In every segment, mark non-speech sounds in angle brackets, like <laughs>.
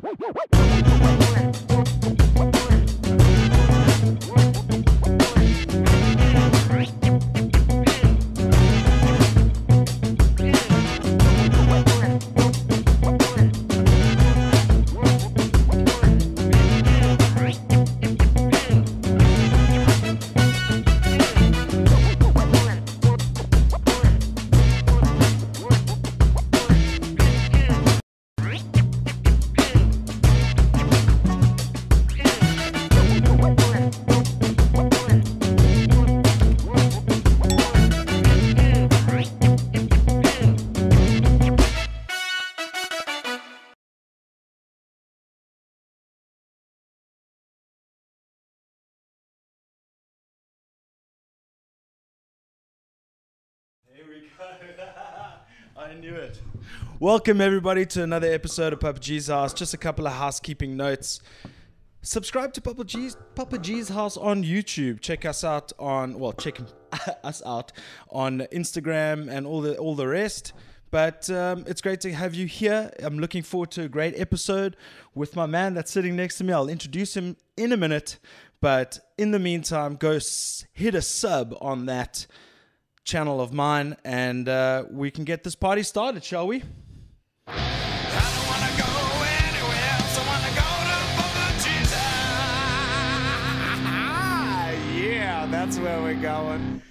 Thank. <laughs> I knew it. Welcome everybody to another episode of Papa G's House. Just a couple of housekeeping notes. Subscribe to Papa G's Papa G's House on YouTube. Check us out on well, check <laughs> us out on Instagram and all the all the rest. But um, it's great to have you here. I'm looking forward to a great episode with my man that's sitting next to me. I'll introduce him in a minute. But in the meantime, go s- hit a sub on that channel of mine and uh, we can get this party started, shall we? I don't wanna go anywhere else. I wanna go to Papa Jesus. yeah, that's where we're going.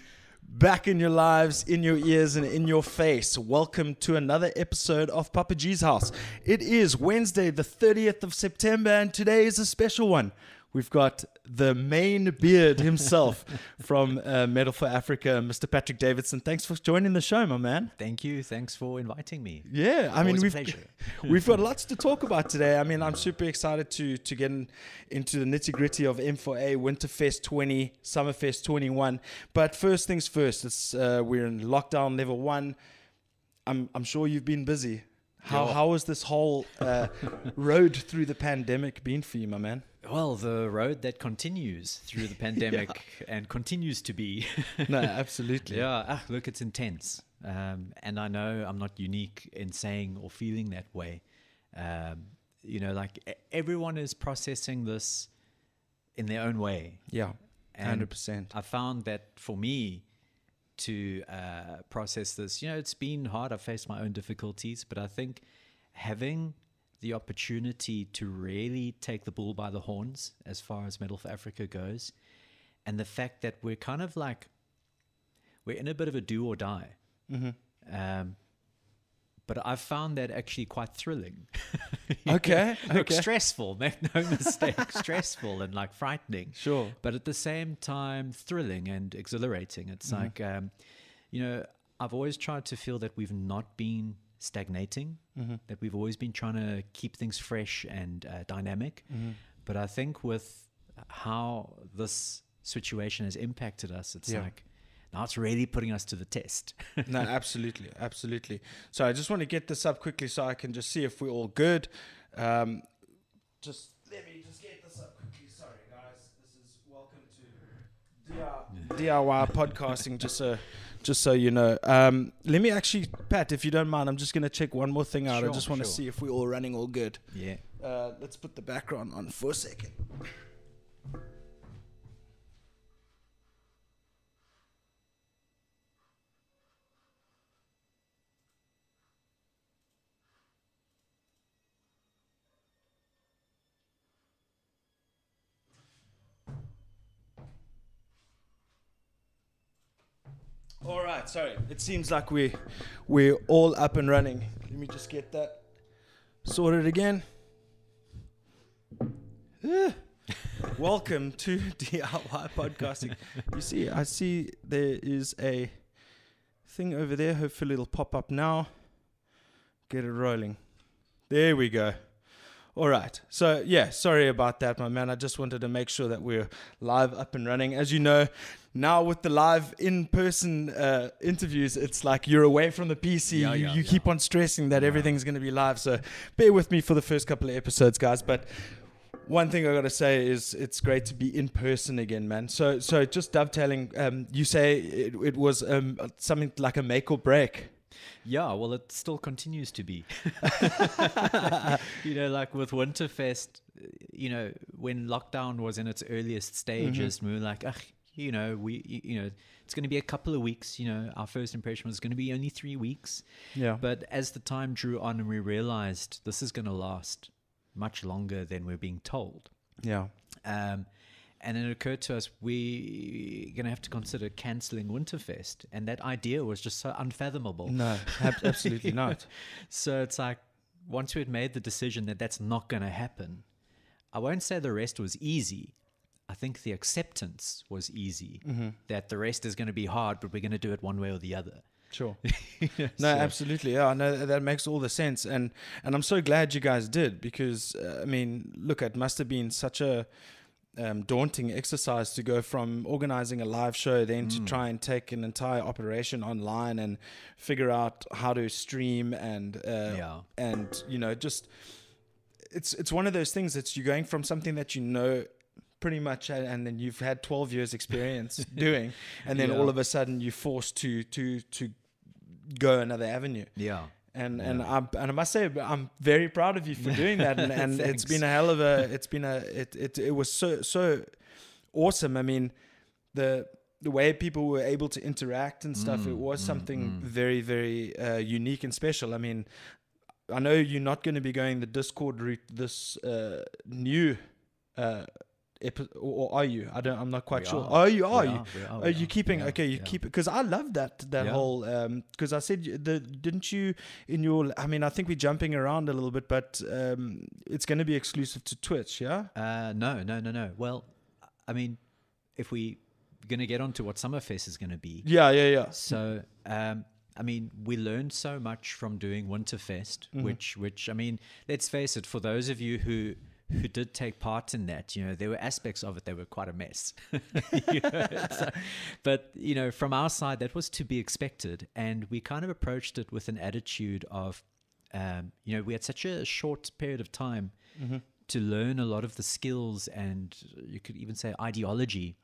Back in your lives, in your ears, and in your face. Welcome to another episode of Papa G's House. It is Wednesday, the 30th of September, and today is a special one. We've got the main beard himself <laughs> from uh, Metal for Africa, Mr. Patrick Davidson. Thanks for joining the show, my man. Thank you. Thanks for inviting me. Yeah, I mean Always a we've <laughs> we've got lots to talk about today. I mean, I'm super excited to to get in, into the nitty gritty of M4A Winterfest 20, Summerfest 21. But first things first, it's uh, we're in lockdown level one. I'm I'm sure you've been busy. How Yeah. how has this whole uh, <laughs> road through the pandemic been for you, my man? Well, the road that continues through the <laughs> pandemic and continues to be. <laughs> No, absolutely. yeah, ah, look, it's intense. Um, and I know I'm not unique in saying or feeling that way. Um, you know, like everyone is processing this in their own way. Yeah. Hundred percent. I found that for me to uh, process this, you know, it's been hard. I've faced my own difficulties, but I think having the opportunity to really take the bull by the horns as far as Metal for Africa goes, and the fact that we're kind of like we're in a bit of a do or die. Um, but I've found that actually quite thrilling. <laughs> Okay, Look, okay. stressful, make no <laughs> mistake, stressful and like frightening Sure. but at the same time thrilling and exhilarating. It's Mm-hmm. like, um, you know, I've always tried to feel that we've not been stagnating, Mm-hmm. that we've always been trying to keep things fresh and uh, dynamic. Mm-hmm. But I think with how this situation has impacted us, it's Yeah. like now it's really putting us to the test. <laughs> no, absolutely, absolutely. So I just want to get this up quickly so I can just see if we're all good. Um, just let me just get this up quickly. Sorry, guys. This is welcome to DIY, podcasting. Just so, just so you know. Um, let me actually, Pat, if you don't mind, I'm just gonna check one more thing out. I just want to sure. see if we're all running all good. yeah. Uh, let's put the background on for a second. Right, sorry. It seems like we we're all up and running. Let me just get that sorted again. <laughs> Welcome to <laughs> DIY podcasting. You see, I see there is a thing over there. Hopefully, it'll pop up now. Get it rolling. There we go. All right. So, yeah, sorry about that, my man. I just wanted to make sure that we're live up and running. As you know, now with the live in person uh, interviews, it's like you're away from the PC. Yeah, you yeah, you yeah. keep on stressing that everything's going to be live. So, bear with me for the first couple of episodes, guys. But one thing I gotta say is it's great to be in person again, man. So so just dovetailing, um, you say it, it was um, something like a make or break. Yeah, well, it still continues to be. <laughs> <laughs> you know, like with Winterfest, you know, when lockdown was in its earliest stages, we were like, ugh, you know, we, you know, it's going to be a couple of weeks. You know, our first impression was going to be only three weeks. Yeah. But as the time drew on and we realized this is going to last much longer than we're being told, Yeah. um, and it occurred to us we're going to have to consider cancelling Winterfest. And that idea was just so unfathomable. No, ab- <laughs> absolutely not. So it's like once we had made the decision that that's not going to happen, I won't say the rest was easy. I think the acceptance was easy. That the rest is going to be hard, but we're going to do it one way or the other. Sure. You <laughs> know, No, so- absolutely. Yeah, no, th- that makes all the sense, and and I'm so glad you guys did because uh, I mean, look, it must have been such a um, daunting exercise to go from organizing a live show then to try and take an entire operation online and figure out how to stream and uh, Yeah. and you know just it's it's one of those things that you're going from something that you know pretty much and then you've had 12 years experience <laughs> doing and then Yeah. all of a sudden you're forced to to to go another avenue. Yeah. and and I and I must say I'm very proud of you for doing that and, <laughs> and it's been a hell of a it's been a it it, it was so so awesome. I mean the the way people were able to interact and stuff it was something very very uh, unique and special. I mean I know you're not going to be going the Discord route this uh, new uh, or, are you? I don't. I'm not quite We sure. are. Oh, you are. We you are, we are, are you keeping? are, okay, you yeah. keep it because I love that that Yeah. whole. Because I said the didn't you in your? I mean, I think we're jumping around a little bit, but um, it's going to be exclusive to Twitch. Yeah. Uh, no, no, no, no. Well, I mean, if we going to get on to what Summerfest is going to be, Yeah. Yeah. Yeah. So, um, I mean, we learned so much from doing Winterfest, which, which I mean, let's face it, for those of you who who did take part in that, you know, there were aspects of it that were quite a mess. You <laughs> know, so- but you know, from our side, that was to be expected, and we kind of approached it with an attitude of, um, you know, we had such a short period of time. To learn a lot of the skills and you could even say ideology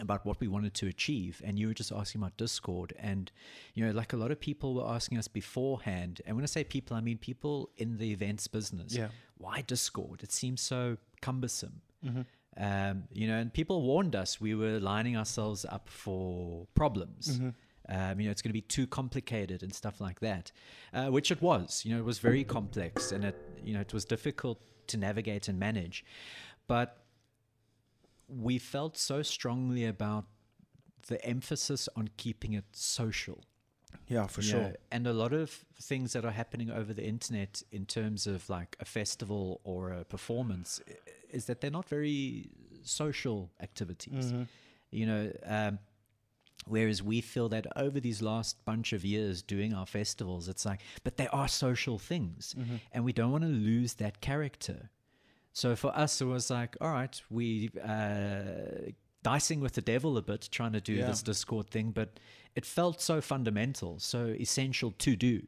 about what we wanted to achieve and you were just asking about discord and you know like a lot of people were asking us beforehand and when i say people i mean people in the events business. Yeah. why discord? It seems so cumbersome. Um, you know and people warned us we were lining ourselves up for problems. Um, you know it's going to be too complicated and stuff like that uh, which it was. You know it was very complex and it you know it was difficult to navigate and manage. But we felt so strongly about the emphasis on keeping it social. Yeah. For you sure. and a lot of things that are happening over the internet in terms of like a festival or a performance is that they're not very social activities. You know, um, whereas we feel that over these last bunch of years doing our festivals, it's like, but they are social things, and we don't want to lose that character. So for us, it was like, all right, we uh, dicing with the devil a bit, trying to do Yeah. this Discord thing, but it felt so fundamental, so essential to do.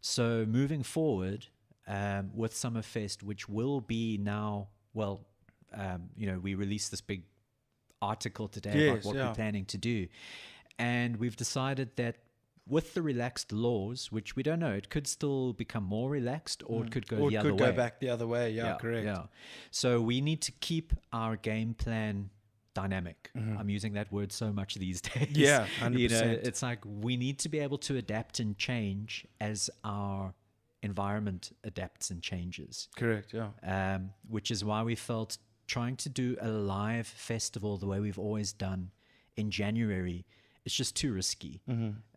So moving forward um, with Summerfest, which will be now, well, um, you know, we released this big article today Yes, about what yeah. we're planning to do, and we've decided that with the relaxed laws, which we don't know, it could still become more relaxed, or it could go Mm. or the it other could way. go back the other way. Yeah. correct. Yeah. So we need to keep our game plan dynamic. I'm using that word so much these <laughs> days. Mm-hmm. Yeah, You know, it's like we need to be able to adapt and change as our environment adapts and changes. Correct. Yeah. Um, which is why we felt trying to do a live festival the way we've always done in January is just too risky.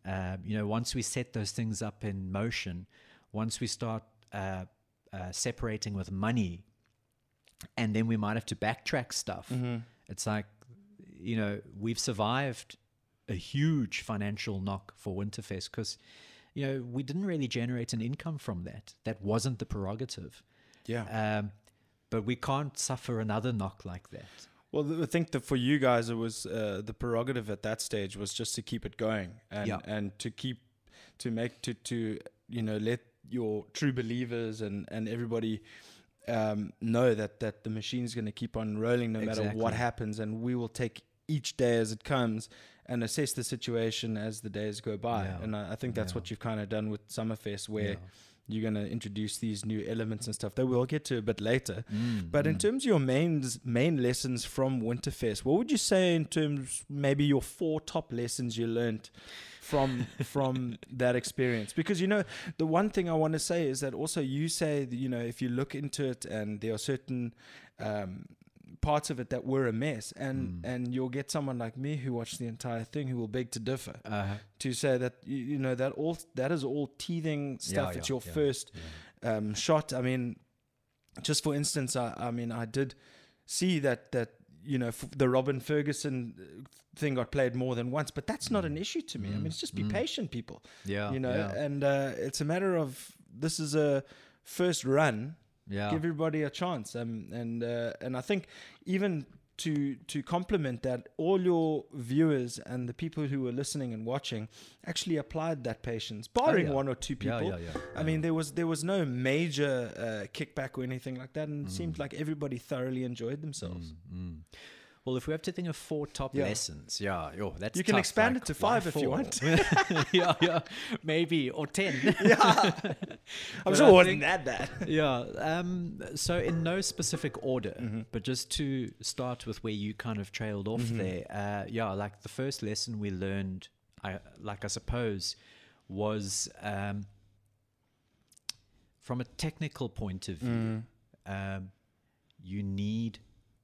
Um, you know, once we set those things up in motion, once we start uh, uh, separating with money, and then we might have to backtrack stuff. It's like, you know, we've survived a huge financial knock for Winterfest because, you know, we didn't really generate an income from that. That wasn't the prerogative. Yeah. Um, but we can't suffer another knock like that. Well, I think that for you guys, it was uh, the prerogative at that stage was just to keep it going and Yeah. and to keep to make to to you know let your true believers and and everybody um, know that that the machine's going to keep on rolling no matter what happens, and we will take each day as it comes and assess the situation as the days go by. Yeah. And I, I think that's Yeah. what you've kind of done with Summerfest, where. You're going to introduce these new elements and stuff that we'll get to a bit later. Mm, But in mm. terms of your main main lessons from Winterfest, what would you say in terms maybe your four top lessons you learned from <laughs> from that experience? Because you know the one thing I want to say is that also you say that, you know if you look into it and there are certain um, parts of it that were a mess, and and you'll get someone like me who watched the entire thing who will beg to differ Uh-huh. to say that you, you know that all that is all teething stuff. Yeah, it's yeah, your yeah, first um, shot. I mean, just for instance, I, I mean, I did see that that you know f- the Robin Ferguson uh, thing got played more than once, but that's not an issue to me. I mean, it's just be patient, people. Yeah, you know, and uh, it's a matter of this is a first run. Yeah. Give everybody a chance, um, and uh, and I think even to to complement that, all your viewers and the people who were listening and watching actually applied that patience, barring yeah. one or two people. yeah, yeah, I mean, there was there was no major uh, kickback or anything like that, and it Mm. seemed like everybody thoroughly enjoyed themselves. Well, if we have to think of four top Yeah. lessons, yeah, yo, that's You can tough, expand like, it to five if you want. <laughs> yeah, yeah, maybe or ten. <laughs> yeah, <laughs> I'm sure I wasn't think- that bad. yeah. Um, so, in no specific order, Mm-hmm. but just to start with where you kind of trailed off Mm-hmm. there, uh, yeah, like the first lesson we learned, I like I suppose, was um, from a technical point of view, Mm. um, you need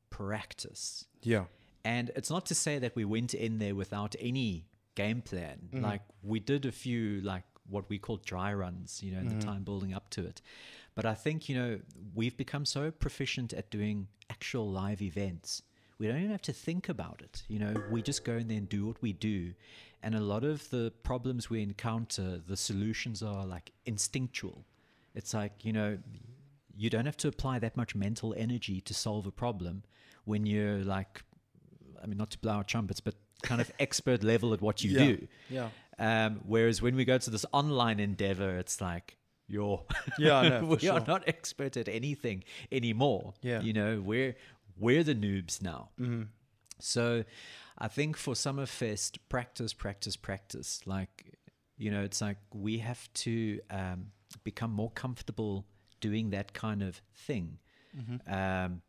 practice. Yeah. And it's not to say that we went in there without any game plan. Mm-hmm. Like we did a few like what we call dry runs, you know, in Mm-hmm. the time building up to it. But I think, you know, we've become so proficient at doing actual live events. We don't even have to think about it. You know, we just go in there and do what we do. And a lot of the problems we encounter, the solutions are like instinctual. It's like, you know, you don't have to apply that much mental energy to solve a problem when you're like I mean, not to blow our trumpets, but kind of <laughs> expert level at what you Yeah. do. Yeah. Um, whereas when we go to this online endeavor, it's like you're <laughs> Yeah, <laughs> for we are not expert at anything anymore. Yeah. you know, we're we're the noobs now. Mm-hmm. So, I think for Summerfest, practice, practice, practice. Like, you know, it's like we have to um, become more comfortable doing that kind of thing. Mm-hmm. Um,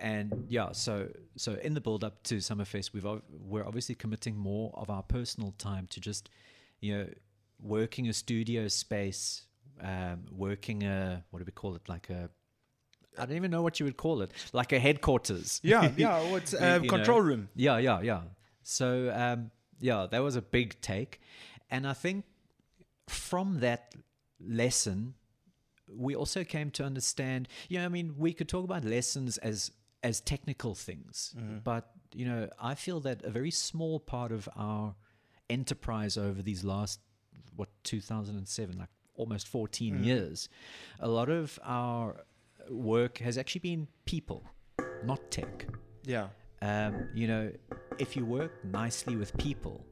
and yeah, so so in the build up to Summerfest, we've we're obviously committing more of our personal time to just, you know, working a studio space, um, working a what do we call it, like a I don't even know what you would call it, like a headquarters. Yeah. Yeah. <laughs> It's uh, know. control room. Yeah, yeah, yeah. So um, yeah, that was a big take, and I think from that lesson, we also came to understand. You know, I mean, we could talk about lessons as as technical things, but you know, I feel that a very small part of our enterprise over these last what 2007, like almost 14 years, a lot of our work has actually been people, not tech. Yeah. Um, you know, if you work nicely with people,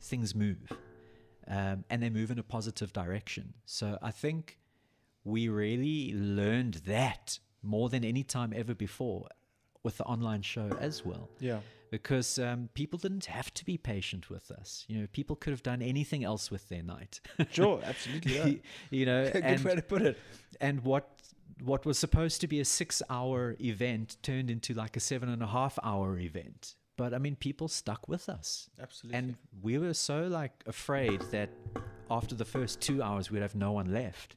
things move, um, and they move in a positive direction. So I think we really learned that more than any time ever before with the online show as well. Yeah. Because um, people didn't have to be patient with us. You know, people could have done anything else with their night. <laughs> Sure. Absolutely. Yeah. <laughs> you know, <laughs> Good and, way to put it. and what what was supposed to be a six hour event turned into like a seven and a half hour event. But I mean, people stuck with us. Absolutely. And we were so like afraid that after the first two hours we'd have no one left.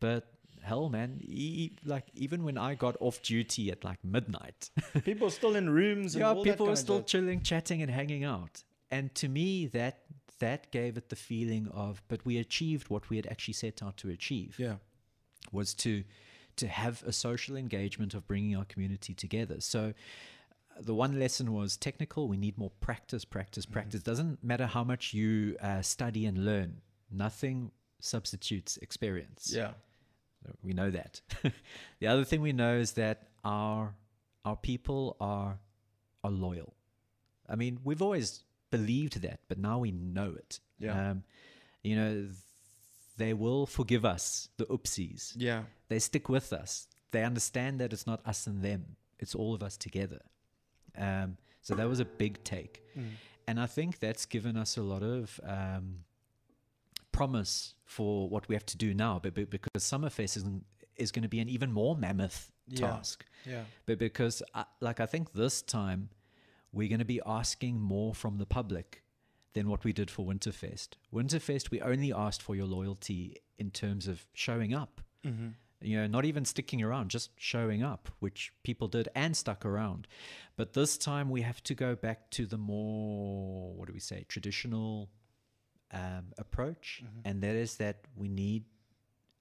But hell, man, e- like even when I got off duty at like midnight, <laughs> people still in rooms. And yeah, people were still chilling, chatting, and hanging out. And to me, that that gave it the feeling of, but we achieved what we had actually set out to achieve Yeah. was to to have a social engagement of bringing our community together. So uh, the one lesson was technical. We need more practice, practice, practice. Doesn't matter how much you uh, study and learn. Nothing substitutes experience. Yeah. We know that. <laughs> the other thing we know is that our our people are are loyal. I mean, we've always believed that, but now we know it. Yeah. Um, you know, they will forgive us the oopsies Yeah. they stick with us. They understand that it's not us and them; it's all of us together. Um, So that was a big take. And I think that's given us a lot of um, promise for what we have to do now, but, but because Summerfest is, is going to be an even more mammoth Yeah. task. Yeah. But because, I, like, I think this time we're going to be asking more from the public than what we did for Winterfest. Winterfest, we only asked for your loyalty in terms of showing up. Mm-hmm. You know, not even sticking around, just showing up, which people did and stuck around. But this time we have to go back to the more, what do we say, traditional um, approach. And that is that we need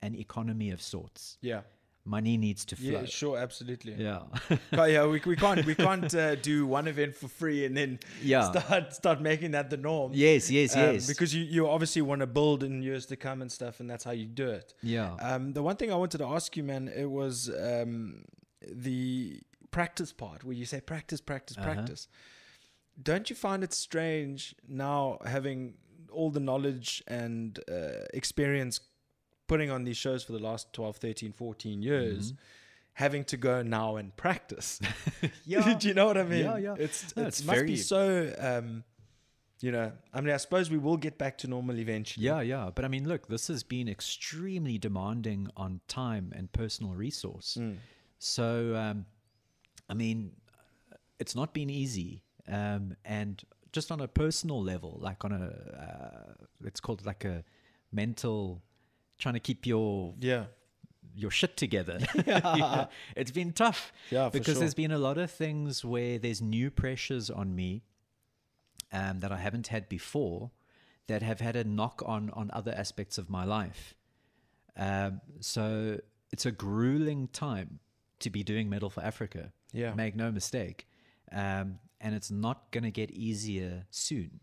an economy of sorts. Yeah. Money needs to flow. Yeah, sure, absolutely. Yeah. <laughs> Ca- yeah, we, we can't we can't uh, do one event for free and then Yeah. start start making that the norm. yes, yes, Um, yes. Because you, you obviously want to build in years to come and stuff, and that's how you do it. yeah. Um, the one thing I wanted to ask you, man, it was um, the practice part where you say practice, practice, Uh-huh. practice. Don't you find it strange now having all the knowledge and uh, experience putting on these shows for the last 12, 13, 14 years, Mm-hmm. having to go now and practice? <laughs> Yeah. <laughs> Do you know what I mean? Yeah, yeah. It's, No, it it's must be very- so, um, you know, I mean, I suppose we will get back to normal eventually. Yeah, yeah. But I mean, look, this has been extremely demanding on time and personal resource. Mm. So, um, I mean, it's not been easy. Um, and just on a personal level, like on a, uh, let's call it like a mental, trying to keep your Yeah. your shit together. <laughs> <laughs> Yeah. It's been tough. Yeah, for because sure. there's been a lot of things where there's new pressures on me um, that I haven't had before that have had a knock on on other aspects of my life. Um, so it's a grueling time to be doing Metal for Africa. Yeah. Make no mistake. Um, and it's not going to get easier soon.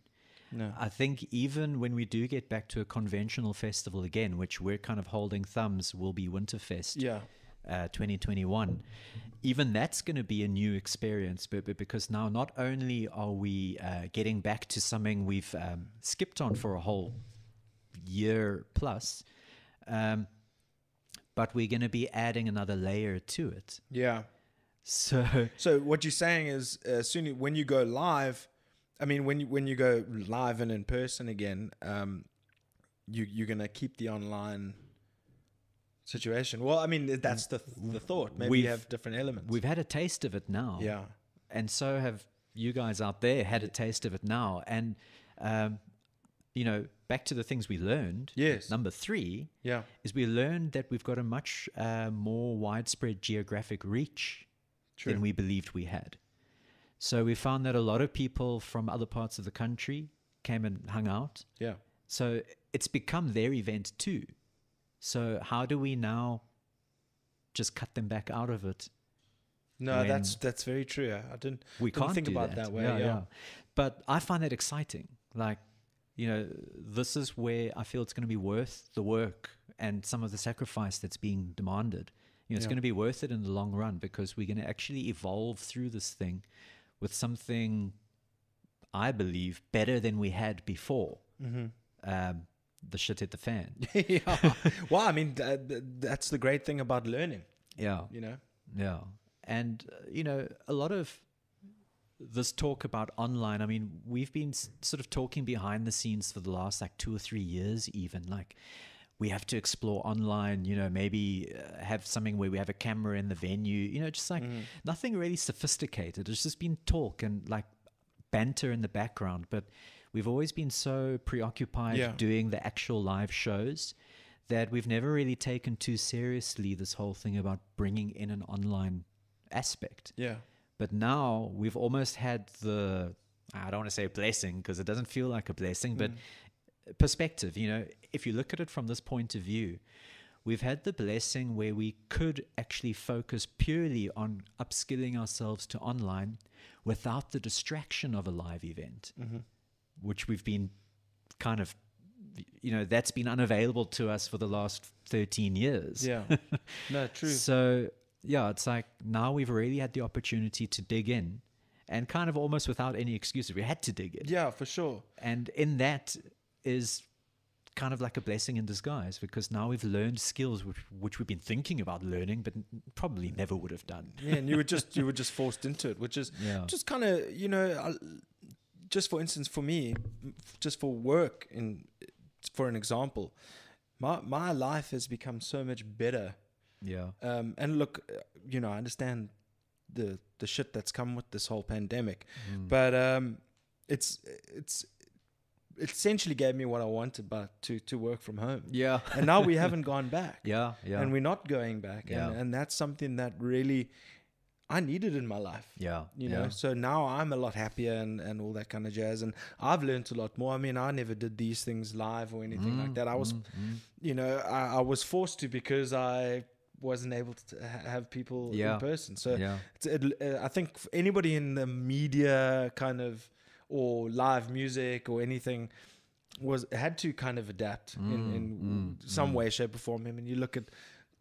No. I think even when we do get back to a conventional festival again, which we're kind of holding thumbs will be Winterfest Yeah. uh, 2021, even that's going to be a new experience. But, but because now not only are we uh, getting back to something we've um, skipped on for a whole year plus, um, but we're going to be adding another layer to it. Yeah. So So what you're saying is, uh, soon when you go live, I mean, when you when you go live and in person again, um, you you're gonna keep the online situation. Well, I mean, that's the the thought. Maybe We've- have different elements. we've had a taste of it now. yeah, and so have you guys out there had a taste of it now and um, you know back to the things we learned Yes. number three yeah, is we learned that we've got a much uh, more widespread geographic reach True. than we believed we had so we found that a lot of people from other parts of the country came and hung out yeah, so it's become their event too so how do we now just cut them back out of it no, that's that's very true. I didn't we didn't can't think about that. that, way. Yeah, But I find that exciting. Like, you know, this is where I feel it's going to be worth the work and some of the sacrifice that's being demanded. You know, it's Yeah. going to be worth it in the long run because we're going to actually evolve through this thing with something, I believe, better than we had before. Mm-hmm. Um, the shit hit the fan. <laughs> yeah. Well, I mean, th- th- that's the great thing about learning. yeah. You know. Yeah. And, uh, you know, a lot of this talk about online, I mean, we've been s- sort of talking behind the scenes for the last like two or three years, even. Like, we have to explore online, you know, maybe uh, have something where we have a camera in the venue, you know, just like nothing really sophisticated. It's just been talk and like banter in the background. But we've always been so preoccupied Yeah. doing the actual live shows that we've never really taken too seriously this whole thing about bringing in an online aspect. Yeah. But now we've almost had the I don't want to say blessing because it doesn't feel like a blessing, but perspective, you know, if you look at it from this point of view, we've had the blessing where we could actually focus purely on upskilling ourselves to online without the distraction of a live event, mm-hmm. which we've been kind of you know that's been unavailable to us for the last 13 years Yeah. <laughs> no, true. so yeah, it's like now we've really had the opportunity to dig in, and kind of almost without any excuses, we had to dig in. Yeah, for sure. And in that is kind of like a blessing in disguise because now we've learned skills which which we've been thinking about learning, but probably never would have done. Yeah, and you were just you were just forced into it, which is <laughs> Yeah. just kind of you know, I, just for instance, for me, just for work, in for an example, my my life has become so much better. Yeah. Um, and look, you know, I understand the the shit that's come with this whole pandemic, Mm. but um, it's it's it essentially gave me what I wanted, but to to work from home. Yeah. And now we <laughs> haven't gone back Yeah. Yeah. and we're not going back and, Yeah. and that's something that really i needed in my life yeah. you yeah. know so now i'm a lot happier and, and all that kind of jazz and i've learned a lot more i mean i never did these things live or anything like that i was Mm, you know I, I was forced to because i wasn't able to have people Yeah. in person so yeah. it's, it, uh, i think anybody in the media kind of or live music or anything was had to kind of adapt Mm, in, in some way shape or form i mean you look at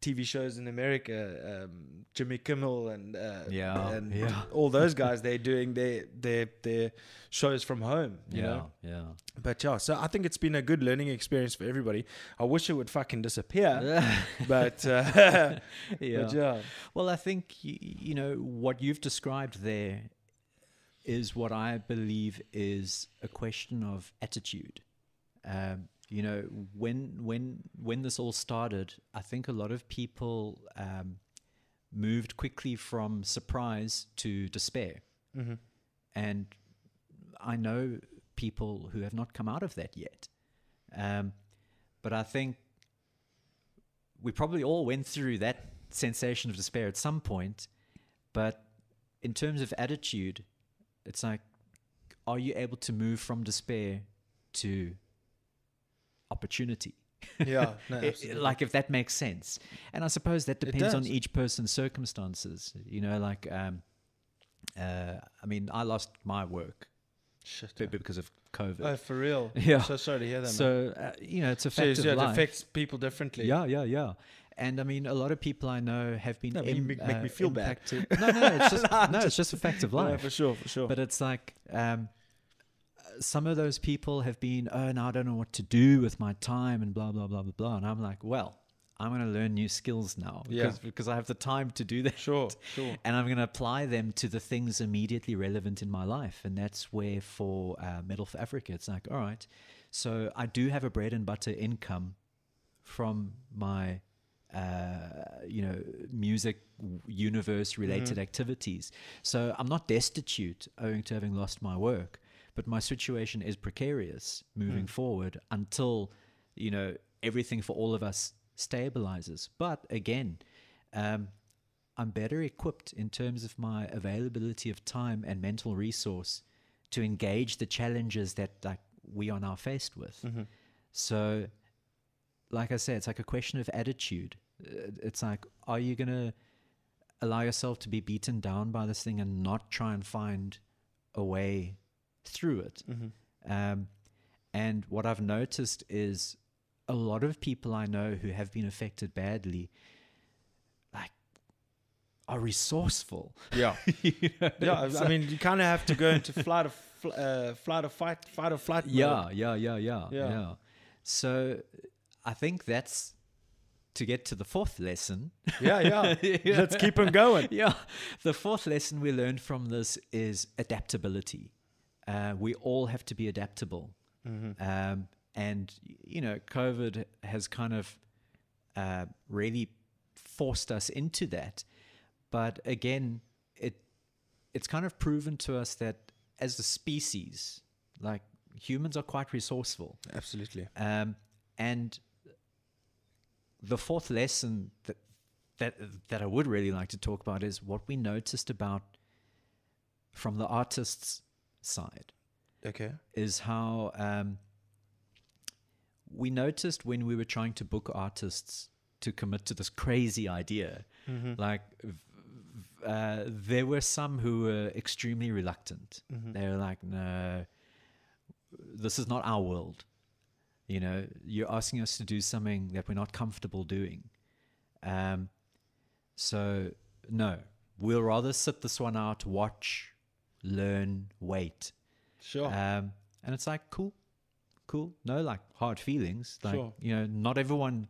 tv shows in america um, jimmy kimmel and uh, Yeah, and yeah. <laughs> all those guys they're doing their their their shows from home you yeah. know Yeah. but yeah so i think it's been a good learning experience for everybody i wish it would fucking disappear <laughs> but uh, <laughs> yeah. but yeah Well, I think you know what you've described there is what I believe is a question of attitude. Um, you know, when when when this all started, I think a lot of people um, moved quickly from surprise to despair, and I know people who have not come out of that yet. Um, but I think we probably all went through that sensation of despair at some point. But in terms of attitude, it's like, are you able to move from despair to opportunity? yeah no, <laughs> like if that makes sense and i suppose that depends on each person's circumstances you know like um uh i mean i lost my work Shit, b- because of covid Oh, for real? <laughs> Yeah. So sorry to hear that. man. so uh, you know it's a So fact it's- of yeah, it life affects people differently. yeah yeah yeah and I mean, a lot of people I know have been No, im- make- make me feel bad. impacted. <laughs> No, no, it's just no, it's just a fact of <laughs> Yeah, life. for sure, for sure. But it's like um, some of those people have been, oh, now I don't know what to do with my time and blah blah blah blah blah. And I'm like, well, I'm going to learn new skills now Yeah. because because I have the time to do that. sure, sure. And I'm going to apply them to the things immediately relevant in my life. And that's where for uh, Metal for Africa, it's like, all right, so I do have a bread and butter income from my, uh, you know, music universe related activities. So I'm not destitute owing to having lost my work, but my situation is precarious moving forward until, you know, everything for all of us stabilizes. But again, um, I'm better equipped in terms of my availability of time and mental resource to engage the challenges that like we are now faced with. So, like I say, it's like a question of attitude. Uh, It's like, are you gonna allow yourself to be beaten down by this thing and not try and find a way through it? Um, and what I've noticed is a lot of people I know who have been affected badly, like, are resourceful. Yeah, <laughs> You know, yeah. I mean, you kind of have to go into flight of fl- uh, flight of fight, fight or flight. mode. yeah, yeah, yeah, yeah, Yeah. yeah. So I think that's to get to the fourth lesson. <laughs> yeah, yeah. <laughs> Yeah. Let's keep them going. <laughs> yeah. The fourth lesson we learned from this is adaptability. Uh, we all have to be adaptable. Um, and, you know, COVID has kind of uh, really forced us into that. But again, it it's kind of proven to us that as a species, like humans are quite resourceful. Absolutely. Um, and the fourth lesson that that that I would really like to talk about is what we noticed about from the artist's side Okay. is how um, we noticed when we were trying to book artists to commit to this crazy idea, like v- v- uh, there were some who were extremely reluctant. They were like, "No, this is not our world. You know, you're asking us to do something that we're not comfortable doing. Um, so no, we'll rather sit this one out, watch, learn, wait." Sure. Um, and it's like, cool, cool. No like hard feelings. Like Sure. you know, not everyone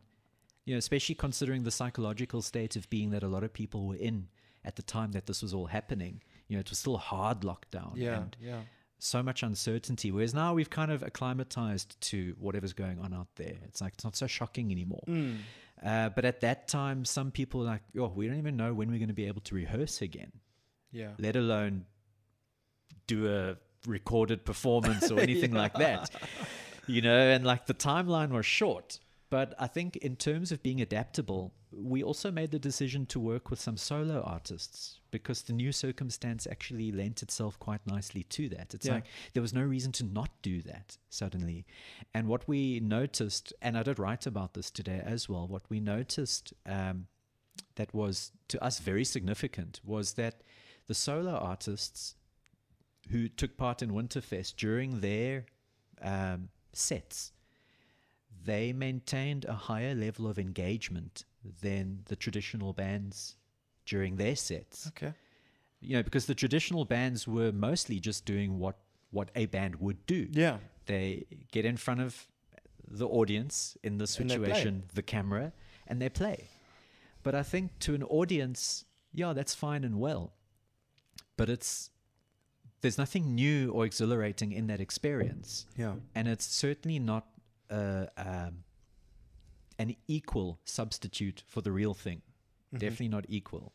you know, especially considering the psychological state of being that a lot of people were in at the time that this was all happening. You know, it was still hard lockdown. Yeah, And yeah. So much uncertainty. Whereas now we've kind of acclimatized to whatever's going on out there. It's like it's not so shocking anymore. Mm. Uh, but at that time, some people like, oh, we don't even know when we're going to be able to rehearse again, Yeah. let alone do a recorded performance or <laughs> anything like that. You know, and like the timeline was short. But I think in terms of being adaptable, we also made the decision to work with some solo artists because the new circumstance actually lent itself quite nicely to that. It's Yeah. like there was no reason to not do that suddenly. And what we noticed, and I did write about this today as well, what we noticed um, that was to us very significant was that the solo artists who took part in Winterfest during their um, sets, they maintained a higher level of engagement than the traditional bands during their sets. Okay. You know, because the traditional bands were mostly just doing what what a band would do. Yeah. They get in front of the audience in this And they play. situation, the camera, and they play. But I think to an audience, yeah, that's fine and well. But it's there's nothing new or exhilarating in that experience. Yeah. And it's certainly not uh, um, an equal substitute for the real thing. Definitely not equal.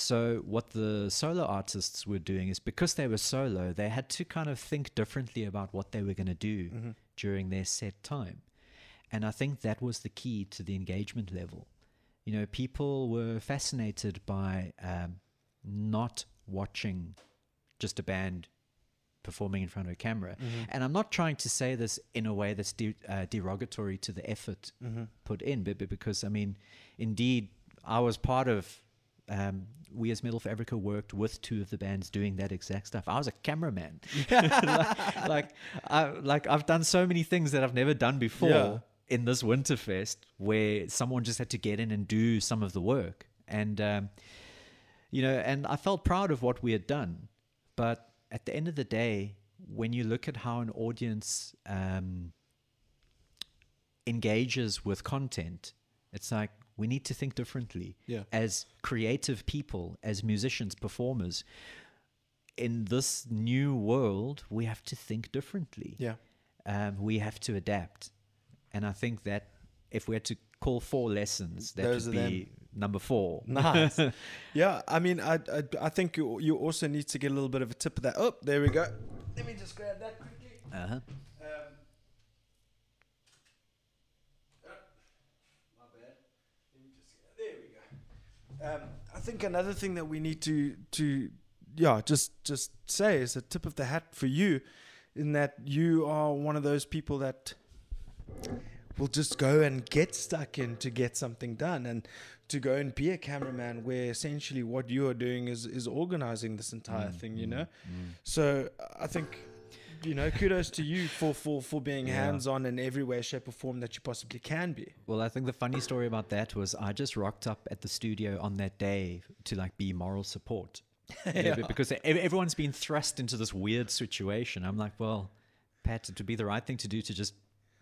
So, what the solo artists were doing is because they were solo, they had to kind of think differently about what they were going to do during their set time. And I think that was the key to the engagement level. You know, people were fascinated by um, not watching just a band performing in front of a camera. And I'm not trying to say this in a way that's de- uh, derogatory to the effort put in, but, but because, I mean, indeed, I was part of. Um, we as Metal for Africa worked with two of the bands doing that exact stuff. I was a cameraman. like, <laughs> <laughs> like, I, like I've done so many things that I've never done before Yeah. in this Winterfest, where someone just had to get in and do some of the work, and um, you know, and I felt proud of what we had done. But at the end of the day, when you look at how an audience um, engages with content, it's like we need to think differently. Yeah. As creative people, as musicians, performers, in this new world, we have to think differently. Yeah. Um, we have to adapt. And I think that if we had to call four lessons, that Those would are them. be number four. <laughs> Nice. yeah, I mean, I, I, I think you, you also need to get a little bit of a tip of that. Oh, there we go. Let me just grab that quickly. Uh-huh. Um, uh, my bad. Let me just there we go. Um, I think another thing that we need to to yeah just just say is a tip of the hat for you, in that you are one of those people that will just go and get stuck in to get something done and to go and be a cameraman where essentially what you are doing is is organizing this entire Mm, thing you know? so i think you know kudos to you for for for being Yeah. hands on in every way shape or form that you possibly can be Well, I think the funny story about that was I just rocked up at the studio on that day to like be moral support. <laughs> Yeah, because everyone's been thrust into this weird situation. I'm like, well, Pat, it would be the right thing to do to just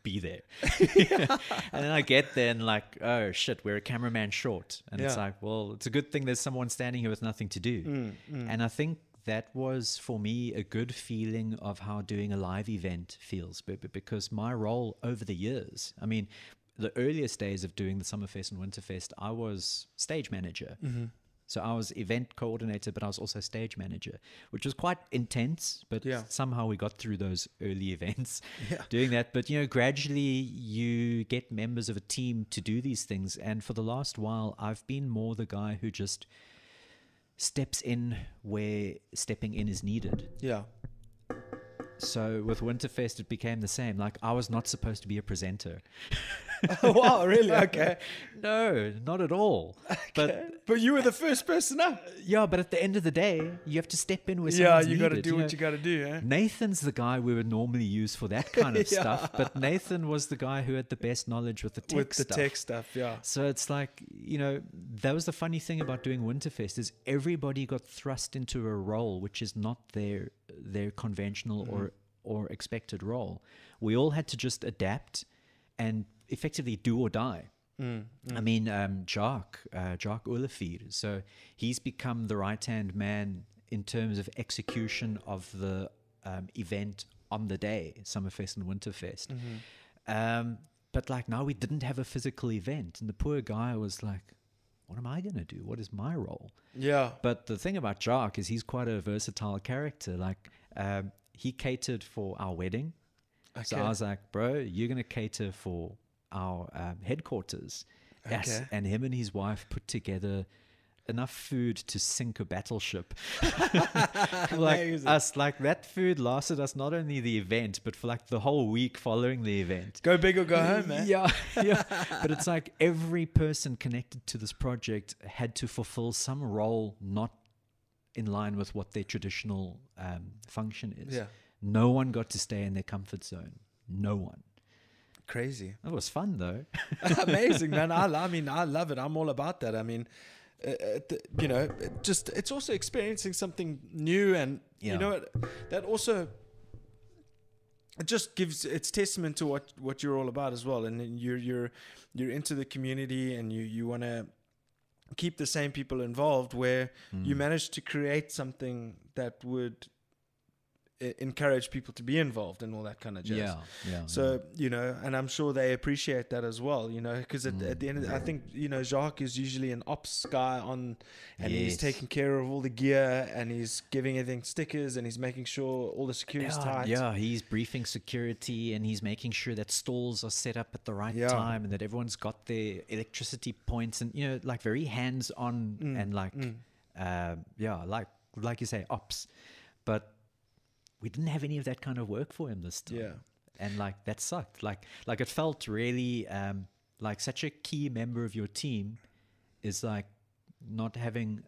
be there. <laughs> <laughs> and then I get there and like, oh shit, we're a cameraman short. And it's like, well, it's a good thing there's someone standing here with nothing to do. Mm, And I think that was for me a good feeling of how doing a live event feels because my role over the years i mean the earliest days of doing the summerfest and winterfest i was stage manager mm-hmm. so i was event coordinator but i was also stage manager which was quite intense but Yeah. somehow we got through those early <laughs> events Yeah. doing that but you know gradually you get members of a team to do these things and for the last while i've been more the guy who just steps in where stepping in is needed. yeah So with Winterfest, it became the same. Like I was not supposed to be a presenter. <laughs> <laughs> wow really <laughs> okay No, not at all. But but you were the first person up yeah, but at the end of the day, you have to step in where yeah you got to do what know. you got to do eh? Nathan's the guy we would normally use for that kind of <laughs> Yeah. stuff, but Nathan was the guy who had the best knowledge with the tech with the stuff. tech stuff yeah So it's like, you know, that was the funny thing about doing Winterfest is everybody got thrust into a role which is not their their conventional or or expected role. We all had to just adapt and effectively do or die. I mean, um, Jacques, uh, Jacques Olivier. So he's become the right hand man in terms of execution of the um, event on the day, Summerfest and Winterfest. Um, but like now we didn't have a physical event, and the poor guy was like, "What am I going to do? What is my role?" Yeah. But the thing about Jacques is he's quite a versatile character. Like um, he catered for our wedding, so I was like, "Bro, you're going to cater for our um, headquarters." Yes, Okay. and him and his wife put together enough food to sink a battleship. <laughs> like Amazing. us, like that food lasted us not only the event, but for like the whole week following the event. Go big or go home, man. <laughs> Yeah, yeah. But it's like every person connected to this project had to fulfill some role not in line with what their traditional um, function is. Yeah. No one got to stay in their comfort zone. No one. Crazy. <laughs> It was fun though. <laughs> Amazing, man. I, <laughs> I mean, I love it. I'm all about that. I mean, uh, uh, th- you know, it just it's also experiencing something new, and Yeah. you know, what, that also it just gives it's testament to what what you're all about as well. And then you're you're you're into the community, and you you want to keep the same people involved. Where you Mm. manage to create something that would encourage people to be involved and all that kind of jazz. Yeah, yeah. So you know, and I'm sure they appreciate that as well. You know, because at, at the end, of the, I think you know Jacques is usually an ops guy on, and he's taking care of all the gear and he's giving everything stickers and he's making sure all the security's yeah, tight. yeah, he's briefing security and he's making sure that stalls are set up at the right Yeah. time and that everyone's got their electricity points and you know, like very hands on Mm, and like, uh, yeah, like like you say, ops. But we didn't have any of that kind of work for him this time. Yeah. and like that sucked. Like like it felt really um, like such a key member of your team is like not having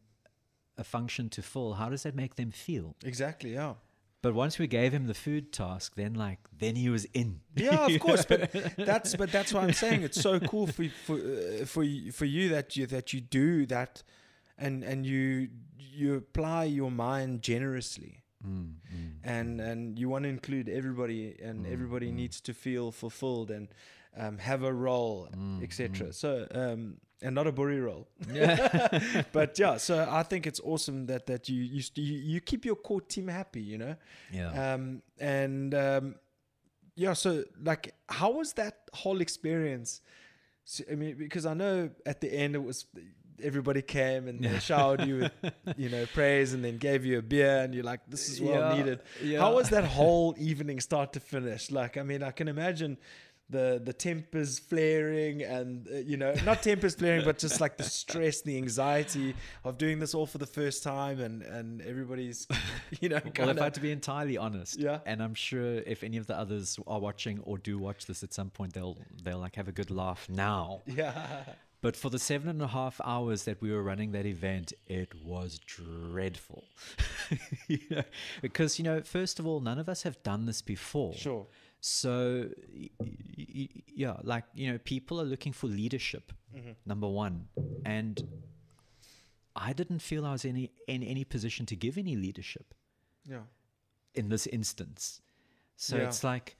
a function to fill. How does that make them feel? Exactly. Yeah. But once we gave him the food task, then like then he was in. Yeah, of <laughs> course, but that's but that's why I'm saying it's so cool for for uh, for y- for you that you that you do that, and and you you apply your mind generously. Mm, and and you want to include everybody and Mm, everybody needs to feel fulfilled and um, have a role Mm, etc so um, and not a burry role. Yeah. <laughs> but yeah so i think it's awesome that that you you, you, you keep your core team happy you know? Yeah. um, and um, yeah so like how was that whole experience? So, i mean because i know at the end it was everybody came and they showered you with <laughs> you know praise and then gave you a beer and you're like this is well Yeah, needed yeah. how was that <laughs> whole evening start to finish like i mean i can imagine the the tempers flaring and uh, you know not <laughs> tempers flaring but just like the stress the anxiety of doing this all for the first time and and everybody's you know well, kind if I had to be entirely honest, Yeah. and I'm sure if any of the others are watching or do watch this at some point, they'll they'll like have a good laugh now. yeah But for the seven and a half hours that we were running that event, it was dreadful. <laughs> you know, because, you know, first of all, none of us have done this before. sure So, yeah, like, you know, people are looking for leadership, mm-hmm. number one. And I didn't feel I was any, in any position to give any leadership yeah in this instance. So Yeah. it's like,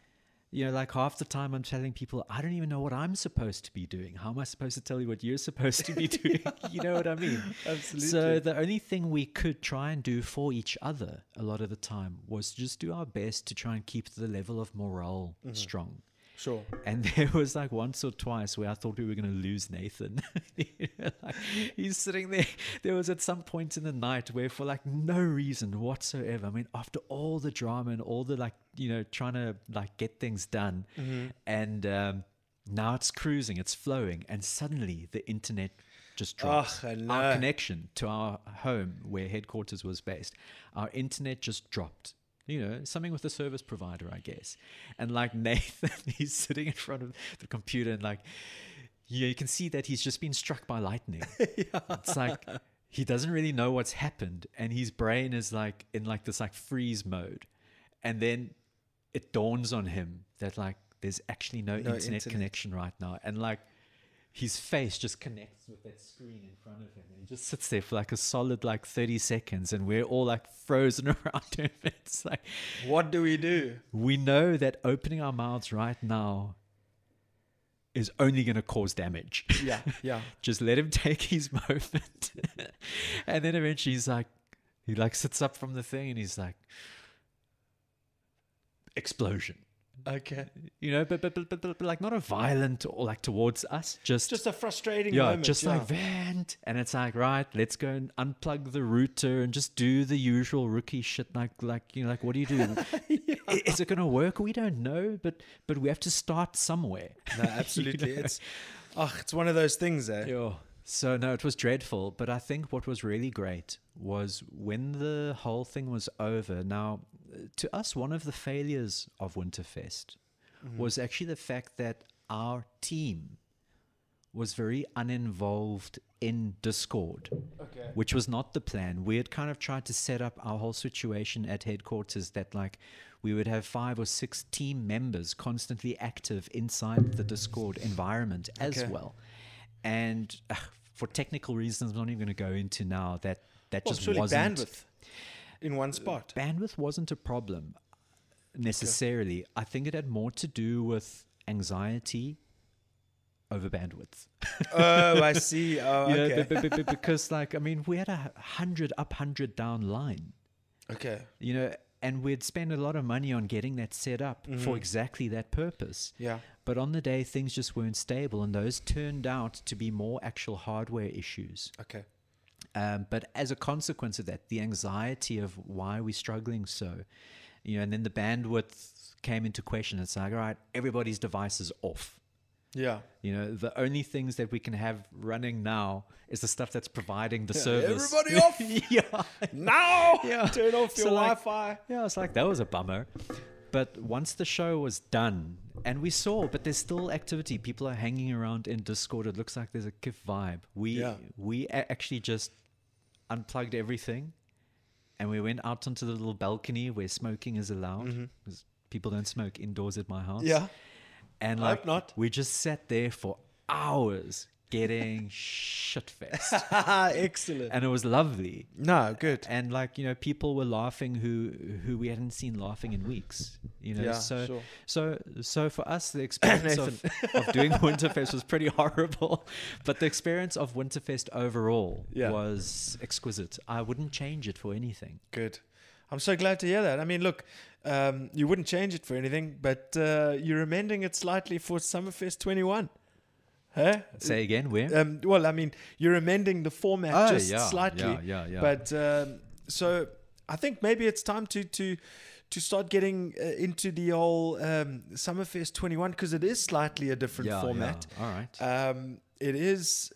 you know, like half the time I'm telling people, I don't even know what I'm supposed to be doing. How am I supposed to tell you what you're supposed to be <laughs> doing? you know what I mean? Absolutely. So the only thing we could try and do for each other a lot of the time was just do our best to try and keep the level of morale mm-hmm. strong. Sure And <laughs> there was like once or twice where I thought we were going to lose Nathan. <laughs> You know, like, he's sitting there. There was at some point in the night where, for like no reason whatsoever, I mean, after all the drama and all the like, you know, trying to like get things done, and um, now it's cruising, it's flowing, and suddenly the internet just drops. I Our connection to our home where headquarters was based, our internet just dropped you know, something with the service provider, I guess. And like <laughs> Nathan, he's sitting in front of the computer and like, yeah, you can see that he's just been struck by lightning. <laughs> It's like he doesn't really know what's happened, and his brain is like in like this like freeze mode, and then it dawns on him that like there's actually no, No internet, internet. connection right now, and like his face just connects with that screen in front of him. And he just sits there for like a solid like 30 seconds and we're all like frozen <laughs> around him. It's like What do we do? we know that opening our mouths right now is only going to cause damage. Yeah, yeah. <laughs> just let him take his <laughs> moment. and then eventually he's like, he like sits up from the thing and he's like, explosion. Okay. You know, but but, but but but like not a violent or like towards us, just Just a frustrating yeah, moment. just yeah. like vent, and it's like right, let's go and unplug the router and just do the usual rookie shit. Like like you know, like what do you do? <laughs> I- Is it going to work? We don't know, but but we have to start somewhere. <laughs> No, absolutely. <laughs> It's oh, it's one of those things, eh? Yeah. So no, it was dreadful. But I think what was really great was when the whole thing was over. Now, to us, one of the failures of Winterfest was actually the fact that our team was very uninvolved in Discord, Okay. which was not the plan. We had kind of tried to set up our whole situation at headquarters that like we would have five or six team members constantly active inside the Discord environment as Okay. well. And uh, for technical reasons, I'm not even going to go into now that that Well, just wasn't bandwidth in one uh, spot. bandwidth wasn't a problem uh, necessarily. I think it had more to do with anxiety over bandwidth. oh, I see. <laughs> Oh, You know, okay. be- be- be- because like I mean, we had a hundred up, hundred down line. okay. You know, and we'd spend a lot of money on getting that set up for mm-hmm. exactly that purpose. Yeah. But on the day, things just weren't stable, and those turned out to be more actual hardware issues. Okay. Um, but as a consequence of that, the anxiety of why are we're struggling so, you know, and then the bandwidth came into question. It's like, all right, everybody's device is off. Yeah. You know, the only things that we can have running now is the stuff that's providing the service. Everybody <laughs> off yeah. now. Yeah. Turn off your So, like, Wi-Fi. Yeah, it's like that was a bummer. But once the show was done, and we saw, but there's still activity. People are hanging around in Discord. It looks like there's a KIF vibe. We Yeah. we actually just unplugged everything, and we went out onto the little balcony where smoking is allowed because people don't smoke indoors at my house. Mm-hmm. Yeah. and like not. we just sat there for hours getting shit faced, <laughs> <laughs> Excellent. and it was lovely no, good. and like you know people were laughing who who we hadn't seen laughing in weeks you know Yeah, so sure. so so for us the <coughs> experience of, <laughs> of doing winterfest was pretty horrible but the experience of winterfest overall Yeah. was exquisite i wouldn't change it for anything Good. I'm so glad to hear that. I mean, look, um, you wouldn't change it for anything, but uh, you're amending it slightly for Summerfest 21. Huh? say again where Um, well, I mean, you're amending the format Oh, just yeah, slightly. yeah, yeah, yeah. But um, so I think maybe it's time to to to start getting uh, into the old um, Summerfest 21 because it is slightly a different yeah, format. yeah. all right Um, it is.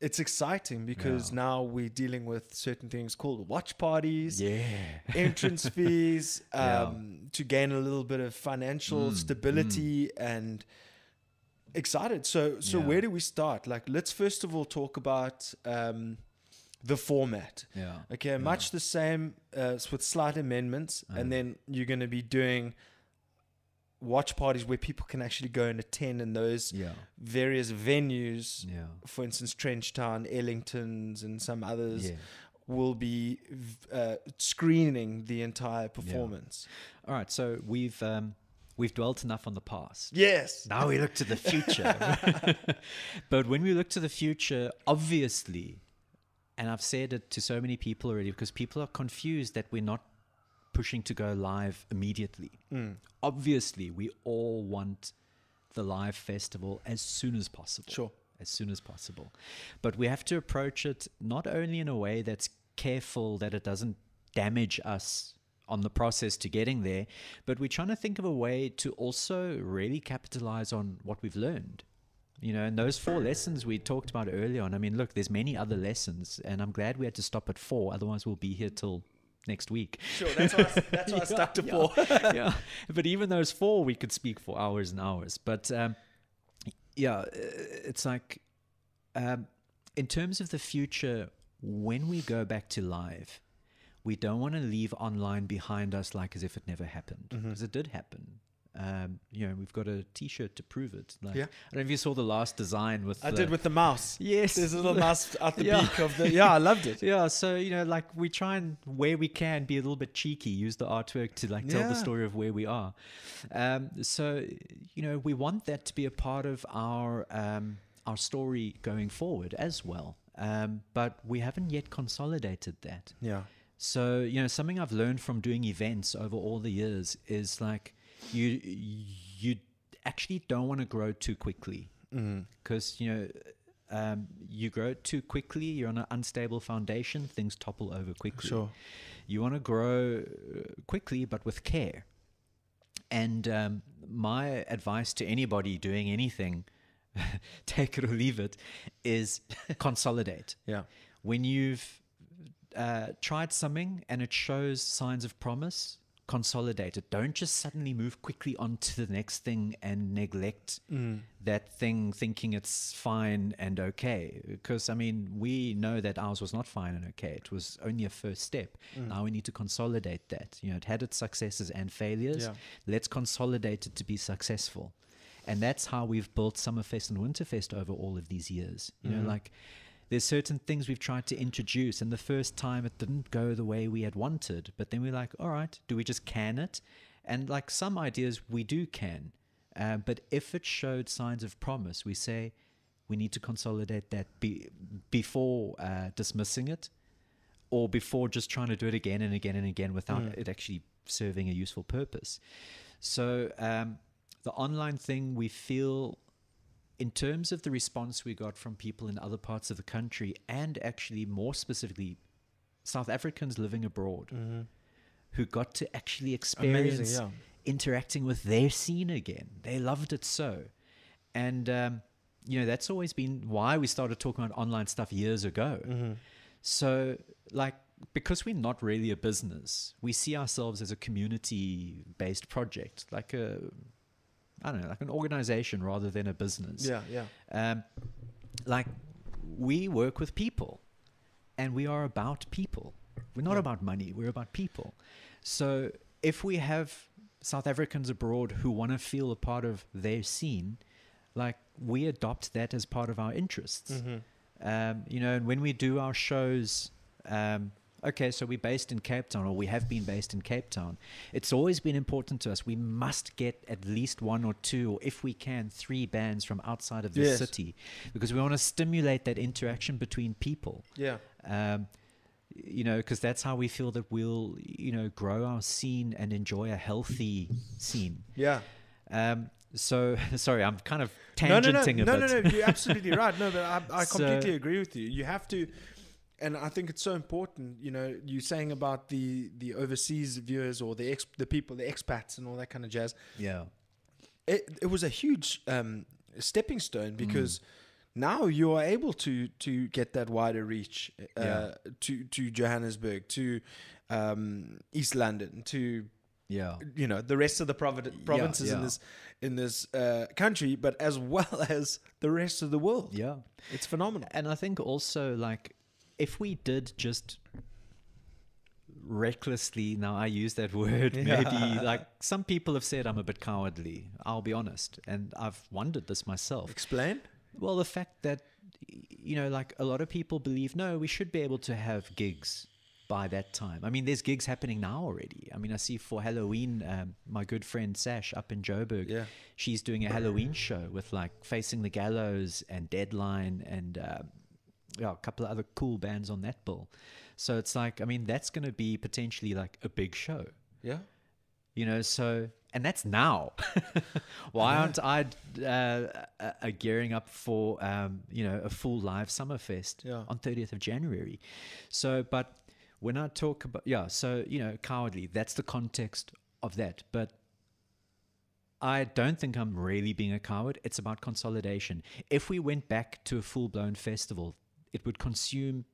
It's exciting because Yeah. now we're dealing with certain things called watch parties, yeah entrance <laughs> fees, um, to gain a little bit of financial Mm, stability and excited. So, so Yeah. where do we start? Like, let's first of all talk about um, the format. yeah Okay, much the same uh, with slight amendments, Uh-huh. and then you're going to be doing watch parties where people can actually go and attend in those yeah various venues. yeah For instance, Trenchtown, Ellingtons, and some others yeah will be uh, screening the entire performance. all right so we've um we've dwelt enough on the past Yes. Now we look to the future. <laughs> but when we look to the future, obviously, and I've said it to so many people already because people are confused that we're not pushing to go live immediately. Mm. Obviously, we all want the live festival as soon as possible. Sure. As soon as possible. But we have to approach it not only in a way that's careful that it doesn't damage us on the process to getting there, but we're trying to think of a way to also really capitalize on what we've learned. You know, and those four lessons we talked about earlier on. I mean, look, there's many other lessons, and I'm glad we had to stop at four. Otherwise, we'll be here till next week. Sure. That's why I, that's why I <laughs> stuck to four. <laughs> yeah. <laughs> But even those four, we could speak for hours and hours. But um, yeah, uh, it's like um, in terms of the future, when we go back to live, we don't want to leave online behind us like as if it never happened because it did happen. Um, you know, we've got a T-shirt to prove it. Like, Yeah. I don't know if you saw the last design with. I the, did with the mouse. Yes. There's a little <laughs> mouse at the Yeah. beak of the. Yeah, I loved it. Yeah, so you know, like we try and where we can be a little bit cheeky, use the artwork to like tell Yeah. the story of where we are. Um, so you know, we want that to be a part of our um, our story going forward as well. Um, but we haven't yet consolidated that. Yeah. So you know, something I've learned from doing events over all the years is like you you actually don't want to grow too quickly Mm-hmm. because you know um, you grow too quickly. You're on an unstable foundation. Things topple over quickly. Sure. You want to grow uh, quickly, but with care. And um, my advice to anybody doing anything, <laughs> take it or leave it, is <laughs> consolidate Yeah. when you've uh, tried something and it shows signs of promise, consolidate it. Don't just suddenly move quickly on to the next thing and neglect mm. that thing thinking it's fine and okay. Because, I mean, we know that ours was not fine and okay. It was only a first step. Mm. Now we need to consolidate that. You know, it had its successes and failures. Yeah. Let's consolidate it to be successful. And that's how we've built Summerfest and Winterfest over all of these years. You know, mm. like there's certain things we've tried to introduce, and the first time it didn't go the way we had wanted. But then we're like, all right, do we just can it? And like some ideas we do can. Uh, but if it showed signs of promise, we say we need to consolidate that be, before uh, dismissing it or before just trying to do it again and again and again without it actually serving a useful purpose. So um, the online thing, we feel, in terms of the response we got from people in other parts of the country, and actually more specifically, South Africans living abroad, who got to actually experience yeah. interacting with their scene again. They loved it so, and um, you know that's always been why we started talking about online stuff years ago. So, like, because we're not really a business, we see ourselves as a community based project, like a, I don't know, like an organization rather than a business. Yeah. Yeah. Um, like, we work with people and we are about people. We're not about money, we're about people. So, if we have South Africans abroad who want to feel a part of their scene, like, we adopt that as part of our interests. Mm-hmm. Um, you know, and when we do our shows, um, okay, so we're based in Cape Town, or we have been based in Cape Town. It's always been important to us. We must get at least one or two, or if we can, three bands from outside of the Yes. city, because we want to stimulate that interaction between people. Yeah. Um, you know, because that's how we feel that we'll, you know, grow our scene and enjoy a healthy scene. Yeah. Um, so, <laughs> sorry, I'm kind of No, no, no, no, a no, bit. no. You're absolutely <laughs> right. No, but I, I So- completely agree with you. You have to, and I think it's so important. You know, you saying about the the overseas viewers or the ex, the people, the expats, and all that kind of jazz. Yeah. It it was a huge um, stepping stone Mm. because. Now you are able to to get that wider reach uh, Yeah. to to Johannesburg, to um, East London, to Yeah. you know the rest of the provi- provinces in yeah. this in this uh, country, but as well <laughs> as the rest of the world. Yeah. It's phenomenal. And I think also like if we did just recklessly now I use that <laughs> word maybe like some people have said I'm a bit cowardly I'll be honest and I've wondered this myself Explain. well the fact that you know like a lot of people believe no we should be able to have gigs by that time I mean there's gigs happening now already I mean I see for Halloween um, my good friend Sash up in Joburg Yeah. she's doing a Halloween show with like Facing the Gallows and Deadline and um, yeah, a couple of other cool bands on that bill. So it's like, I mean, that's going to be potentially like a big show, Yeah. you know. So and that's now. <laughs> Why aren't I uh, gearing up for um, you know a full live Summerfest Yeah. on 30th of January? So, but when I talk about yeah, so you know, cowardly. That's the context of that, but. I don't think I'm really being a coward. It's about consolidation. If we went back to a full blown festival, it would consume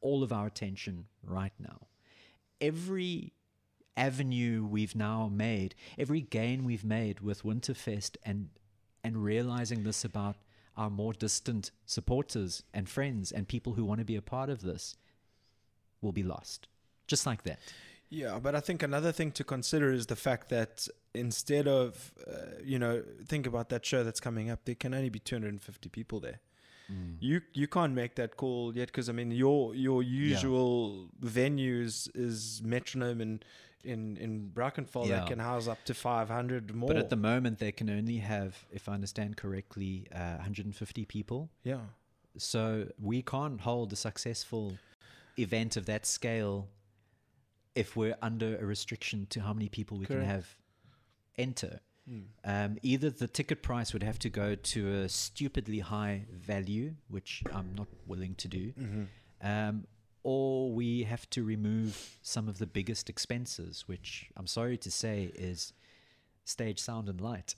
all of our attention right now. Every avenue we've now made, every gain we've made with Winterfest and and realizing this about our more distant supporters and friends and people who want to be a part of this will be lost. Just like that. Yeah, but I think another thing to consider is the fact that instead of uh, you know think about that show that's coming up there can only be 250 people there Mm. you you can't make that call yet because i mean your your usual venues is metronome in in in brackenfell Yeah. that can house up to 500 more But at the moment, they can only have, if I understand correctly, uh, 150 people. yeah So we can't hold a successful event of that scale if we're under a restriction to how many people we Correct. can have enter. Hmm. Um, either the ticket price would have to go to a stupidly high value, which I'm not willing to do, Mm-hmm. um, or we have to remove some of the biggest expenses, which I'm sorry to say is stage sound and light.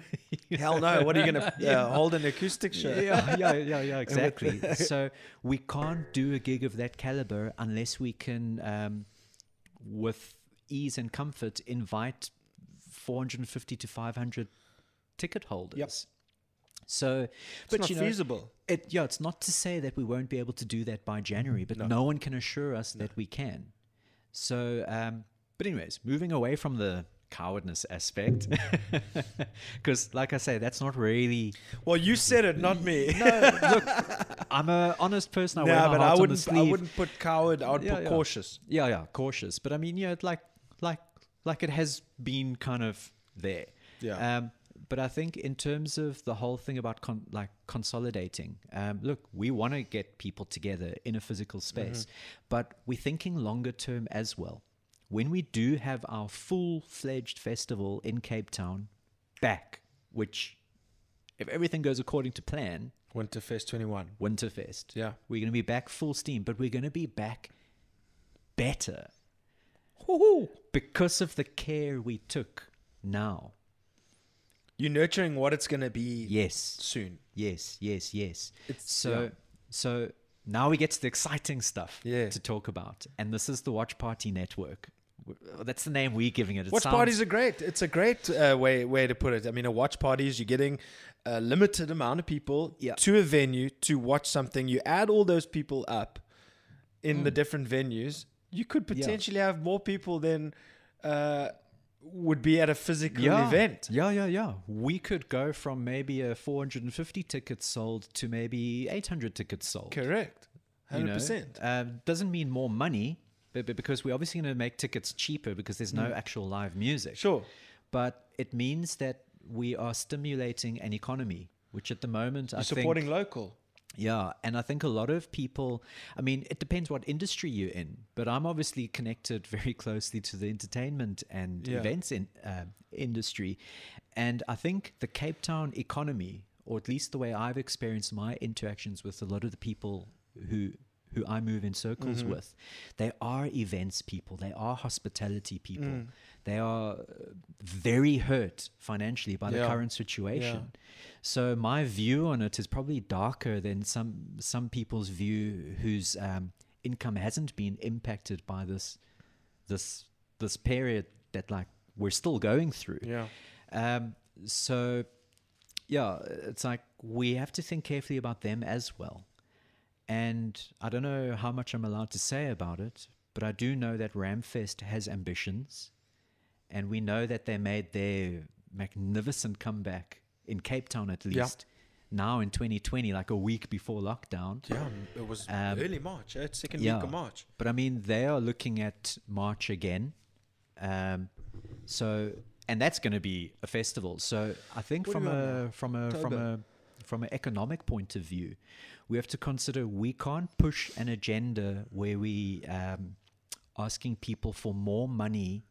<laughs> hell no what are you gonna <laughs> uh, hold an acoustic show yeah, yeah, yeah, yeah, <laughs> exactly. so we can't do a gig of that caliber unless we can, um, with ease and comfort, invite 450 to 500 ticket holders. So, it's but not you know, feasible it, yeah, it's not to say that we won't be able to do that by January, but No. no, one can assure us that we can. So, um, but anyways, moving away from the cowardness aspect, <laughs> because like I say, that's not really well you said it not me <laughs> no, look, I'm a honest person. I no but i heart on the wouldn't i wouldn't put coward i would Yeah, put yeah. cautious Yeah, yeah, cautious. But I mean, yeah, like, like, like it has been kind of there. Yeah. Um, but I think in terms of the whole thing about con- like consolidating, um, look, we want to get people together in a physical space, but we're thinking longer term as well. When we do have our full fledged festival in Cape Town back, which, if everything goes according to plan, winterfest 21 Winterfest. Yeah. We're going to be back full steam, but we're going to be back better because of the care we took now. you're nurturing what it's gonna be Yes. soon Yes, yes, yes. It's- so yeah. so now we get to the exciting stuff Yeah. to talk about. And this is the Watch Party Network. That's the name we're giving it. it Watch sounds- parties are great. It's a great uh, way way to put it. I mean, a watch party is you're getting a limited amount of people Yeah. to a venue to watch something. You add all those people up in Mm. the different venues. You could potentially have more people than uh, would be at a physical yeah. event. Yeah, yeah, yeah. We could go from maybe a 450 tickets sold to maybe 800 tickets sold. Correct. you Hundred know. Um, doesn't mean more money, but, but because we're obviously going to make tickets cheaper because there's no actual live music. Mm. Sure. But it means that we are stimulating an economy, which at the moment I You're think supporting local. Yeah, and I think a lot of people, I mean, it depends what industry you're in, but I'm obviously connected <laughs> very closely to the entertainment and Yeah. events in, uh, industry. And I think the Cape Town economy, or at least the way I've experienced my interactions with a lot of the people who who I move in circles Mm-hmm. with, they are events people, they are hospitality people, Mm. They are uh, very hurt financially by the Yeah. current situation. So my view on it is probably darker than some some people's view whose um, income hasn't been impacted by this this this period that like we're still going through. Yeah. Um, so yeah, it's like we have to think carefully about them as well. And I don't know how much I'm allowed to say about it, but I do know that Ramfest has ambitions, and we know that they made their magnificent comeback in Cape Town at Yeah. least. Now in 2020, like a week before lockdown. Yeah. It was Um, early March. eh? Second yeah. week of March. But I mean, they are looking at March again. Um, so, and that's going to be a festival. So I think from we on a from a from a from an economic point of view, we have to consider we can't push an agenda where we um, asking people for more money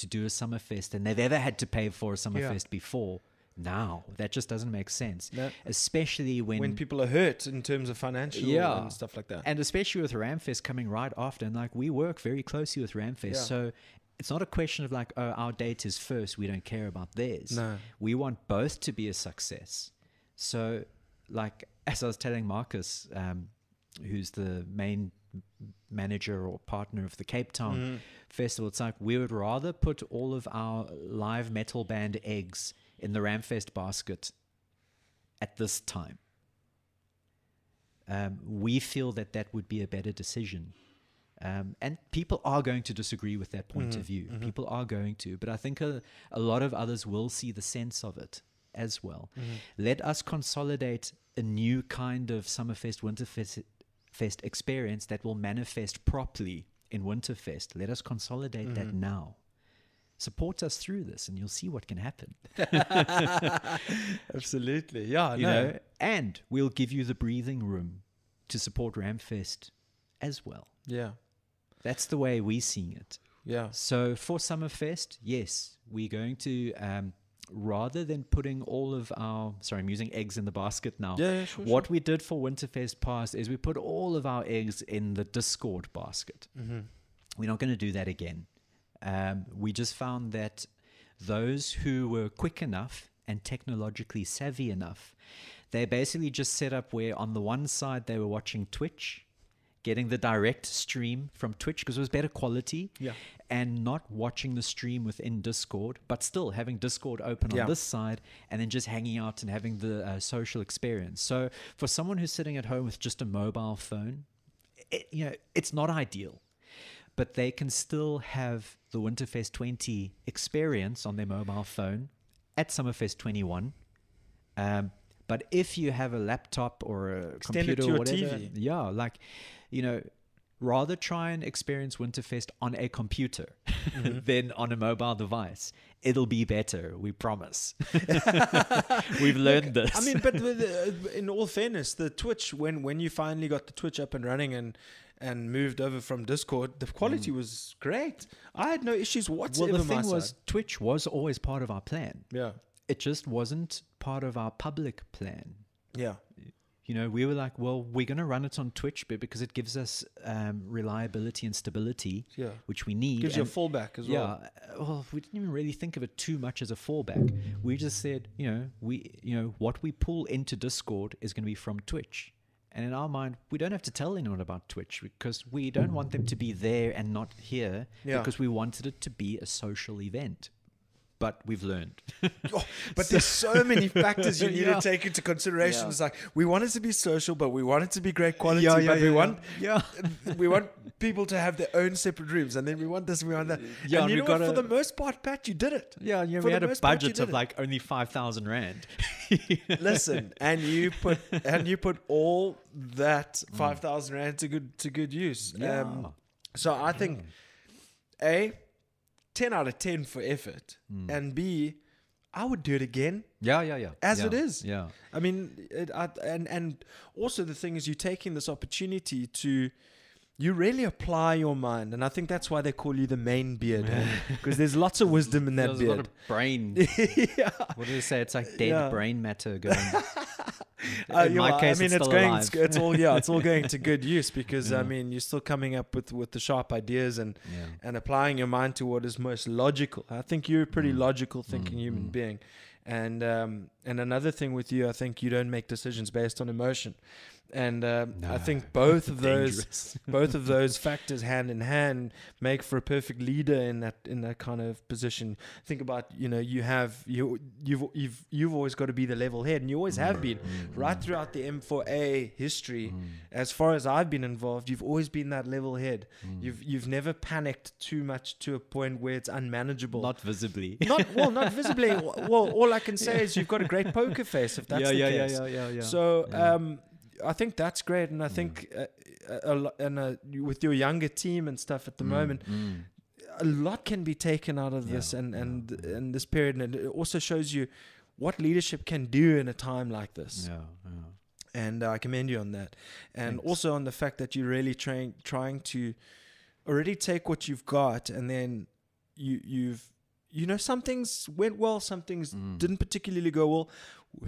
to do a summer fest than they've ever had to pay for a summer Yeah. fest before. Now that just doesn't make sense, No. especially when When people are hurt in terms of financial Yeah. and stuff like that. and especially with Ramfest coming right after, and like we work very closely with Ramfest, Yeah. so it's not a question of like, oh, our date is first, we don't care about theirs. No. we want both to be a success. So, like <laughs> as I was telling Marcus, um, who's the main manager or partner of the Cape Town Mm-hmm. Festival, it's like we would rather put all of our live metal band eggs in the Ramfest basket at this time um, we feel that that would be a better decision Um, and people are going to disagree with that point Mm-hmm. of view. People are going to, but I think a, a lot of others will see the sense of it as well. Mm-hmm. Let us consolidate a new kind of Summerfest, Winterfest Fest experience that will manifest properly in Winterfest. Let us consolidate that Mm-hmm. now. Support us through this, and you'll see what can happen. <laughs> <laughs> Absolutely. Yeah. you no. know, and we'll give you the breathing room to support Ramfest as well. Yeah. That's the way we're seeing it. Yeah. So for Summerfest, yes, we're going to um, rather than putting all of our sorry, I'm using eggs in the basket now. Yeah, yeah, sure, what we did for Winterfest past is we put all of our eggs in the Discord basket. Mm-hmm. We're not going to do that again. Um, we just found that those who were quick enough and technologically savvy enough, they basically just set up where on the one side they were watching Twitch, getting the direct stream from Twitch because it was better quality, Yeah. and not watching the stream within Discord, but still having Discord open Yeah. on this side and then just hanging out and having the uh, social experience. So for someone who's sitting at home with just a mobile phone, it, you know, it's not ideal but they can still have the Winterfest 20 experience on their mobile phone at Summerfest 21. Um, but if you have a laptop or a Extend computer or whatever, TV. yeah, like you know, rather try and experience Winterfest on a computer Mm-hmm. <laughs> than on a mobile device. It'll be better, we promise. <laughs> We've learned this. I mean, but with, uh, in all fairness, the Twitch when when you finally got the Twitch up and running and and moved over from Discord, the quality was great. I had no issues well, the thing was. Twitch was always part of our plan. yeah, It just wasn't part of our public plan. yeah, You know, we were like, well, we're going to run it on Twitch but because it gives us um, reliability and stability, Yeah. which we need. gives you a fallback as yeah, well. uh, well, we didn't even really think of it too much as a fallback. We just said, you know, we, you know, what we pull into Discord is going to be from Twitch. And in our mind, we don't have to tell anyone about Twitch because we don't want them to be there and not here Yeah. because we wanted it to be a social event. But we've learned. <laughs> Oh, but there's so many factors you <laughs> need Yeah. to take into consideration. Yeah. It's like we want it to be social, but we want it to be great quality. Yeah, but yeah, we yeah, yeah. want Yeah. <laughs> we want people to have their own separate rooms, and then we want this, we want that. Yeah, and you we know what? For the most part, Pat, you did it. Yeah, you For we had a part, budget did of like only 5,000 Rand. Listen, and you put and you put all Mm. that five thousand rand to good to good use. Yeah. Um, so I think a ten out of ten for effort, Mm. and b I would do it again. Yeah, yeah, yeah. As yeah, it is. Yeah. I mean, it, I, and and also the thing is, you're taking this opportunity to. You really apply your mind, and I think that's why they call you the main beard, <laughs> because there's lots of wisdom in that There's a lot beard. of brain. <laughs> yeah, What do they say? It's like dead Yeah. brain matter going. <laughs> <laughs> Uh, In yeah, my well, case, I mean, it's it's, going. It's, it's all yeah, it's all going to <laughs> good use because I mean, you're still coming up with with the sharp ideas and Yeah. and applying your mind to what is most logical. I think you're a Mm. pretty logical thinking human being, and um, and another thing with you, I think you don't make decisions based on emotion, and um, I think <laughs> both of those <laughs> both of those factors hand in hand make for a perfect leader in that in that kind of position. Think about you know you have you you've you've you've always got to be the level head, and you always have been right throughout the M4A history. As far as I've been involved, you've always been that level head. You've you've never panicked too much to a point where it's unmanageable. Not visibly. <laughs> not well, not visibly. Well, all I can say is you've got a great poker face. If that's yeah, the yeah, yeah, case. yeah, yeah, yeah. So Yeah. um, I think that's great, and I think uh, a, a, and uh, you- with your younger team and stuff at the moment, Mm. a lot can be taken out of this, Yeah, and yeah, and and this period, and it also shows you what leadership can do in a time like this. Yeah, yeah. And I commend you on that, and Thanks. also on the fact that you're really trying trying to already take what you've got, and then you you've you know some things went well, some things Mm. didn't particularly go well.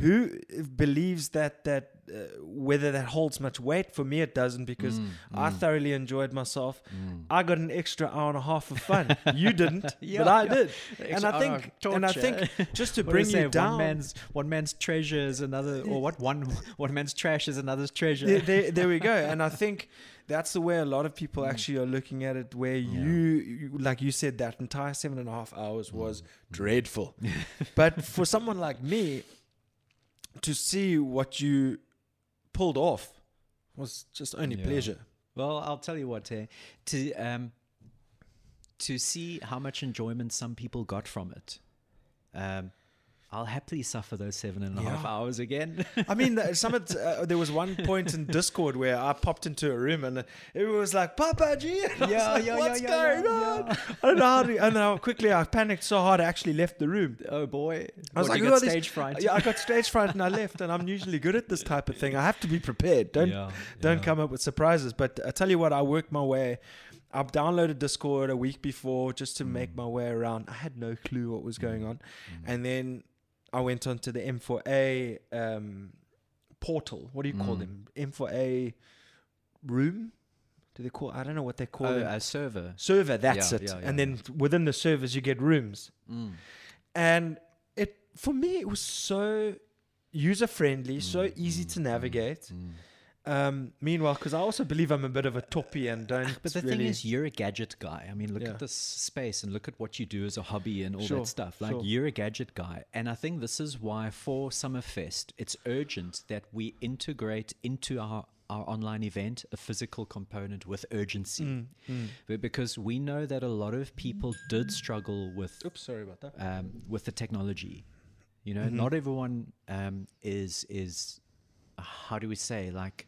Who believes that that uh, whether that holds much weight? For me, it doesn't because Mm, I mm, thoroughly enjoyed myself. mm. I got an extra hour and a half of fun. you <laughs> didn't, Yeah, but I yeah. did. And I think, and I think, just to <laughs> bring they say? you down, One man's one man's treasure is another, or what? One <laughs> one man's trash is another's treasure. there, there, there we go. And I think that's the way a lot of Mm. people actually are looking at it. Where you, you, like you said, that entire seven and a half hours Mm. was dreadful. but for someone like me, to see what you pulled off was just only Yeah. pleasure. Well, I'll tell you what, eh, to um, to see how much enjoyment some people got from it. Um, I'll happily suffer those seven and a half Yeah. hours again. <laughs> I mean, some of, uh, there was one point in Discord where I popped into a room and everyone was like, "Papa G," <laughs> and Yeah, like, yeah, what's yeah, going on? I don't know how to, and then I quickly I panicked so hard I actually left the room. oh boy! I was What, like, you "Who got are these-" stage fright. Yeah, I got stage fright and I left. And I'm usually good at this type of thing. I have to be prepared. Don't don't come up with surprises. But I tell you what, I worked my way. I've downloaded Discord a week before just to Mm. make my way around. I had no clue what was going on, and then I went on to the M4A um, portal. What do you call Mm. them? M4A room? Do they call? I don't know what they call Oh, them. a server. server. That's Yeah, it. yeah, And then within the servers, you get rooms Mm. and it for me it was so user friendly so Mm, easy to navigate um meanwhile because i also believe i'm a bit of a toppy and don't But the really, thing is, you're a gadget guy. I mean, look Yeah. at this space and look at what you do as a hobby and all Sure, that stuff. Like, sure. you're a gadget guy. And I think this is why for Summerfest, it's urgent that we integrate into our, our online event a physical component with urgency. Mm, But because we know that a lot of people did struggle with oops sorry about that um, with the technology. You know, Mm-hmm. not everyone um, is is how do we say like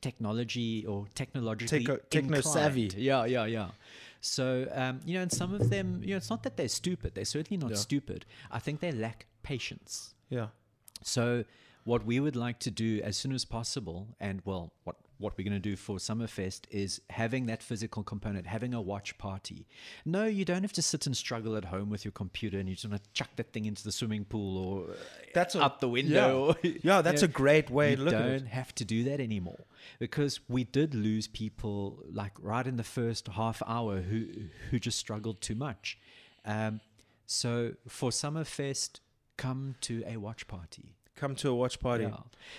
technology or technologically Techno- inclined. Yeah, yeah, yeah. So um, you know, and some of them, you know, it's not that they're stupid. They're certainly not Yeah. stupid. I think they lack patience. yeah So what we would like to do as soon as possible, and well, what what we're going to do for Summerfest is having that physical component, having a watch party. No, you don't have to sit and struggle at home with your computer and you just want to chuck that thing into the swimming pool or uh, That's a- out the window. yeah, <laughs> yeah that's a great way you to look don't have to do that anymore because we did lose people like right in the first half hour who who just struggled too much. Um, so for Summerfest, come to a watch party. Come to a watch party Yeah.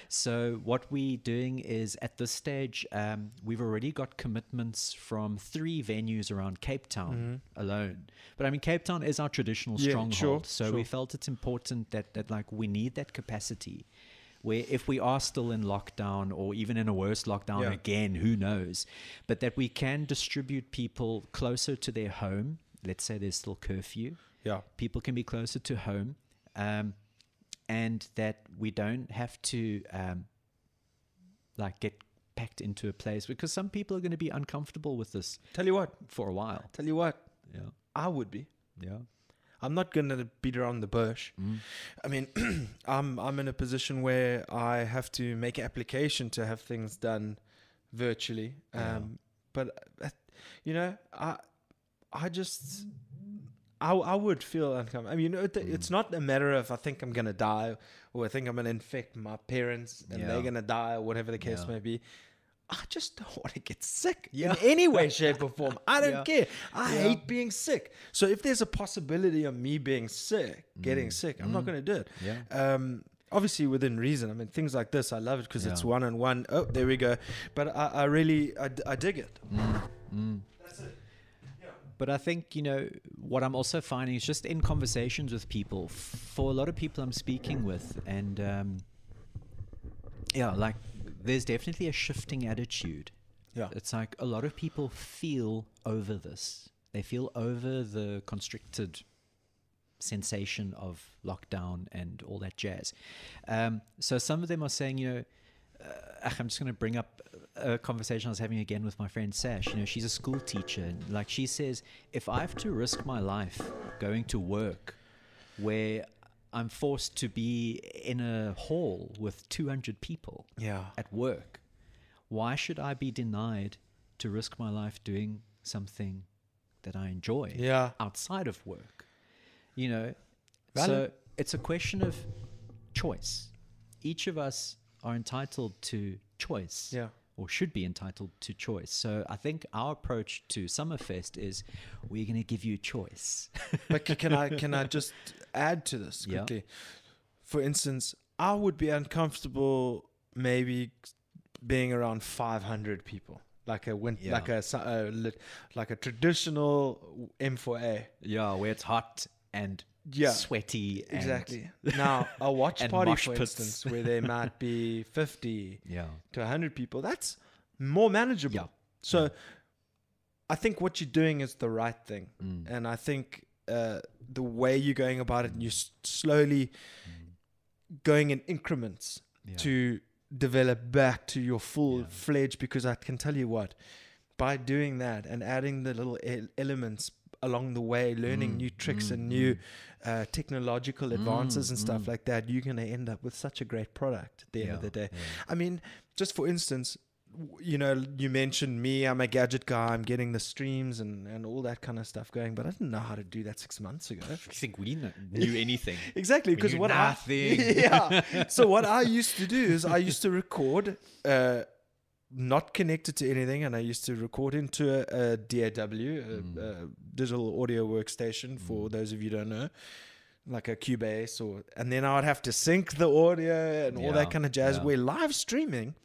So what we're doing is at this stage, um, we've already got commitments from three venues around Cape Town alone. But I mean, Cape Town is our traditional Mm-hmm. Yeah, stronghold, sure, so we felt it's important that that like we need that capacity. Where if we are still in lockdown or even in a worse lockdown Yeah. again, who knows? But that we can distribute people closer to their home. Let's say there's still curfew yeah people can be closer to home um, and that we don't have to um, like get packed into a place because some people are going to be uncomfortable with this tell you what for a while tell you what yeah i would be yeah I'm not gonna beat around the bush. Mm. I mean, <clears throat> I'm I'm in a position where I have to make an application to have things done virtually. Um, Yeah. But uh, you know, I I just I I would feel uncomfortable. I mean, you know, it, Mm. it's not a matter of I think I'm gonna die or I think I'm gonna infect my parents and they're gonna die or whatever the case Yeah. may be. I just don't want to get sick Yeah. in any way, shape, or form. I don't Yeah. care. I Yeah. hate being sick. So if there's a possibility of me being sick, getting Mm. sick, I'm not going to do it. Yeah. Um, obviously within reason. I mean, things like this, I love it because it's one on one. Oh, there we go. But I, I really, I, I dig it. Mm. But I think, you know, what I'm also finding is just in conversations with people, for a lot of people I'm speaking with, and um, yeah, like there's definitely a shifting attitude. Yeah. It's like a lot of people feel over this. They feel over the constricted sensation of lockdown and all that jazz. Um, so some of them are saying, you know, uh, I'm just going to bring up a conversation I was having again with my friend Sash. You know, she's a school teacher, and like she says, if I have to risk my life going to work where I'm forced to be in a hall with 200 people Yeah. at work, why should I be denied to risk my life doing something that I enjoy Yeah. outside of work? You know, Valid. so it's a question of choice. Each of us are entitled to choice. Yeah. Or should be entitled to choice. So I think our approach to Summerfest is we're going to give you choice. but can I can I <laughs> just add to this Yeah. quickly? For instance, I would be uncomfortable maybe being around 500 people, like a win- Yeah. like a, lit- like a traditional M4A. yeah, where it's hot and Yeah. sweaty. and- Exactly. <laughs> now a watch party, for pits. instance, where there might be <laughs> 50 Yeah. to 100 people, that's more manageable. Yeah. So I think what you're doing is the right thing. Mm. And I think uh, the way you're going about it, and you're slowly going in increments Yeah. to develop back to your full fledged. Because I can tell you what, by doing that and adding the little e- elements along the way, learning Mm, new tricks mm, and new uh, technological advances Mm, and stuff mm. like that, you're going to end up with such a great product at the end of the day. yeah. I mean, just for instance, you know, you mentioned me, I'm a gadget guy, I'm getting the streams and, and all that kind of stuff going, but I didn't know how to do that six months ago. <laughs> You think we knew anything? <laughs> Exactly, because what nothing. I <laughs> yeah. So what I used to do is I used to record, uh, not connected to anything, and I used to record into a, a DAW, a, hmm. a digital audio workstation. For hmm. those of you who don't know, like a Cubase, or and then I would have to sync the audio and all that kind of jazz. yeah. Where live streaming,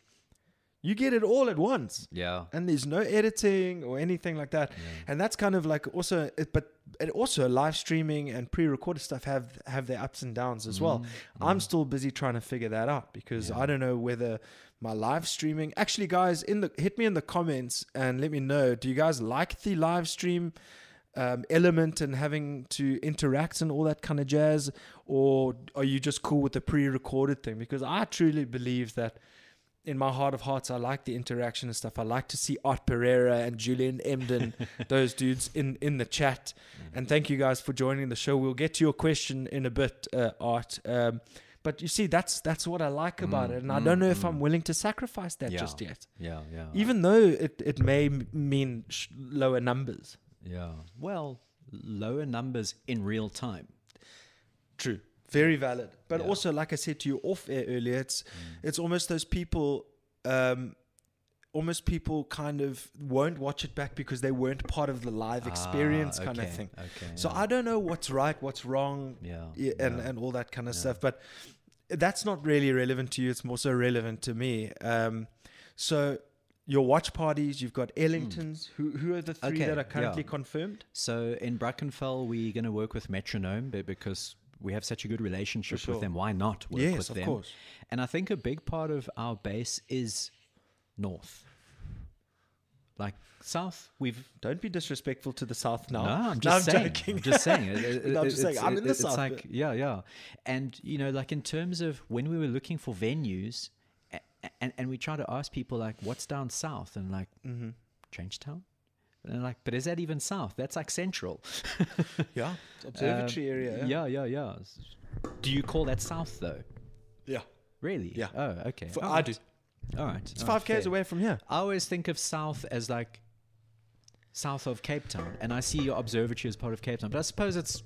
you get it all at once Yeah. and there's no editing or anything like that and that's kind of like also it, but it also live streaming and pre-recorded stuff have have their ups and downs as well mm-hmm. i'm still busy trying to figure that out because i don't know whether my live streaming actually guys in the hit me in the comments and let me know do you guys like the live stream um, element and having to interact and all that kind of jazz or are you just cool with the pre-recorded thing because i truly believe that in my heart of hearts, I like the interaction and stuff. I like to see Art Pereira and Julian Emden, <laughs> those dudes in in the chat. And thank you guys for joining the show. We'll get to your question in a bit, uh, Art. Um, but you see, that's that's what I like about it, and I don't know if I'm willing to sacrifice that Yeah. just yet, Yeah. Yeah. even though it it may m- mean sh- lower numbers. Yeah. Well, lower numbers in real time. True. Very valid. But Yeah. also, like I said to you off air earlier, it's it's almost those people, um, almost people kind of won't watch it back because they weren't part of the live experience Ah, kind of thing. Okay. So yeah. I don't know what's right, what's wrong, Yeah. yeah, and yeah. and all that kind of stuff. But that's not really relevant to you. It's more so relevant to me. Um, so. Your watch parties, you've got Ellingtons. Who who are the three Hmm. Okay, that are currently yeah. confirmed? So in Brackenfell, we're going to work with Metronome be- because we have such a good relationship sure. with them. Why not work Yes, with of them? course. And I think a big part of our base is north. Like south, we've Don't be disrespectful to the South now. No, I'm No, just saying. joking. I'm just <laughs> saying. It- it- No, I'm just saying, I'm in the it's South, like yeah, yeah. And you know, like in terms of when we were looking for venues, and and we try to ask people like, what's down south, and like Mm-hmm. Trenchtown. And like, but is that even south? That's like central. <laughs> Yeah, observatory Um, area. Yeah, yeah, yeah. Do you call that south though? yeah. Really? Yeah. Oh, okay. For- All I right. do. All right. It's five k's away from here. I always think of south as like south of Cape Town, and I see your observatory as part of Cape Town. But I suppose it's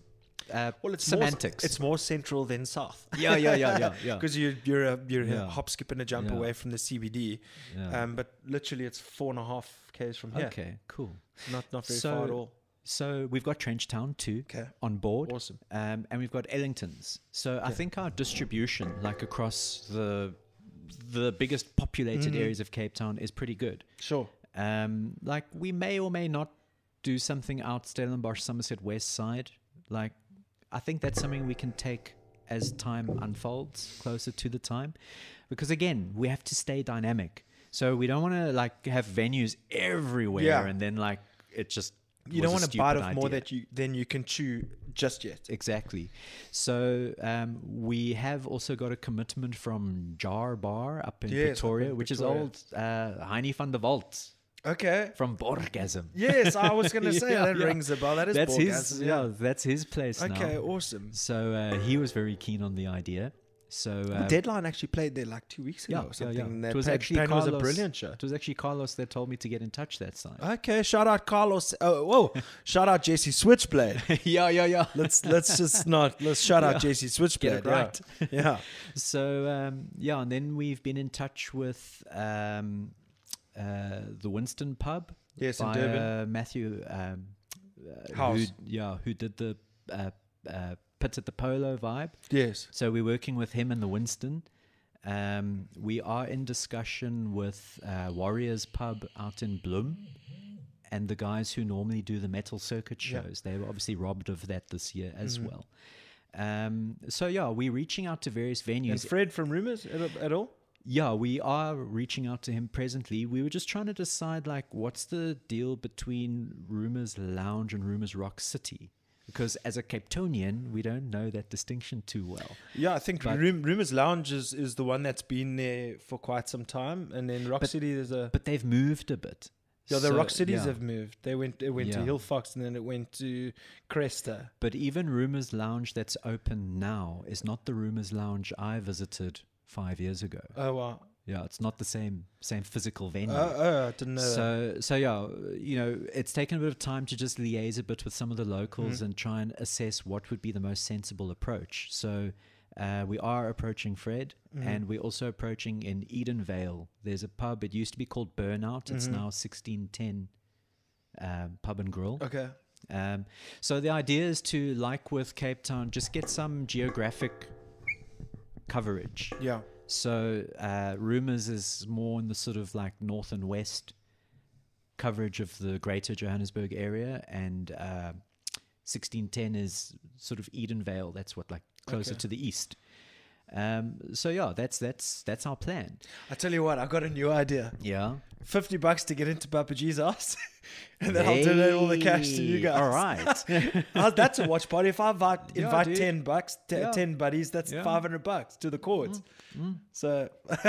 uh, Well, it's semantics. More, it's more central than south. yeah, yeah, yeah, yeah, <laughs> yeah. Because you, you're a, you're a hop, skip, and a jump Yeah. away from the CBD. Yeah. Um, but literally, it's four and a half k's from here. Okay, cool. Not not very so, far at all. So we've got Trenchtown too Okay. on board. Awesome. Um, and we've got Ellingtons. So I think our distribution, like across the the biggest populated Mm-hmm. areas of Cape Town, is pretty good. Sure. Um, like we may or may not do something out Stellenbosch, Somerset West side. Like I think that's something we can take as time unfolds closer to the time, because again we have to stay dynamic. So we don't want to like have venues everywhere Yeah. and then like it just You don't want to bite off more idea. that you than you can chew just yet. Exactly. So um, we have also got a commitment from Jar Bar up in Yes, up Victoria, in which is old uh, Heine van der Walt Okay. from Borgasm. Yes, I was going <laughs> to say Yeah, that yeah. rings a bell. That is that's Borgas, his. Yeah. that's his place Okay, now. awesome. So uh, he was very keen on the idea. So uh, Deadline actually played there like two weeks ago yeah, or something. yeah. and It that was played- actually Carlos, was a brilliant show. It was actually Carlos that told me to get in touch that side. Okay, shout out Carlos. Oh, whoa, <laughs> shout out JC Switchblade. <laughs> yeah, yeah, yeah. Let's let's just <laughs> not let's shout out JC Switchblade. it right. Yeah. So um, yeah, and then we've been in touch with um, uh, the Winston Pub. Yes, in by, Durban. uh, Matthew um, uh, House. Who, yeah, who did the uh, uh, Pits at the Polo vibe. Yes. So we're working with him and the Winston. Um, we are in discussion with uh, Warriors Pub out in Bloom. And the guys who normally do the metal circuit Yeah. shows, they were obviously robbed of that this year as Mhm. well. Um, so yeah, we're reaching out to various venues. And. Fred from Rumors at, at all? yeah, we are reaching out to him presently. We were just trying to decide like what's the deal between Rumors Lounge and Rumors Rock City. Because as a Cape Townian, we don't know that distinction too well. Yeah, I think Room, Rumors Lounge is, is the one that's been there for quite some time, and then Rock But- City there's a But they've moved a bit. yeah. The So, Rock Cities yeah. have moved. They went it went to Yeah. Hill Fox, and then it went to Cresta. But even Rumors Lounge that's open now is not the Rumors Lounge I visited five years ago. Oh wow. Yeah, it's not the same same physical venue. I didn't know. that. so so yeah, you know, it's taken a bit of time to just liaise a bit with some of the locals Mm-hmm. and try and assess what would be the most sensible approach. So uh, we are approaching Fred, Mm-hmm. and we're also approaching in Edenvale. There's a pub. It used to be called Burnout. It's Mm-hmm. now 1610 um, Pub and Grill. Okay. Um, so the idea is to, like with Cape Town, just get some geographic coverage. Yeah. So uh, rumors is more in the sort of like north and west coverage of the greater Johannesburg area, and uh, 1610 is sort of Edenvale. That's what like closer Okay. to the east. Um, so yeah, that's that's that's our plan. I tell you what, I got a new idea. Yeah. Fifty bucks to get into Papa G's house, <laughs> and then I'll donate all the cash to you guys. All right. <laughs> That's a watch party. If I invite, Yeah, invite dude. ten bucks, t- Yeah. ten buddies, that's Yeah. Mm, five hundred bucks to the courts. So <laughs>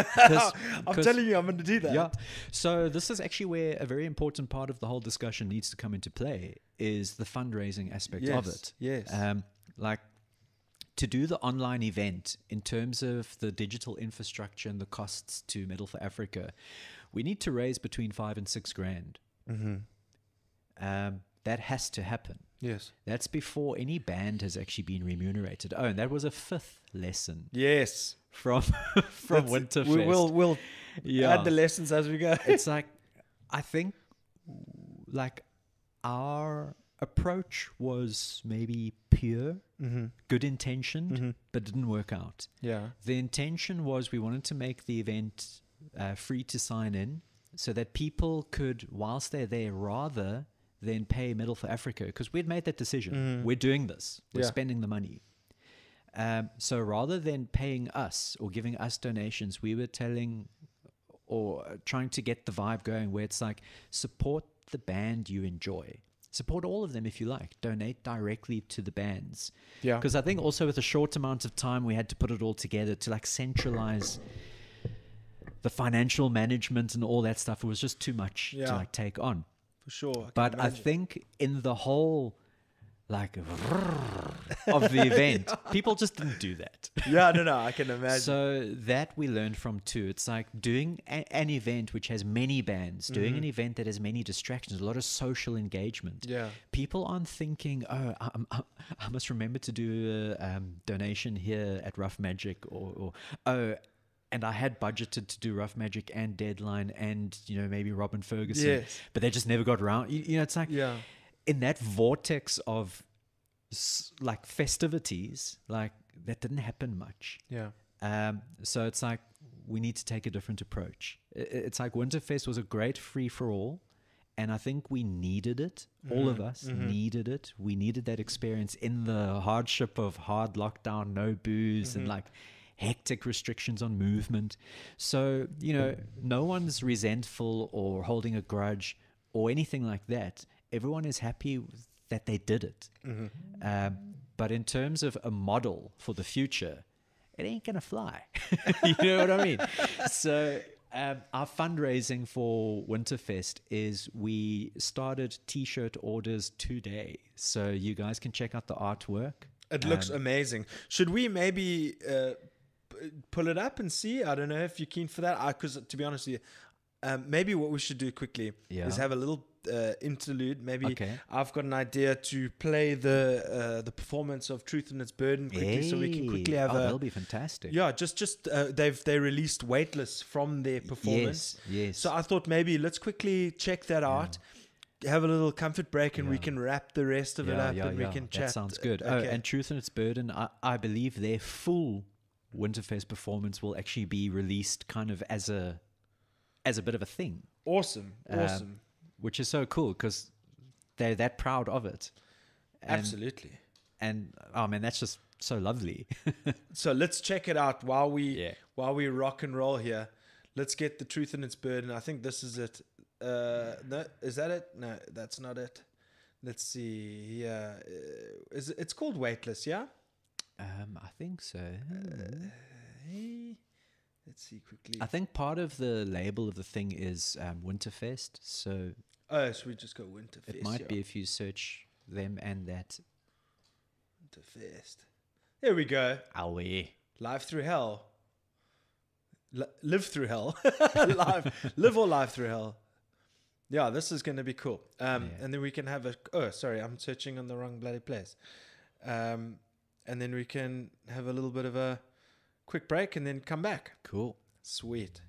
I'm telling you, I'm going to do that. Yeah. So this is actually where a very important part of the whole discussion needs to come into play is the fundraising aspect of it. yes. Um, like to do the online event in terms of the digital infrastructure and the costs to Metal for Africa, we need to raise between five and six grand. Mm-hmm. Um, that has to happen. Yes. That's before any band has actually been remunerated. Oh, and that was a fifth lesson Yes. from <laughs> from That's- Winterfest. We will we'll yeah. add the lessons as we go. it's like I think like our approach was maybe pure, mm-hmm. good intentioned, Mhm. but didn't work out. Yeah. The intention was we wanted to make the event uh, free to sign in so that people could, whilst they're there, rather than pay Metal for Africa, because we'd made that decision. Mhm. We're doing this, we're Yeah. spending the money. Um, so rather than paying us or giving us donations, we were telling or trying to get the vibe going where it's like support the band you enjoy. Support all of them if you like. Donate directly to the bands. Yeah. Because I think also with a short amount of time, we had to put it all together to like centralize the financial management and all that stuff. It was just too much Yeah. to like take on. For sure. I But I think in the whole like of the <laughs> event, people just didn't do that. yeah, no, no, I can imagine. So that we learned from too. It's like doing a- an event which has many bands, doing an event that has many distractions, a lot of social engagement. Mm-hmm. yeah. People aren't thinking, oh, I, I, I must remember to do a um, donation here at Rough Magic, or, or oh, and I had budgeted to do Rough Magic and Deadline, and you know maybe Robin Ferguson, Yes. but they just never got around. You, you know, it's like Yeah. In that vortex of like festivities, like that didn't happen much. Yeah. Um, so it's like we need to take a different approach. It's like Winterfest was a great free for all, and I think we needed it. All mm-hmm. of us mm-hmm. needed it. We needed that experience in the hardship of hard lockdown, no booze, and mm-hmm. like hectic restrictions on movement. So you know, no one's resentful or holding a grudge or anything like that. Everyone is happy that they did it. Um, but in terms of a model for the future, it ain't gonna fly. <laughs> you know what I mean? So um, our fundraising for Winterfest is we started T-shirt orders today, so you guys can check out the artwork. It looks Um, amazing. Should we maybe uh, p- pull it up and see? I don't know if you're keen for that. Because to be honest with you, um, maybe what we should do quickly Yeah. is have a little uh, interlude. Maybe Okay. I've got an idea to play the uh, the performance of Truth and Its Burden quickly, so we can quickly have oh, a that'll be fantastic. yeah. Just just uh, they've they released Weightless from their performance. Yes, yes. So I thought maybe let's quickly check that out. Have a little comfort break, and we can wrap the rest of it up, and we can chat. That sounds good. Oh, and Truth and Its Burden, I, I believe their full Winterfest performance will actually be released kind of as a as a bit of a thing, awesome, um, awesome, which is so cool because they're that proud of it. And, absolutely. And oh man, that's just so lovely. <laughs> So let's check it out while we Yeah. while we rock and roll here, let's get the truth in its burden. I think this is it. Uh, no, is that it? No, that's not it. Let's see. Yeah, uh, is it, it's called Weightless? Yeah. Um, I think so. Hey, let's see quickly. I think part of the label of the thing is um, Winterfest, so oh, so we just go Winterfest. it might yeah. be if you search them and that. Winterfest. There we go. Awe. Live through hell. Li- live through hell. <laughs> live, live or live through hell. Yeah, this is going to be cool. Um, Yeah. And then we can have a. Oh, sorry, I'm searching on the wrong bloody place. Um, and then we can have a little bit of a quick break and then come back. Cool. Sweet.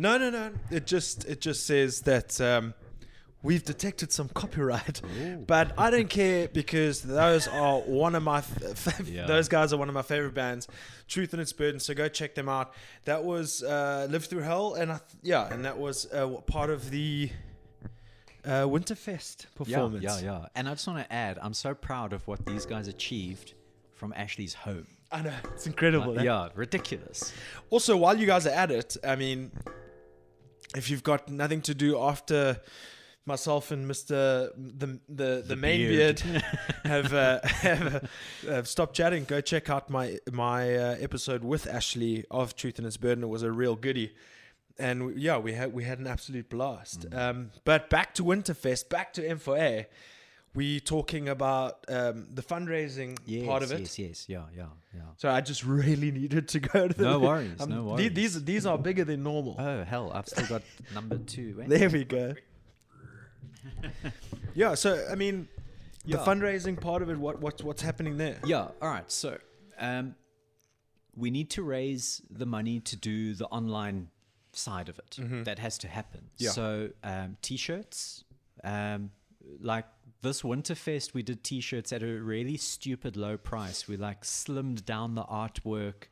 No, no, no. It just it just says that um, we've detected some copyright, but I don't care because those are one of my f- Yeah. those guys are one of my favorite bands, Truth and Its Burden. So go check them out. That was uh, Live Through Hell, and I th- yeah, and that was uh, part of the uh, Winterfest performance. Yeah, yeah, yeah. And I just want to add, I'm so proud of what these guys achieved from Ashley's home. I know it's incredible. eh? yeah, ridiculous. Also, while you guys are at it, I mean, if you've got nothing to do after myself and Mister the the the, main beard, beard. <laughs> have, uh, have, uh, have stopped chatting, go check out my my uh, episode with Ashley of Truth and Its Burden. It was a real goodie. And we- yeah, we had we had an absolute blast. Um, but back to Winterfest, back to M4A. We talking about um, the fundraising Yes, part of it. Yes, yes, yeah, yeah, yeah. So I just <laughs> really needed to go to the. No worries, no worries. These these are bigger than normal. Oh hell, I've still got number two. eh? <laughs> There we go. <laughs> yeah. So I mean, the Yeah. fundraising part of it. What what's what's happening there? Yeah. All right. So, um, we need to raise the money to do the online side of it. That has to happen. Mm-hmm. Yeah. So, um, t-shirts, um, like this Winterfest, we did t-shirts at a really stupid low price. We like slimmed down the artwork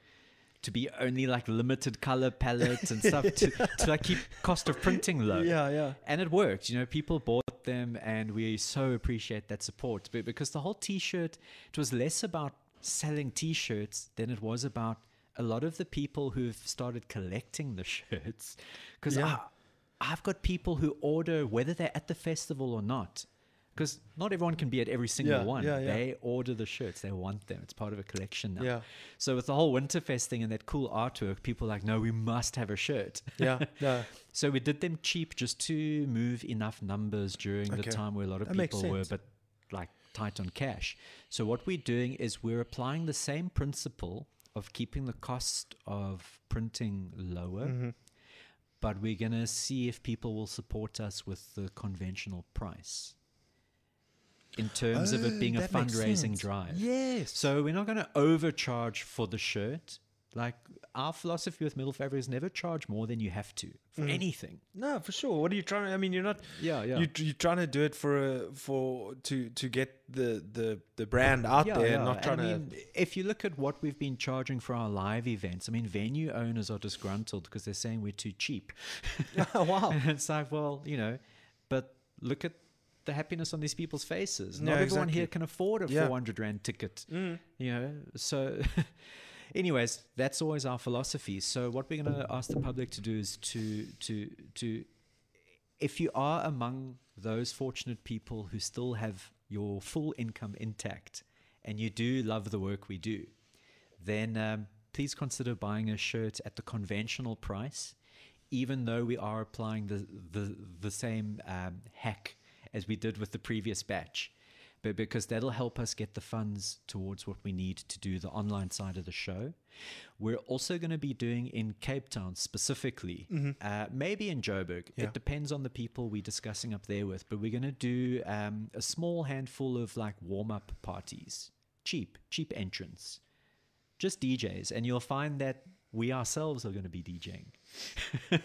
to be only like limited color palettes and stuff to, <laughs> to like keep cost of printing low Yeah, yeah. and it worked. You know, people bought them, and we so appreciate that support. But because the whole T-shirt, it was less about selling T-shirts than it was about a lot of the people who've started collecting the <laughs> shirts. Because Yeah. I've got people who order whether they're at the festival or not. Because not everyone can be at every single Yeah, one. yeah, yeah. They order the shirts. They want them. It's part of a collection now. Yeah. So with the whole Winterfest thing and that cool artwork, people are like, no, we must have a shirt. <laughs> Yeah, yeah. <laughs> So we did them cheap just to move enough numbers during Okay. the time where a lot of That people were but like tight on cash. So what we're doing is we're applying the same principle of keeping the cost of printing lower. Mm-hmm. But we're going to see if people will support us with the conventional price in terms of it oh, being a Oh, that makes fundraising drive. Yes. So we're not going to overcharge for the shirt. Like our philosophy with Middle Favor is never charge more than you have to for Mm. anything. No, for sure. What are you trying? To I mean, you're not. Yeah, yeah. You you're trying to do it for a, for to to get the the the brand out there, and not trying and I to. mean, if you look at what we've been charging for our live events, I mean, venue owners are disgruntled because they're saying we're too cheap. <laughs> wow. and <laughs> it's like, well, you know, but look at the happiness on these people's faces. Not Yeah, everyone here can afford a Yeah. Mm. 400 rand ticket. You know, so. <laughs> Anyways, that's always our philosophy. So what we're going to ask the public to do is to to to if you are among those fortunate people who still have your full income intact and you do love the work we do, then um, please consider buying a shirt at the conventional price, even though we are applying the the, the same um, hack as we did with the previous batch. But because that'll help us get the funds towards what we need to do the online side of the show. We're also going to be doing in Cape Town specifically, uh, maybe in Joburg. Yeah. It depends on the people we're discussing up there with. But we're going to do um, a small handful of like warm up parties, cheap, cheap entrance, just DJs, and you'll find that we ourselves are going to be DJing.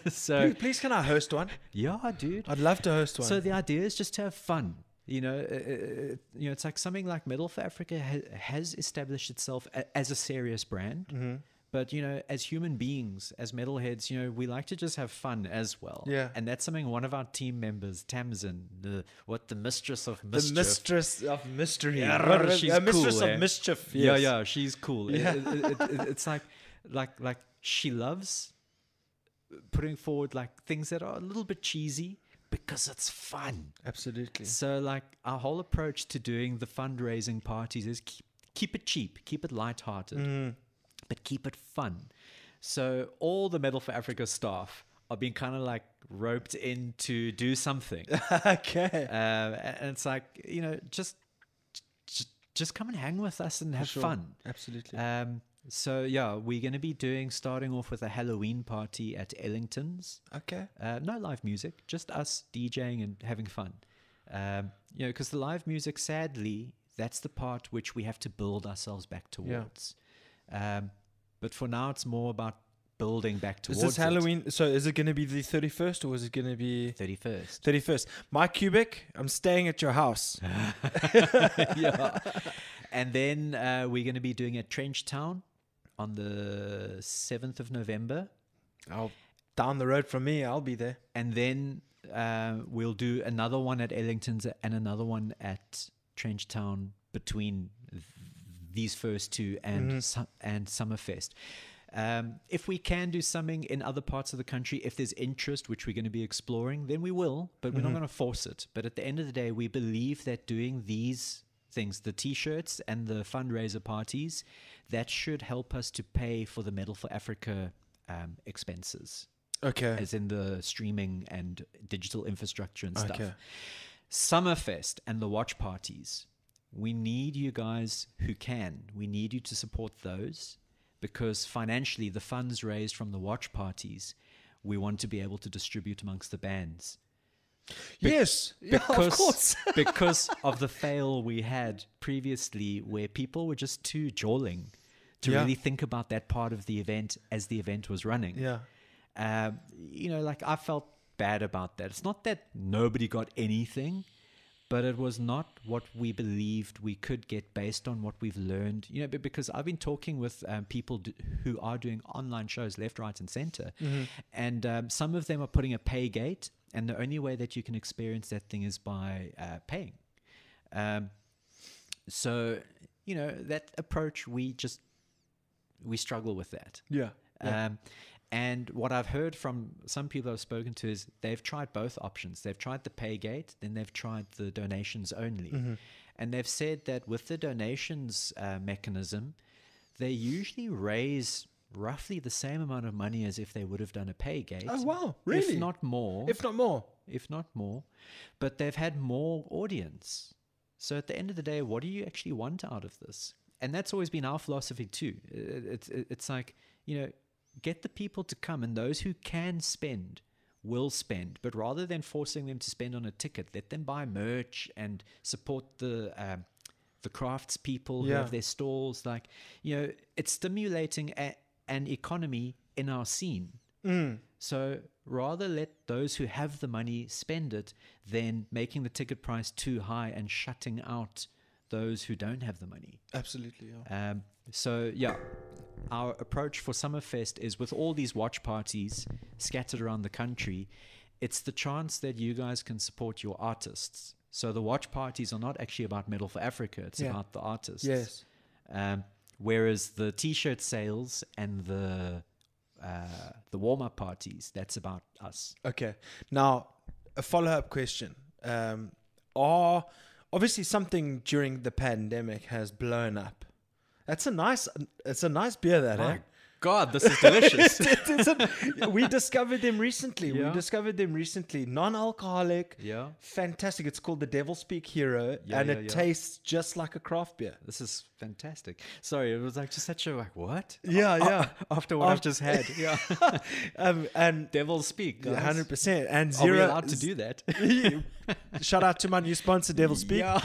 <laughs> so Please, please, can I host one? yeah, dude. I'd love to host one. So the idea is just to have fun. You know, uh, uh, you know, it's like something like Metal for Africa ha- has established itself a- as a serious brand. Mm-hmm. But you know, as human beings, as metalheads, you know, we like to just have fun as well. Yeah. and that's something one of our team members, Tamsin, the what the mistress of mystery the mistress of mystery. Yeah, What she's mistress cool, of eh? mischief. Yeah, yes. yeah, she's cool. Yeah. it- it- it- it's like, like, like she loves putting forward like things that are a little bit cheesy because it's fun. Absolutely. So, like, our whole approach to doing the fundraising parties is keep, keep it cheap, keep it lighthearted, Mm. but keep it fun. So, all the Metal for Africa staff are being kind of like roped in to do something. <laughs> okay. uh, and it's like, you know, just, just, just come and hang with us and have Sure. fun. Absolutely. Um, so, yeah, we're going to be doing, starting off with a Halloween party at Ellington's. okay. Uh, no live music, just us DJing and having fun. Um, you know, because the live music, sadly, that's the part which we have to build ourselves back towards. Um, but for now, it's more about building back towards. Is this Halloween? So is it going to be the 31st or is it going to be Thirty first. 31st? My cubic, I'm staying at your house. <laughs> <laughs> yeah. And then uh, we're going to be doing a Trench Town on the seventh of November. I'll down the road from me. I'll be there. and then uh, we'll do another one at Ellington's and another one at Trench Town between th- these first two and Su- and Summerfest. Um, if we can do something in other parts of the country, if there's interest, which we're going to be exploring, then we will, but we're not going to force it. But at the end of the day, we believe that doing these things, the t-shirts and the fundraiser parties, that should help us to pay for the Metal for Africa um, expenses Okay. as in the streaming and digital infrastructure and stuff. Okay. Summerfest and the watch parties. We need you guys who can. We need you to support those because financially, the funds raised from the watch parties, we want to be able to distribute amongst the bands yes, <laughs> yeah, because of course. <laughs> because of the fail we had previously where people were just too jawling to Yeah. really think about that part of the event as the event was running. yeah, Um, you know, like I felt bad about that. It's not that nobody got anything, but it was not what we believed we could get based on what we've learned. You know, be- because I've been talking with um, people d- who are doing online shows left, right, and center, and um, some of them are putting a pay gate, and the only way that you can experience that thing is by uh, paying. Um, so, you know, that approach we just we struggle with that. yeah, yeah. And what I've heard from some people I've spoken to is they've tried both options. They've tried the pay gate, then they've tried the donations only. And they've said that with the donations uh, mechanism, they usually raise roughly the same amount of money as if they would have done a pay gate. Oh, wow. Really? If not more. if not more. if not more. But they've had more audience. So at the end of the day, what do you actually want out of this? And that's always been our philosophy too. It's it's like you know, get the people to come, and those who can spend will spend. But rather than forcing them to spend on a ticket, let them buy merch and support the. Um, the crafts people who have their stalls, like you know, it's stimulating a, an economy in our scene. So rather let those who have the money spend it than making the ticket price too high and shutting out those who don't have the money. Absolutely. Yeah. Um, so yeah, our approach for Summerfest is with all these watch parties scattered around the country, it's the chance that you guys can support your artists. So the watch parties are not actually about Metal for Africa; it's Yeah. about the artists. Yes. Um, whereas the T-shirt sales and the uh, the warm-up parties, that's about us. Okay. Now, a follow up question. Um, are obviously something during the pandemic has blown up. That's a nice. It's a nice beer. That. eh? God, this is delicious. <laughs> It we discovered them recently. We discovered them recently. Non-alcoholic. Yeah. Fantastic. It's called the Devil's Peak Hero, Yeah, and yeah, it yeah. tastes just like a craft beer. this is fantastic. Sorry, it was like just such a like what? Yeah, yeah. After what I've just had, yeah. <laughs> Um, and Devil's Peak, guys. hundred percent. And Are zero. we allowed to do that? <laughs> Shout out to my new sponsor, Devil's Peak. Yeah.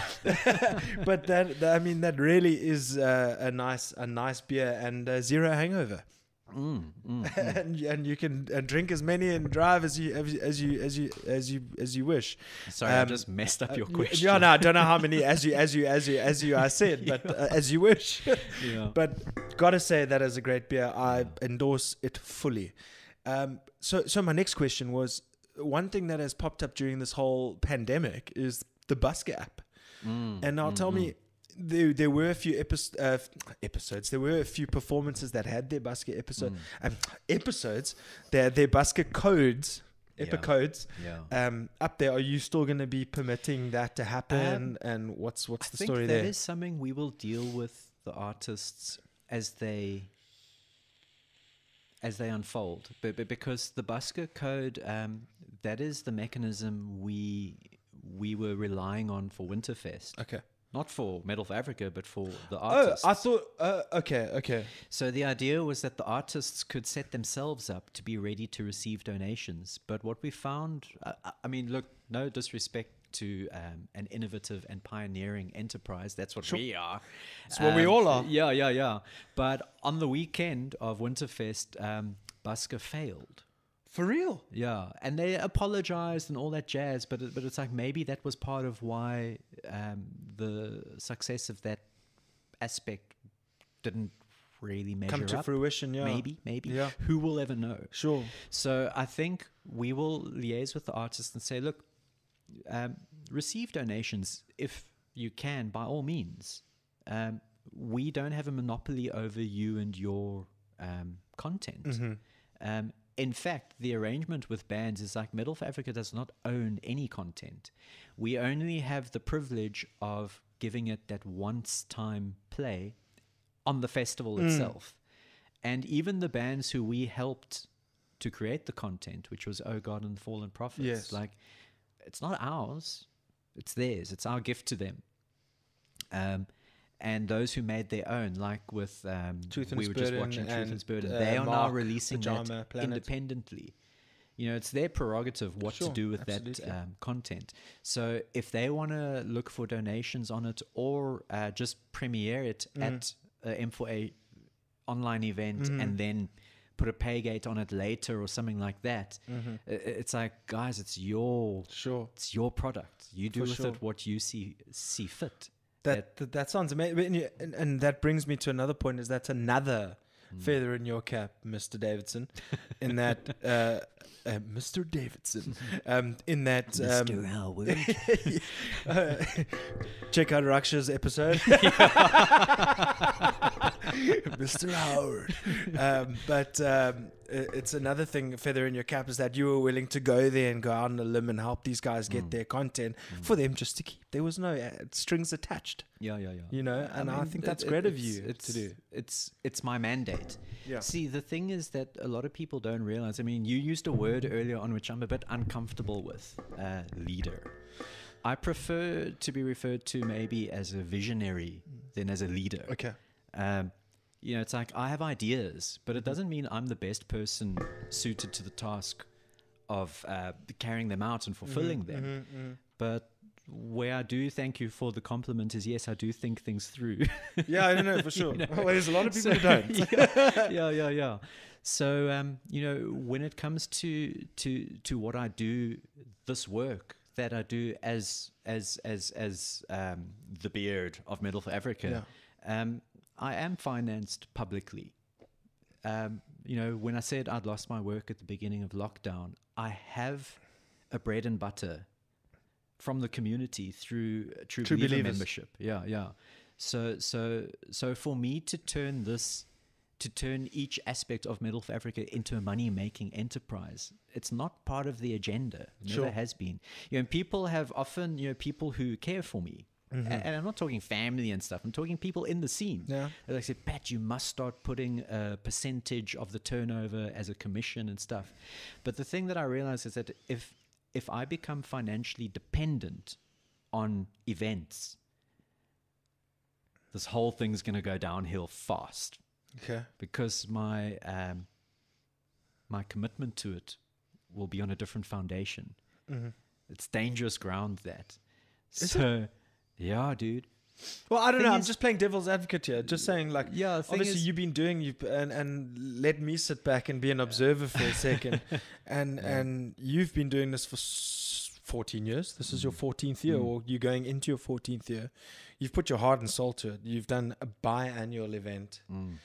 but that, that- I mean, that really is uh, a nice, a nice beer and uh, zero hangover. <laughs> Mm, and, and you can uh, drink as many and drive as you as you as you as you as you, as you wish. Sorry, I Um, just messed up your Uh, question. Yeah, no, I don't know how many <laughs> as you as you as you as you I said, but <laughs> uh, as you wish. Yeah. But gotta say that is a great beer. I endorse it fully. Um, so so my next question was one thing that has popped up during this whole pandemic is the Busker app. Mm, and now tell me. There, there were a few epi- uh, episodes. There were a few performances that had their Busker episode um, episodes. Their their Busker codes, Yeah. epicodes, Yeah. um, up there. Are you still going to be permitting that to happen? and what's what's I the story that there? is something we will deal with the artists as they as they unfold. But, but because the Busker code, um, that is the mechanism we we were relying on for Winterfest. okay. Not for Metal for Africa, but for the artists. Oh, artists. I thought. Uh, okay, okay. So the idea was that the artists could set themselves up to be ready to receive donations. But what we found, I, I- I mean, look, no disrespect to um, an innovative and pioneering enterprise. That's what we are. It's what we all are. Yeah, yeah, yeah. But on the weekend of Winterfest, um, Busker failed. For real? Yeah, and they apologized and all that jazz, but it, but it's like maybe that was part of why um, the success of that aspect didn't really measure Come to up. fruition, yeah. Maybe, maybe. Yeah. Who will ever know? Sure. So I think we will liaise with the artist and say, look, um, receive donations if you can, by all means. Um, we don't have a monopoly over you and your um, content. Um, in fact, the arrangement with bands is like Metal for Africa does not own any content. We only have the privilege of giving it that once time play on the festival itself. And even the bands who we helped to create the content, which was Oh God and the Fallen Prophets, Yes. like it's not ours. It's theirs. It's our gift to them. Um, and those who made their own, like with um, Truth and we were just watching Truth and and, uh, they are now releasing Pajama that Planet. independently. You know, it's their prerogative what Sure, to do with absolutely. that um, content. So if they want to look for donations on it or uh, just premiere it Mm. at a M4A online event Mm-hmm. and then put a pay gate on it later or something like that, Mm-hmm. it's like, guys, it's your Sure. it's your product. You do For with sure. it what you see see fit. That that, that sounds amazing, and, and, that brings me to another point. Is that's another Hmm. feather in your cap, Mister Davidson? In that, <laughs> uh, uh, Mister Davidson, <laughs> um, in that, um, Howard. <laughs> uh, check out Raksha's episode, <laughs> Mister Howard. Um, but um, it's another thing, feather in your cap, is that you were willing to go there and go out on a limb and help these guys get their content for them just to keep. There was no uh, strings attached Yeah, yeah, yeah. you know and i, mean, think that's it- great of you it's, to do It's it's my mandate. Yeah. See, the thing is that a lot of people don't realize. I mean, you used a word earlier on which I'm a bit uncomfortable with. Uh, leader. I prefer to be referred to maybe as a visionary than as a leader. okay Um, you know, it's like I have ideas, but it doesn't mean I'm the best person suited to the task of uh, carrying them out and fulfilling them. But where I do thank you for the compliment is yes, I do think things through. <laughs> yeah i don't know for <laughs> sure know. well, there's a lot of people So- who don't <laughs> yeah, yeah, yeah, yeah. So um, you know, when it comes to to to what I do, this work that I do as as as as um, the beard of Metal for Africa, um, I am financed publicly. Um, you know, when I said I'd lost my work at the beginning of lockdown, I have a bread and butter from the community through True, True Believer Believers. membership. Yeah, yeah. So, so, so for me to turn this, to turn each aspect of Middle Africa into a money-making enterprise, it's not part of the agenda. It Never Sure. has been. You know, people have often, you know, people who care for me. A- And I'm not talking family and stuff. I'm talking people in the scene. Mm-hmm. Yeah. They said, Pat, you must start putting a percentage of the turnover as a commission and stuff. But the thing that I realize is that if if I become financially dependent on events, this whole thing's going to go downhill fast okay because my um, my commitment to it will be on a different foundation. It's dangerous ground that. so, yeah, dude. well i don't know. I'm just playing devil's advocate here. Just saying like Yeah, obviously is- you've been doing you and and let me sit back and be an observer for a second. <laughs> And and you've been doing this for 14 years. This is your mm. 14th year mm. or you're going into your 14th year. You've put your heart and soul to it. You've done a biannual event mm.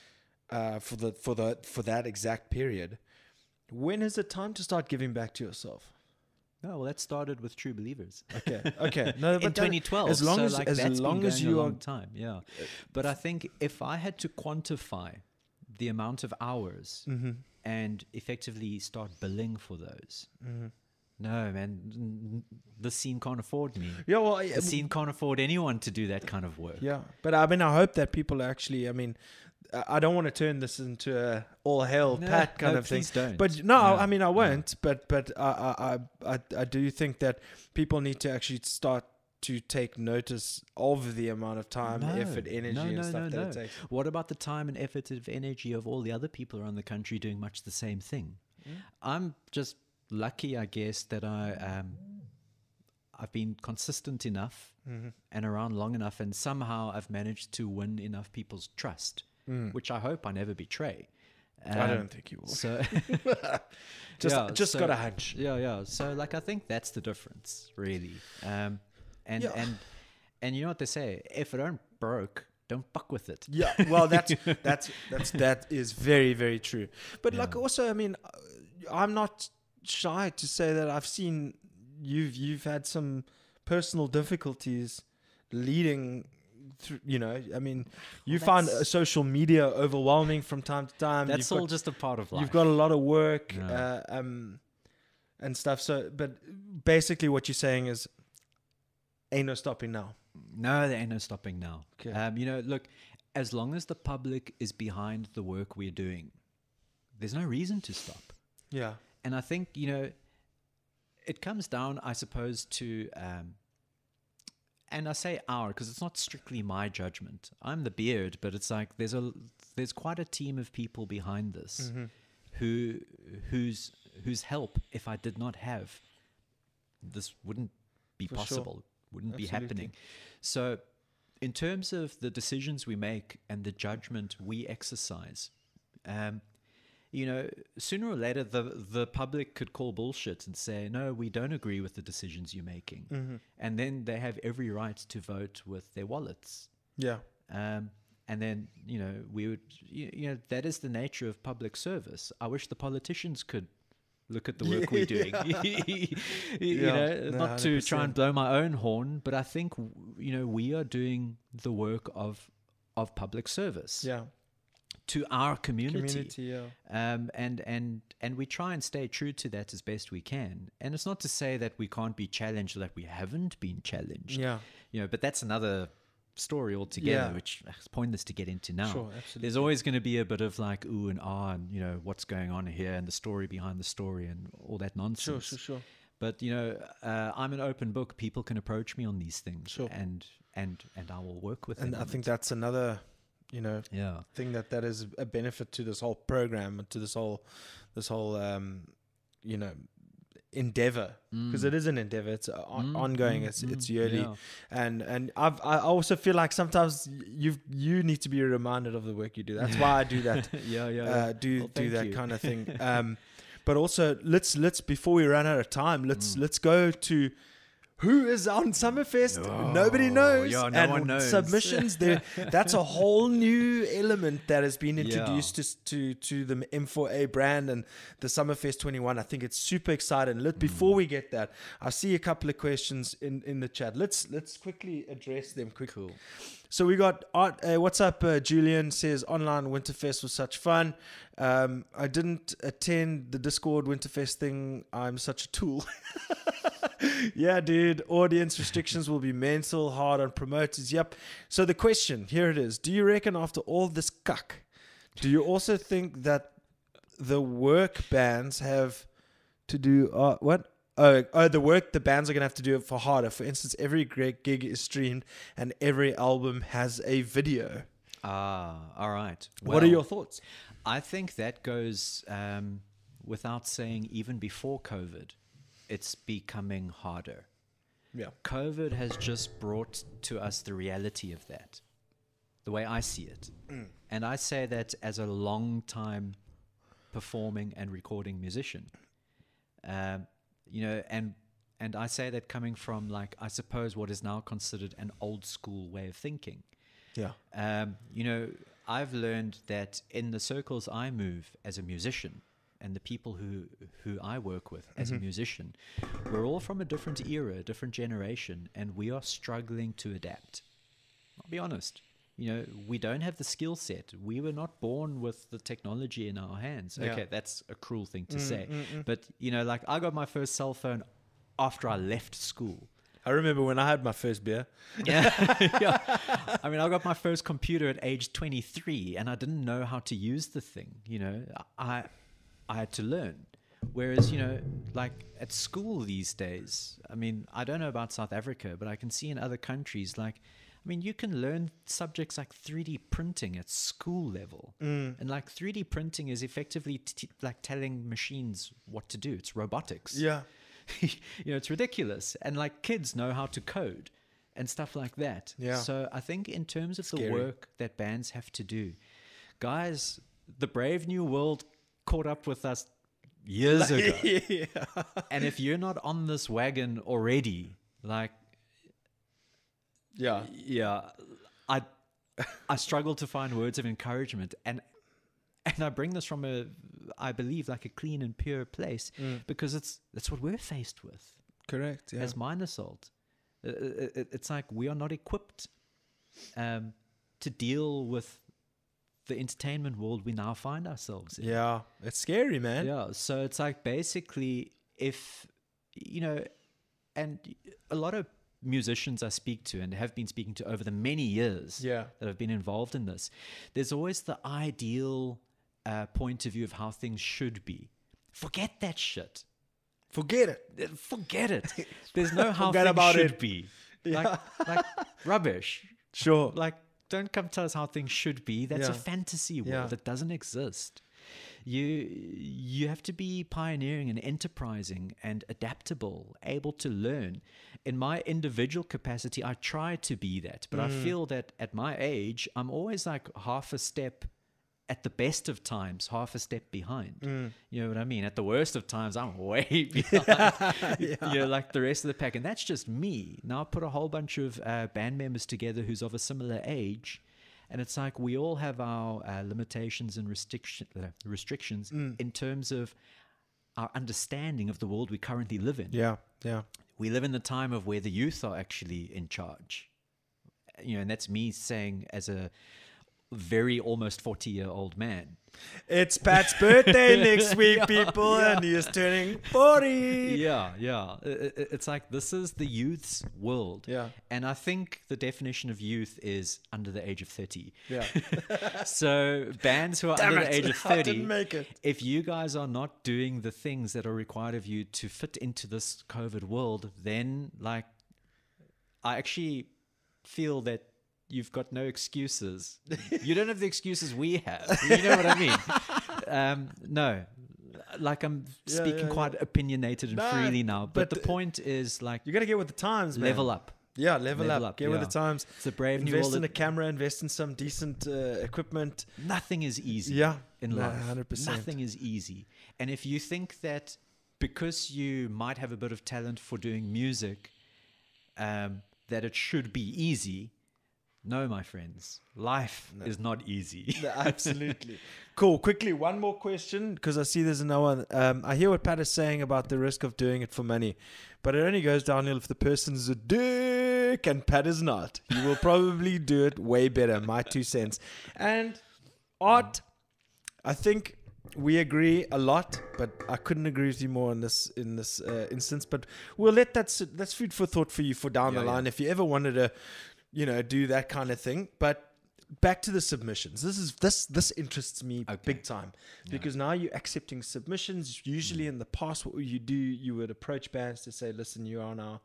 uh, for the for the for that exact period. When is it time to start giving back to yourself No, well, that started with True Believers. <laughs> okay okay no in but that- 2012. as long so as like as long as you are time, yeah. But I think if I had to quantify the amount of hours Mm-hmm. and effectively start billing for those, no, man, the scene can't afford me. yeah well I- The scene can't afford anyone to do that kind of work. Yeah, but I mean, I hope that people actually. I mean, I- don't want to turn this into a all hell No, pat kind no, of thing. don't. But no, No, I mean, I won't. But but I, I I I do think that people need to actually start to take notice of the amount of time, effort, energy, no, and no, stuff no, that no. it takes. What about the time and effort of energy of all the other people around the country doing much the same thing? I'm just lucky, I guess, that I um, I've been consistent enough Mm-hmm. and around long enough, and somehow I've managed to win enough people's trust, which I hope I never betray. Mm. I Um, don't think you will. So <laughs> <laughs> Just yeah, just so- got a hunch. Yeah, yeah. So like I think that's the difference, really. Um, and Yeah. and and you know what they say: if it aren't broke, don't fuck with it. Yeah, well, that's <laughs> that's that's that is very very true. But like also, I mean, uh, I'm not shy to say that I've seen you've you've had some personal difficulties leading. Through, you know, I mean, you find uh, social media overwhelming from time to time. That's you've all got, just a part of life. you've got a lot of work, Yeah. uh, um, and stuff. So, but basically, what you're saying is, ain't no stopping now. no, there ain't no stopping now. Okay. Um, you know, look, as long as the public is behind the work we're doing, there's no reason to stop. Yeah. And I think you know, it comes down, I suppose, to um, and I say our because it's not strictly my judgment. I'm the beard, but it's like there's a there's quite a team of people behind this Mm-hmm. who whose whose help if I did not have this wouldn't be For sure. possible, wouldn't be happening. So, in terms of the decisions we make and the judgment we exercise, um, you know, sooner or later the the public could call bullshit and say, no, we don't agree with the decisions you're making, Mm-hmm. and then they have every right to vote with their wallets. Yeah. Um, and then you know we would you, you know that is the nature of public service. I wish the politicians could look at the work we're doing. <laughs> <laughs> you Yeah, know, no, not to try 100%. and blow my own horn, but I think you know we are doing the work of of public service Yeah. To our community. Community. Yeah. Um, and and and we try and stay true to that as best we can. And it's not to say that we can't be challenged, that we haven't been challenged Yeah. you know, but that's another story altogether, Yeah. which is pointless to get into now. Sure, absolutely. There's always going to be a bit of like ooh and ah, and you know what's going on here, and the story behind the story, and all that nonsense. Sure. Sure. Sure. But you know, uh, I'm an open book. People can approach me on these things, Sure. and and and I will work with And them. And I think that's another, you know, yeah, thing that that is a benefit to this whole program and to this whole this whole um you know endeavor because it is an endeavor it's uh, on, Mm, ongoing mm, it's mm, it's yearly yeah. and and I've I also feel like sometimes you you need to be reminded of the work you do that's why I do that <laughs> yeah, yeah. uh, yeah. do Well, do that you. kind of thing <laughs> um but also let's let's before we run out of time let's Mm. let's go to who is on Summerfest? Nobody knows. yeah, no and one knows. Submissions there. <laughs> That's a whole new element that has been Yeah. introduced to, to to the M4A brand and the Summerfest 21. I think it's super exciting. Let before we get that, I see a couple of questions in in the chat. Let's let's quickly address them quickly. Cool. So we got art. Uh, what's up? Uh, Julian says online Winterfest was such fun. Um, I didn't attend the Discord Winterfest thing. I'm such a tool. <laughs> yeah, dude. Audience restrictions will be mental hard on promoters. Yep. So the question here it is: Do you reckon after all this cuck, do you also think that the work bands have to do uh, what? Oh, oh, the work the bands are gonna have to do it for harder. For instance, every great gig is streamed and every album has a video. Ah, all right. what are your thoughts? I think that goes um, without saying. Even before COVID, it's becoming harder. Yeah. COVID has just brought to us the reality of that, the way I see it. And I say that as a long time performing and recording musician. Um, you know, and and I say that coming from like I suppose what is now considered an old school way of thinking. Yeah. Um, you know, I've learned that in the circles I move as a musician and the people who who I work with as a mm-hmm. musician, we're all from a different era, a different generation, and we are struggling to adapt. I'll be honest. You know, we don't have the skill set. We were not born with the technology in our hands. Yeah. Okay, that's a cruel thing to mm, say. Mm, mm. But, you know, like I got my first cell phone after I left school. I remember when I had my first beer. <laughs> Yeah. yeah. I mean, I got my first computer at age 23 and I didn't know how to use the thing, you know. I I had to learn. Whereas, you know, like at school these days, I mean, I don't know about South Africa, but I can see in other countries like I mean, you can learn subjects like 3D printing at school level. Mm. And like 3D printing is effectively t- like telling machines what to do. It's robotics Yeah. <laughs> you know, it's ridiculous. And like kids know how to code and stuff like that. Yeah. So I think in terms of Scary. the work that bands have to do, guys, the Brave New World caught up with us years <laughs> ago. yeah. and if you're not on this wagon already, like, Yeah. yeah, I I struggle to find words of encouragement and and I bring this from a I believe like a clean and pure place because it's that's what we're faced with Correct. Yeah. as Minnesalt. Uh, uh, it- It's like we are not equipped um, to deal with the entertainment world we now find ourselves in. yeah. It's scary, man. Yeah. So it's like basically, if, you know, and a lot of musicians I speak to and have been speaking to over the many years Yeah. that have been involved in this, there's always the ideal uh, point of view of how things should be. Forget that shit. Forget it. Uh, Forget it. <laughs> There's no how Forget things about should it. be. Like, like <laughs> rubbish. Sure. Like, don't come tell us how things should be. That's a fantasy world Yeah. that doesn't exist. You you have to be pioneering and enterprising and adaptable, able to learn. In my individual capacity, I try to be that, but I Mm. feel that at my age, I'm always like half a step at the best of times, half a step behind. Mm. You know what I mean? At the worst of times, I'm <laughs> way <laughs> behind. You know, like the rest of the pack. And that's just me. Now I put a whole bunch of uh, band members together who's of a similar age. And it's like we all have our uh, limitations and restriction, uh, restrictions Mm. in terms of our understanding of the world we currently live in. Yeah. Yeah. We live in the time of where the youth are actually in charge. You know, and that's me saying as a very almost 40 year old man. It's Pat's birthday <laughs> next week, people, and he is turning 40. yeah, yeah. It's like this is the youth's world. Yeah. And I think the definition of youth is under the age of 30. Yeah. <laughs> So bands who are Damn under it, the age of I 30, didn't make it. if you guys are not doing the things that are required of you to fit into this COVID world, then like I actually feel that you've got no excuses. you don't have the excuses we have. You know what I mean? <laughs> Um, no. Like I'm speaking yeah, quite opinionated and No, freely now, but, but, the point is like You got to get with the times, man. level up. Yeah, level, Level up. up, Get with the times. It's a brave new Invest in a camera, invest in some decent uh, equipment. Nothing is easy. Yeah, in life. 100%. Nothing is easy. And if you think that because you might have a bit of talent for doing music, um, that it should be easy, no, my friends, life is not easy. <laughs> Absolutely. <laughs> cool. Quickly, one more question because I see there's another one. Um, I hear what Pat is saying about the risk of doing it for money, but it only goes downhill if the person's a dick and Pat is not. You will probably do it way better. My two cents. And art, I think we agree a lot, but I couldn't agree with you more in this in this uh, instance. But we'll let that sit, that's food for thought for you for down Yeah, the yeah. line if you ever wanted to, you know, do that kind of thing. But back to the submissions. This is this this interests me Okay. big time because now you're accepting submissions. Usually in the past, what you do, you would approach bands to say, "Listen, you're on our."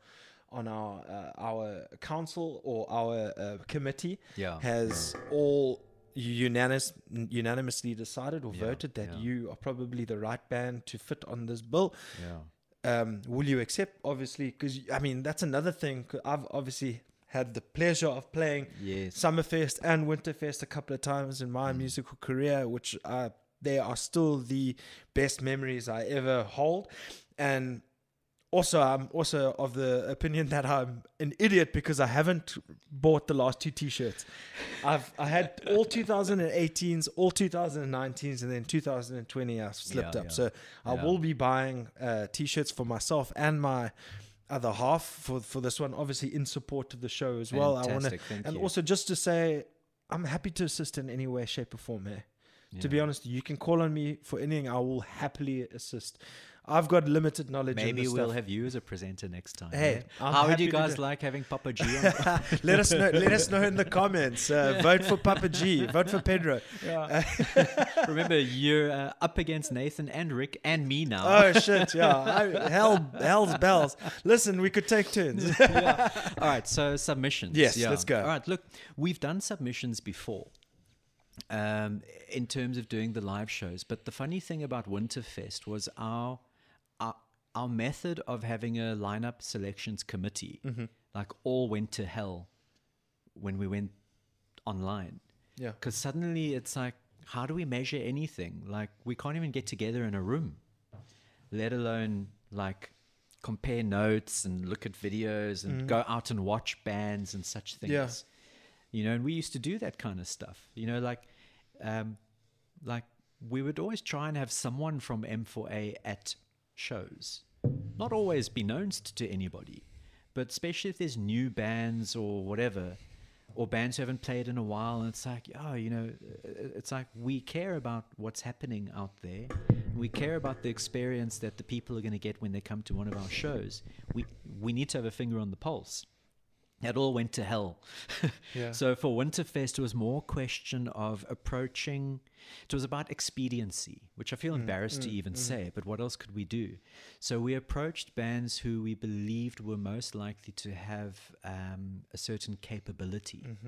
On our uh, our council or our uh, committee Yeah, has all unanimous, unanimously decided or Yeah, voted that yeah. you are probably the right band to fit on this bill. yeah. Um, will you accept? Obviously, because I mean that's another thing. I've obviously had the pleasure of playing Yes. Summerfest and Winterfest a couple of times in my musical career, which uh, they are still the best memories I ever hold. And also, I'm also of the opinion that I'm an idiot because I haven't bought the last two T-shirts. I've I had all <laughs> 2018s, all 2019s, and then 2020 I slipped Yeah, up. yeah. So I Yeah. will be buying uh, T-shirts for myself and my other half for for this one. Obviously, in support of the show as well. I want to and you. also just to say, I'm happy to assist in any way, shape, or form here. To be honest, you can call on me for anything. I will happily assist. I've got limited knowledge. Maybe we'll stuff. have you as a presenter next time. Hey, yeah? I'm how would you guys like having Papa G on? <laughs> let us know. Let us know in the comments. Uh, <laughs> vote for Papa G. Vote for Pedro. <laughs> Remember, you're uh, up against Nathan and Rick and me now. Oh shit! Yeah, I, hell, hell's bells. Listen, we could take turns. All right, so submissions. Yes, let's go. All right, look, we've done submissions before um, in terms of doing the live shows, but the funny thing about Winterfest was our our, our method of having a lineup selections committee, Mm-hmm. like all went to hell when we went online. Yeah. Because suddenly it's like, how do we measure anything? Like, we can't even get together in a room, let alone like compare notes and look at videos and go out and watch bands and such things. Yeah. You know, and we used to do that kind of stuff. You know, like, um, like we would always try and have someone from M4A at shows. Not always be known to anybody, but especially if there's new bands or whatever, or bands who haven't played in a while, and it's like, oh, you know, it's like we care about what's happening out there. We care about the experience that the people are going to get when they come to one of our shows. We we need to have a finger on the pulse. That all went to hell. <laughs> Yeah. So for Winterfest, it was more question of approaching. It was about expediency, which I feel Mm, embarrassed to even say. But what else could we do? So we approached bands who we believed were most likely to have um, a certain capability. Mm-hmm.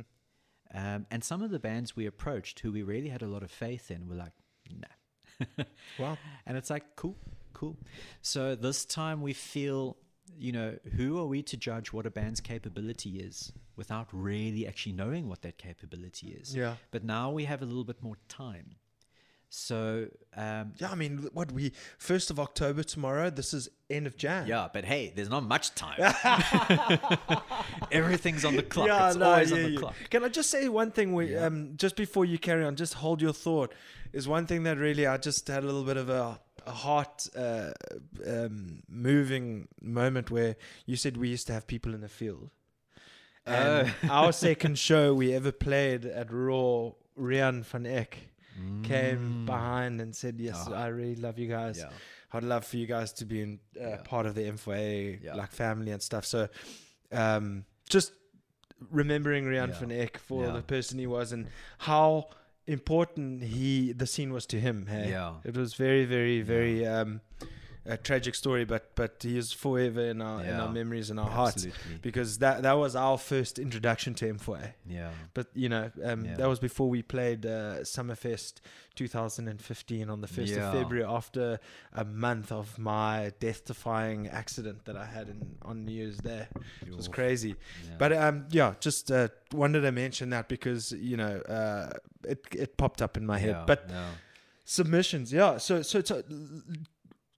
Um, and some of the bands we approached, who we really had a lot of faith in, were like, "Nah." <laughs> Wow. And it's like, cool, cool. So this time we feel, you know, who are we to judge what a band's capability is without really actually knowing what that capability is? Yeah. But now we have a little bit more time. So, um, Yeah, I mean, what we first of October tomorrow. This is end of Jan. yeah, but hey, there's not much time. <laughs> Everything's on the clock. Yeah, it's no, always yeah, on the yeah. clock. Can I just say one thing? We, Yeah. um, just before you carry on, just hold your thought. Is one thing that really I just had a little bit of a, a heart uh, um, moving moment where you said we used to have people in the field. And Oh. our <laughs> second show we ever played at Raw, Rian van Eck came behind and said, "Yes, Ah. I really love you guys. Yeah. I'd love for you guys to be in uh, Yeah. part of the M4A Yeah. like family and stuff." So, um, just remembering Rian van Eck for the person he was and how important he the scene was to him. Hey? Yeah. it was very, very, very um, a tragic story, but but he is forever in our in our memories and our hearts because that that was our first introduction to M4A. Yeah. But you know, um, Yeah. that was before we played uh, Summerfest 2015 on the first Yeah. of February, after a month of my death-defying accident that I had in, on New Year's Day. It was crazy. Yeah. But um, yeah, just uh, wanted to mention that because you know uh, it it popped up in my head. Yeah, But yeah. submissions, yeah. So so, so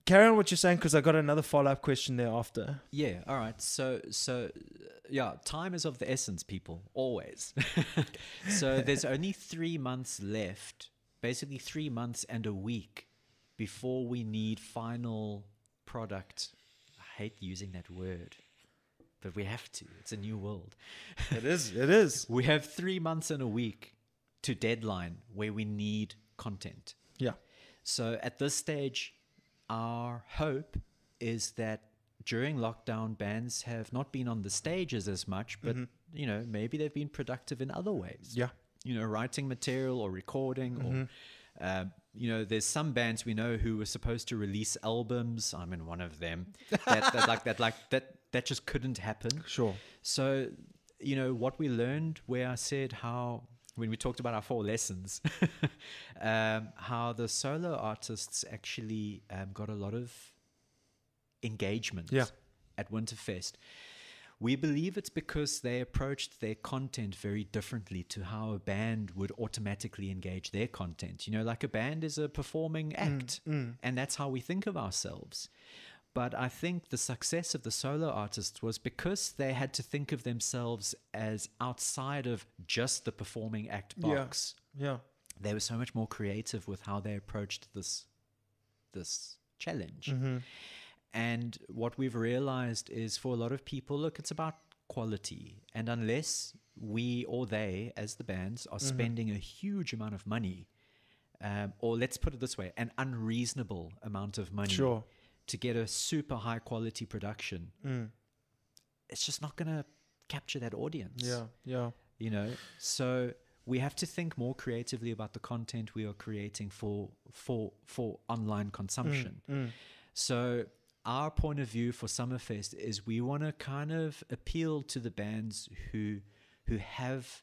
carry on what you're saying because I got another follow-up question there after. Yeah. All right. So so yeah, time is of the essence, people. Always. <laughs> so there's only three months left. Basically, three months and a week before we need final product. I hate using that word, but we have to. It's a new world. <laughs> It is. It is. We have three months and a week to deadline where we need content. Yeah. So at this stage, our hope is that during lockdown, bands have not been on the stages as much, but you know maybe they've been productive in other ways. Yeah. You know, writing material or recording, or um, you know, there's some bands we know who were supposed to release albums. I'm in one of them. <laughs> That, that like that like that that just couldn't happen. Sure. So, you know, what we learned where I said how, when we talked about our four lessons, <laughs> um, how the solo artists actually um, got a lot of engagement Yeah. at Winterfest. We believe it's because they approached their content very differently to how a band would automatically engage their content. You know, like a band is a performing act, and that's how we think of ourselves. But I think the success of the solo artists was because they had to think of themselves as outside of just the performing act box. Yeah. yeah. They were so much more creative with how they approached this this challenge. Mm-hmm. And what we've realized is for a lot of people, look, it's about quality. And unless we or they, as the bands, Mm-hmm. are spending a huge amount of money, um, or let's put it this way, an unreasonable amount of money Sure. To get a super high quality production, Mm. it's just not going to capture that audience Yeah. Yeah. you know so we have to think more creatively about the content we are creating for for for online consumption so our point of view for summerfest is we want to kind of appeal to the bands who who have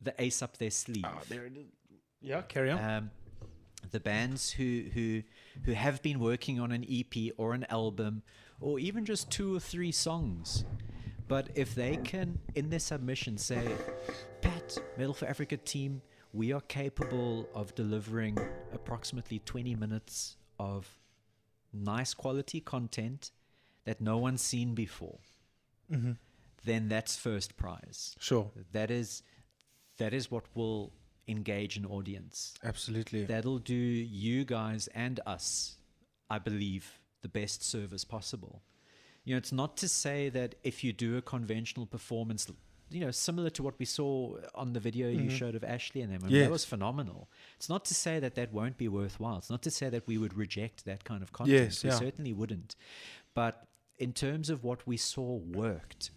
the ace up their sleeve there it is. Yeah. Carry on. um, the bands who who who have been working on an EP or an album or even just two or three songs. But if they can, in their submission, say, Pat, Metal for Africa team, we are capable of delivering approximately 20 minutes of nice quality content that no one's seen before, mm-hmm. then that's first prize. sure. That is that is what will engage an audience. Absolutely. That'll do you guys and us, I believe, the best service possible. You know, it's not to say that if you do a conventional performance, you know, similar to what we saw on the video you showed of Ashley and them, I mean, Yes. that was phenomenal. It's not to say that that won't be worthwhile. It's not to say that we would reject that kind of content. Yes, we yeah. certainly wouldn't. But in terms of what we saw worked,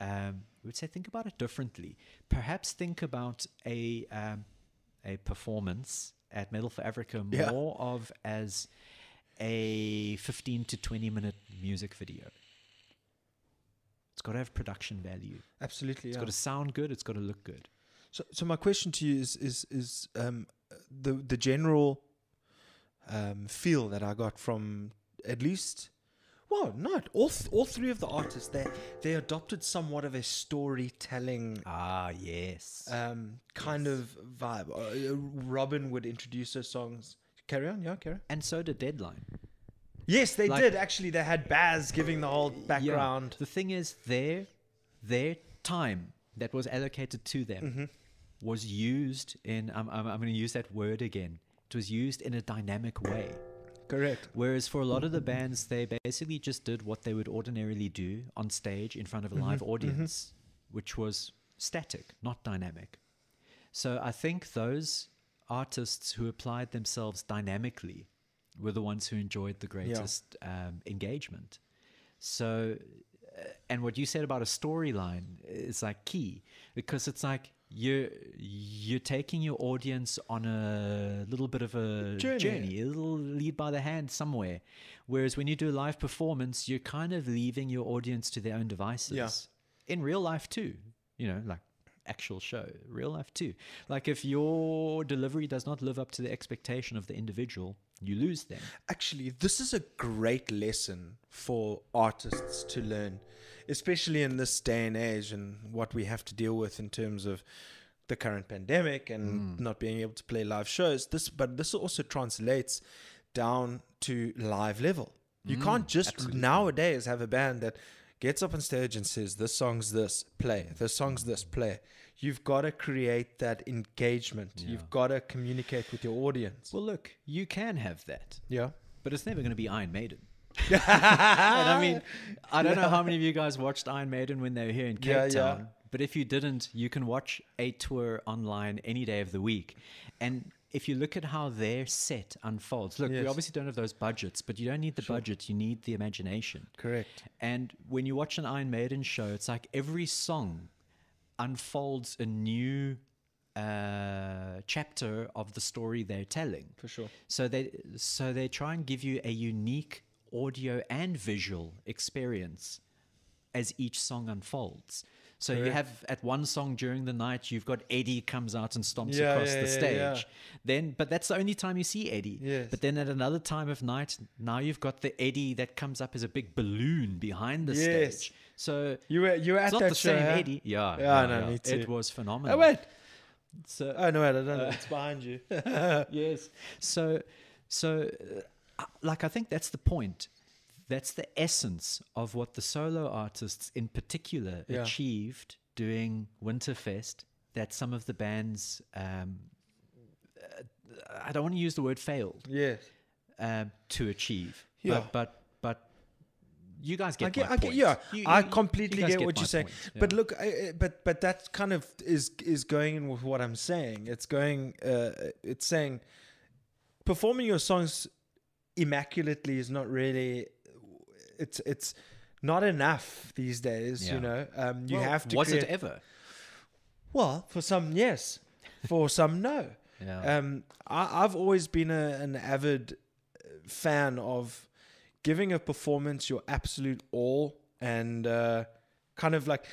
um, we would say think about it differently. Perhaps think about a um, a performance at Metal for Africa Yeah. more of as a 15 to 20 minute music video. It's got to have production value. Absolutely. It's yeah. got to sound good. It's got to look good. So, so my question to you is is is um, the the general um, feel that I got from at least, well, not all th- all three of the artists. They they adopted somewhat of a storytelling Ah, yes. um, kind of vibe. Uh, Robin would introduce her songs. Carry on, yeah, carry on. and so did Deadline. Yes, they Like- did actually. They had Baz giving the whole Yeah. background. The thing is, their their time that was allocated to them Mm-hmm. was used in. I'm, I'm, I'm going to use that word again. It was used in a dynamic way. Correct. Whereas for a lot of the bands, they basically just did what they would ordinarily do on stage in front of a Mm-hmm, live audience, which was static, not dynamic. So I think those artists who applied themselves dynamically were the ones who enjoyed the greatest um, engagement. So, uh, and what you said about a storyline is like key because it's like you're you're taking your audience on a little bit of a Journey. journey, a little lead by the hand somewhere. Whereas when you do a live performance, you're kind of leaving your audience to their own devices. Yeah. In real life too, you know, like actual show, real life too. Like if your delivery does not live up to the expectation of the individual, you lose them. Actually, this is a great lesson for artists to learn, especially in this day and age and what we have to deal with in terms of the current pandemic and hmm. not being able to play live shows. This, but this also translates down to live level. You hmm, can't just nowadays have a band that gets up on stage and says, "This song's this, play. This song's this, play." You've got to create that engagement. You've got to communicate with your audience. Well, look, you can have that, Yeah. but it's never going to be Iron Maiden. <laughs> and I mean, I don't know how many of you guys watched Iron Maiden when they were here in Cape Yeah, yeah. Town, but if you didn't, you can watch a tour online any day of the week. And if you look at how their set unfolds, look, we obviously don't have those budgets, but you don't need the budget, you need the imagination. Correct. And when you watch an Iron Maiden show, it's like every song unfolds a new uh, chapter of the story they're telling. For sure. So they so they try and give you a unique audio and visual experience as each song unfolds. So you have at one song during the night, you've got Eddie comes out and stomps Yeah, across yeah, the yeah, stage. Then, but that's the only time you see Eddie. Yes. But then at another time of night, now you've got the Eddie that comes up as a big balloon behind the Yes. stage. So You were you were it's at not the show. same huh? Eddie. Yeah, Yeah, yeah, I know, yeah. me too. It was phenomenal. Oh wait. So Oh no, I don't know. It's behind you. <laughs> yes. So, so, uh, like, I think that's the point. That's the essence of what the solo artists in particular Yeah. achieved doing Winterfest. That some of the bands, um, uh, I don't want to use the word failed, yes. um, to achieve. Yeah. But, but, but you guys get I get, my I get, yeah, You- I you- you completely guys get, what you're saying. point, But look, I, I- but but that kind of is is going in with what I'm saying. It's going, uh, it's saying, performing your songs immaculately is not really, it's it's not enough these days. Yeah. You know, um, you Well, have to. Was create, it ever? Well, for some, yes. For some, no. Yeah. Um, I, I've always been a, an avid fan of giving a performance your absolute all and uh, kind of like,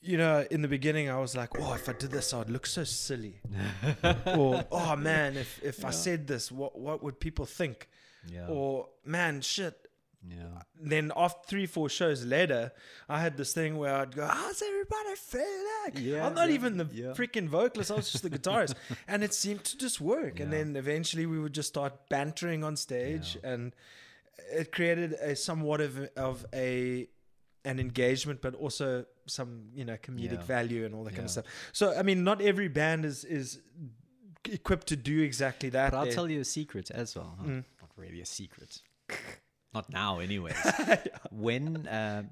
you know, in the beginning, I was like, oh, if I did this, I'd look so silly. <laughs> or, oh, man, if, if I said this, what, what would people think? yeah. Or, man, shit, yeah. then after three, four shows later, I had this thing where I'd go, "How's everybody feeling?" Yeah, I'm not yeah, even the yeah. freaking vocalist; I was just the <laughs> guitarist, and it seemed to just work. And then eventually, we would just start bantering on stage, and it created a somewhat of of a an engagement, but also some you know comedic value and all that kind of stuff. So, I mean, not every band is is equipped to do exactly that. But I'll They- tell you a secret as well. huh? Mm. Not really a secret. <laughs> Not now, anyways. <laughs> When uh,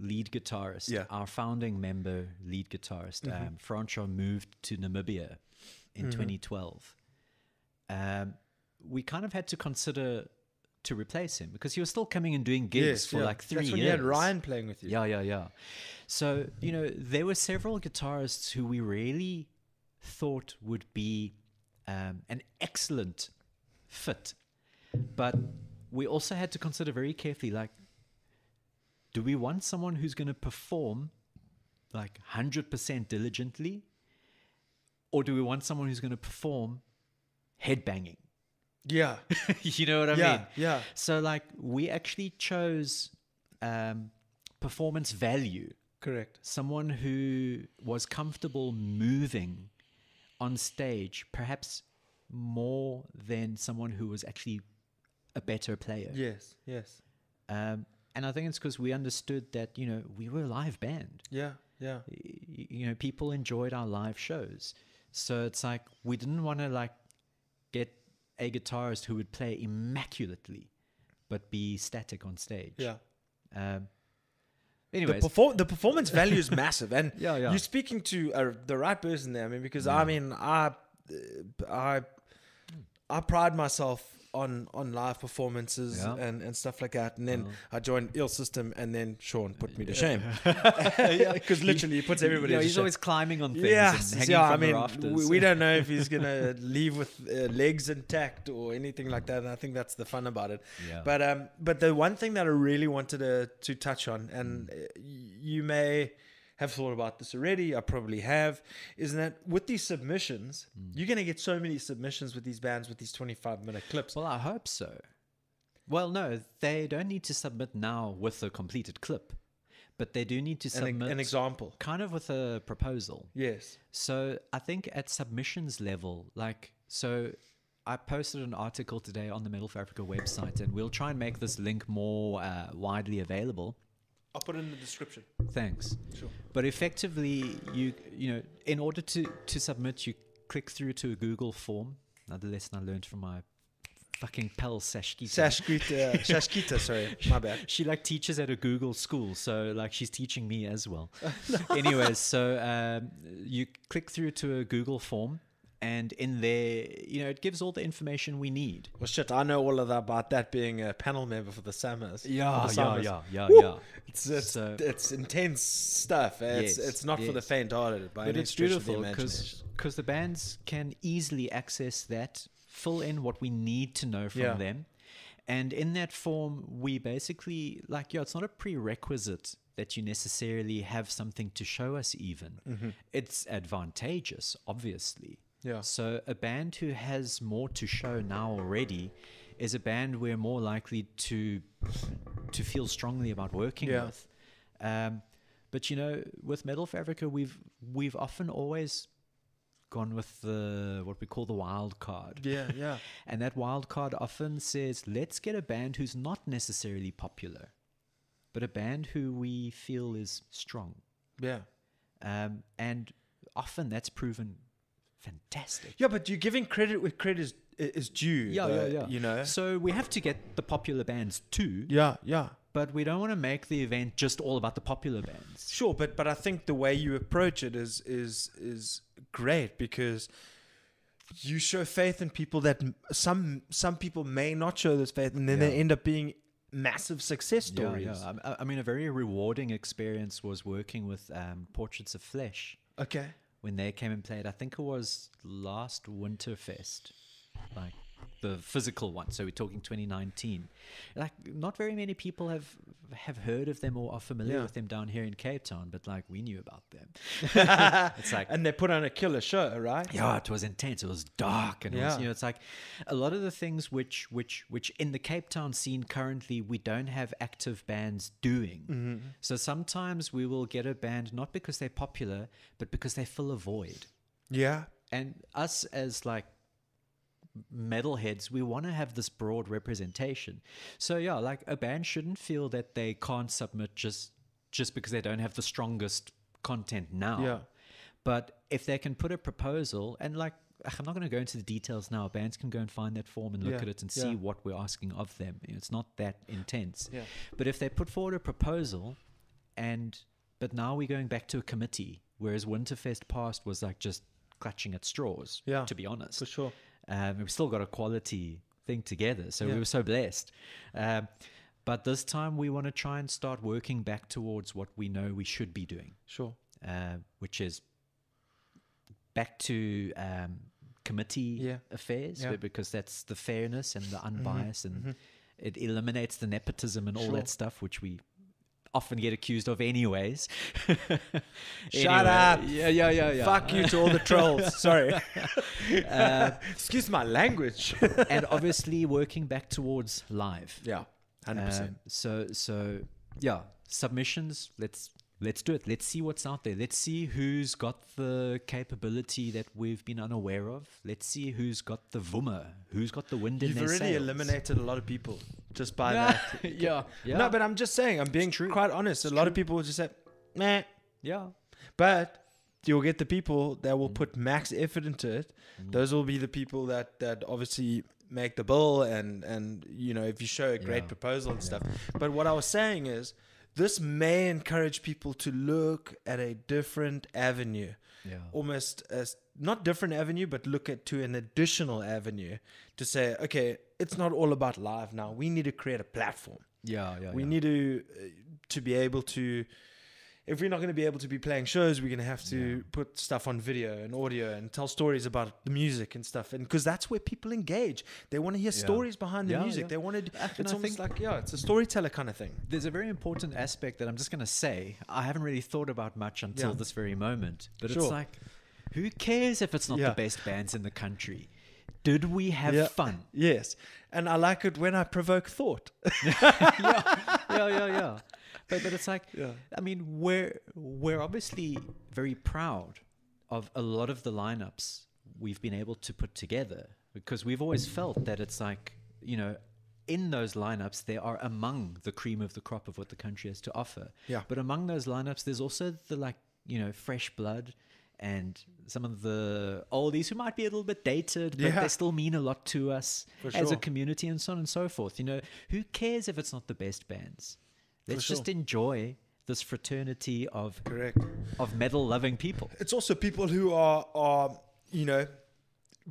lead guitarist, Yeah. Our founding member lead guitarist, um, Franco moved to Namibia in 2012, um, we kind of had to consider to replace him because he was still coming and doing gigs for yeah. like three That's when years. you had Ryan playing with you. Yeah, yeah, yeah. So, you know, there were several guitarists who we really thought would be um, an excellent fit. But we also had to consider very carefully like, do we want someone who's going to perform like 100% diligently? Or do we want someone who's going to perform headbanging? Yeah. <laughs> you know what I Yeah, mean? yeah. So, like, we actually chose um, performance value Correct. someone who was comfortable moving on stage, perhaps more than someone who was actually a better player. Yes. Yes. Um, and I think it's because we understood that you know we were a live band. Yeah. Yeah. You know, people enjoyed our live shows, so it's like we didn't want to like get a guitarist who would play immaculately, but be static on stage. Yeah. Um, The, anyways, perform- the performance value is massive, and <laughs> Yeah, yeah. you're speaking to uh, the right person there. I mean, because I mean, I, uh, I, I pride myself on on live performances Yeah. and, and stuff like that. And then I joined Ill System, and then Sean put me to shame <laughs> <laughs> because literally he puts everybody. yeah, he's shame. always climbing on things. Yeah, yeah. I mean, we, we don't know if he's <laughs> gonna leave with uh, legs intact or anything like that. And I think that's the fun about it. Yeah. But um, but the one thing that I really wanted to to touch on, and y- you may have thought about this already. I probably have. Is that with these submissions, you're gonna get so many submissions with these bands with these 25 minute clips. Well, I hope so. Well, no, they don't need to submit now with a completed clip, but they do need to An, submit an example. kind of with a proposal. Yes. So I think at submissions level, like, so I posted an article today on the Metal for Africa website, and we'll try and make this link more uh, widely available. I'll put it in the description. Thanks. Sure. But effectively, you you know, in order to to submit, you click through to a Google form. Another lesson I learned from my fucking pal Sashkita. Sashkita, <laughs> Shashkita, sorry, my bad. she like teaches at a Google school, so like she's teaching me as well. <laughs> Anyways, so um, you click through to a Google form, and in there, you know, it gives all the information we need. Well, shit, I know all of that about that being a panel member for the Summers. Yeah, the yeah, Summers. yeah, yeah, Woo! yeah. It's it's, So- it's intense stuff. It's Yes, it's not for the faint-hearted by But any it's beautiful of the because the bands can easily access that, fill in what we need to know from Yeah. them, and in that form, we basically like yeah, it's not a prerequisite that you necessarily have something to show us. Even Mm-hmm. it's advantageous, obviously. Yeah. So a band who has more to show now already is a band we're more likely to to feel strongly about working Yeah. with. Um, but you know, with Metal for Africa, we've we've often always gone with the what we call the wild card. Yeah, yeah, <laughs> And that wild card often says, let's get a band who's not necessarily popular, but a band who we feel is strong. yeah. Um, and often that's proven fantastic. Yeah, but you're giving credit where credit is is due. Yeah, yeah, yeah. You know. So we have to get the popular bands too, Yeah, yeah. but we don't want to make the event just all about the popular bands. Sure, but but I think the way you approach it is is is great because you show faith in people that some some people may not show this faith, and then they end up being massive success Yeah, stories. yeah. I, I mean, a very rewarding experience was working with um, Portraits of Flesh Okay. When they came and played. I think it was last Winterfest, like the physical one. So we're talking 2019. Like, not very many people have have heard of them or are familiar Yeah. with them down here in Cape Town, but like we knew about them. <laughs> it's like And they put on a killer show, right? yeah, it was intense. It was dark, and it was, you know, it's like a lot of the things which, which, which in the Cape Town scene currently we don't have active bands doing. Mm-hmm. So sometimes we will get a band not because they're popular, but because they fill a void. Yeah. And us as like metalheads, we want to have this broad representation. So yeah, like a band shouldn't feel that they can't submit just just because they don't have the strongest content now. Yeah. But if they can put a proposal and like I'm not going to go into the details now. Bands can go and find that form and look Yeah, at it and see yeah. what we're asking of them. It's not that intense. Yeah. But if they put forward a proposal and but now we're going back to a committee, whereas Winterfest past was like just clutching at straws. Yeah, To be honest. For sure. Um, we've still got a quality thing together. So Yeah. we were so blessed. Um, but this time we want to try and start working back towards what we know we should be doing, Sure. uh, which is back to um, committee Yeah. affairs, Yeah. Mm-hmm. because that's the fairness and the unbiased, and it eliminates the nepotism and all Sure. that stuff, which we often get accused of, anyways. <laughs> Shut up. Yeah, yeah, yeah, yeah. Fuck you to all the trolls. <laughs> Sorry. Uh, <laughs> Excuse my language. and obviously working back towards live. yeah. 100%. Um, so so yeah, submissions. Let's let's do it. Let's see what's out there. Let's see who's got the capability that we've been unaware of. Let's see who's got the vummer, who's got the wind in their sails. You've already eliminated a lot of people just by Yeah, <laughs> that. yeah, yeah. No, but I'm just saying, I'm being true. quite honest. A lot of people will just say, nah. yeah, But you'll get the people that Mm. will put max effort into it. Those will be the people that, that obviously make the bill and, and, you know, if you show a great Yeah. proposal and stuff. But what I was saying is, this may encourage people to look at a different avenue. yeah. almost as not different avenue, but look at to an additional avenue to say, okay, it's not all about live now. We need to create a platform. Yeah, yeah. we yeah. need to uh, to be able to. If we're not going to be able to be playing shows, we're going to have to put stuff on video and audio and tell stories about the music and stuff. And because that's where people engage, they want to hear Yeah. stories behind the Yeah, music. yeah. They want to. And It's I almost like yeah, it's a storyteller kind of thing. There's a very important aspect that I'm just going to say I haven't really thought about much until Yeah. this very moment. But Sure. it's like, who cares if it's not Yeah. the best bands in the country? Did we have Yeah. fun? Yes, and I like it when I provoke thought. <laughs> yeah, yeah, yeah, yeah. But but it's like, Yeah. I mean, we're we're obviously very proud of a lot of the lineups we've been able to put together because we've always felt that it's like you know. In those lineups, they are among the cream of the crop of what the country has to offer. Yeah. But among those lineups, there's also the like, you know, fresh blood and some of the oldies who might be a little bit dated, but Yeah. they still mean a lot to us For as a community and so on and so forth. You know, who cares if it's not the best bands? Let's sure. just enjoy this fraternity of Correct. of metal loving people. it's also people who are are you know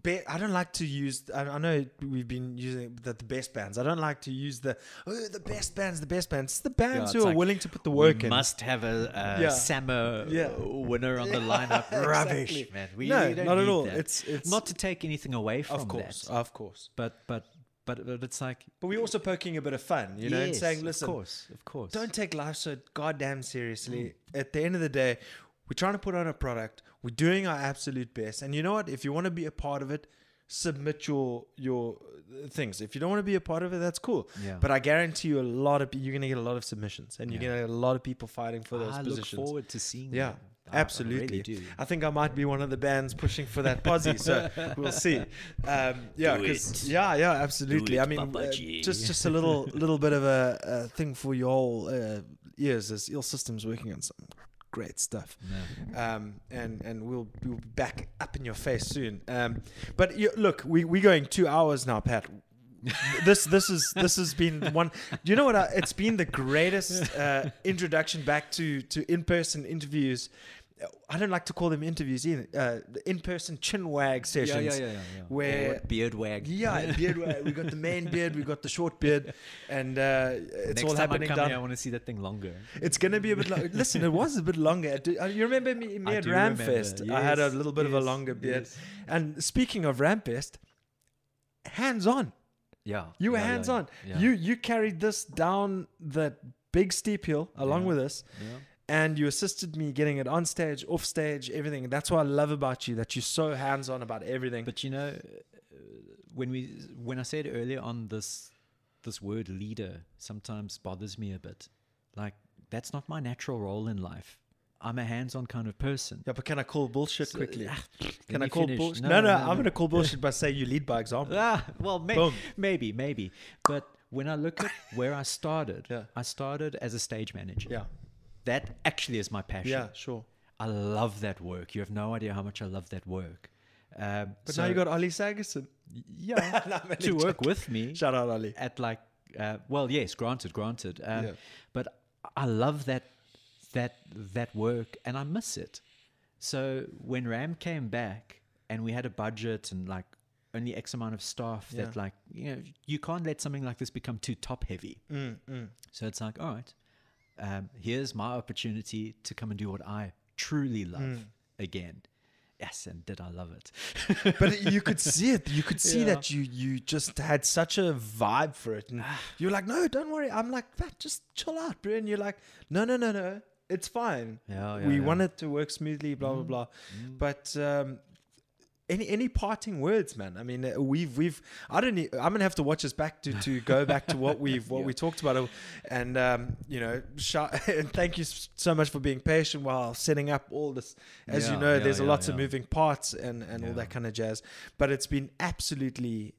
be, I don't like to use I, I know we've been using the, the best bands I don't like to use the oh the best bands the best bands it's the bands it's who are like, willing to put the work in must have a, a Yeah. SAMA Yeah. winner on the lineup. <laughs> Rubbish, Exactly. man. We, No, we not at all. that. It's- it's- not to take anything away from of course that, of course but but but but it's like but we're also poking a bit of fun you know and saying listen of course, of course, don't take life so goddamn seriously. Mm. At the end of the day, we're trying to put on a product. We're doing our absolute best. And you know what? If you want to be a part of it, submit your your uh, things. If you don't want to be a part of it, that's cool. Yeah. But I guarantee you, a lot of you're gonna get a lot of submissions, and you're gonna get a lot of people fighting for those I positions. look forward to seeing. Yeah, them. I- I absolutely. really. I think I might be one of the bands pushing for that posse, so <laughs> we'll see. Um, yeah, Do 'cause- it. yeah, yeah, absolutely. it, I mean, uh, just just a little <laughs> little bit of a, a thing for your whole uh, ears. As Ill Systems working on some great stuff, No. um, and and we'll we'll be back up in your face soon. Um, but you, look, we we're going two hours now, Pat. This this is <laughs> this has been one. Do you know what? I, it's been the greatest uh, introduction back to to in person interviews. I don't like to call them interviews either. Uh, in person chin wag sessions. yeah, yeah, yeah, yeah. Where beard wag. yeah, <laughs> beard wag. We got the main beard, we got the short beard, and uh, it's Next all I happening come down. here, I want to see that thing longer. It's gonna be a bit. Lo- Listen, it was a bit longer. Uh, You remember me, me I at Ramfest? I had a little bit of a longer beard. yes. And speaking of Ramfest, hands on. Yeah. You were yeah, hands on. Yeah. You you carried this down that big steep hill along with us, Yeah. and you assisted me getting it on stage, off stage, everything. That's what I love about you. That you're so hands on about everything. But you know, when we when I said earlier on this this word leader sometimes bothers me a bit. Like that's not my natural role in life. I'm a hands-on kind of person. yeah, but can I call bullshit So, quickly? ah, Can I call bullshit? No, No, no, no, I'm no. gonna call bullshit by saying you lead by example. Ah, well, may- maybe, maybe. But when I look at where I started, Yeah. I started as a stage manager. Yeah, That actually is my passion. yeah, sure. I love that work. You have no idea how much I love that work. Um, But so- now you got Ollie Sagerson. yeah <laughs> No, to work joking. with me Shout out Ollie. at like uh, well yes granted granted um, Yeah. but I love that that that work and I miss it so when Ram came back and we had a budget and like only X amount of staff Yeah. that like you know you can't let something like this become too top heavy. Mm, mm. So it's like, all right, um, here's my opportunity to come and do what I truly love Mm. again. Yes, and did I love it? <laughs> but you could see it. You could see Yeah. that you you just had such a vibe for it, and you're like, no, don't worry. I'm like, "Pat, just chill out, bro. And you're like, no, no, no, no, it's fine. Yeah, we yeah, want it to work smoothly, blah blah Mm. blah. But um, any any parting words, man? I mean, uh, we've we've I don't. Need, I'm gonna have to watch this back to to go back to what <laughs> we've what we talked about, and um, you know, shout, <laughs> and thank you so much for being patient while setting up all this. As you know, yeah, there's a yeah, lots of moving parts and and all that kind of jazz. But it's been absolutely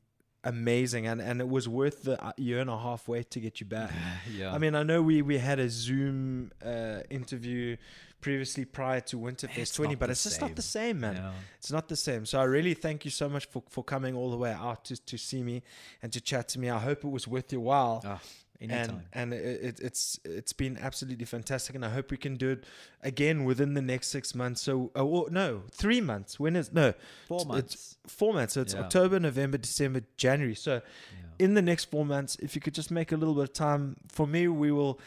amazing, and and it was worth the uh, year and a half wait to get you back. <laughs> yeah. I mean, I know we we had a Zoom uh, interview previously prior to Winterfest It's 20, but it's just not the same. same, man. Yeah. It's not the same. So I really thank you so much for, for coming all the way out to, to see me and to chat to me. I hope it was worth your while. Ah, anytime. and it, it, it's it's been absolutely fantastic, and I hope we can do it again within the next six months. So, oh, well, no, three months. When is no Four months. It's four months. So it's Yeah. October, November, December, January. So Yeah. in the next four months, if you could just make a little bit of time for me, we will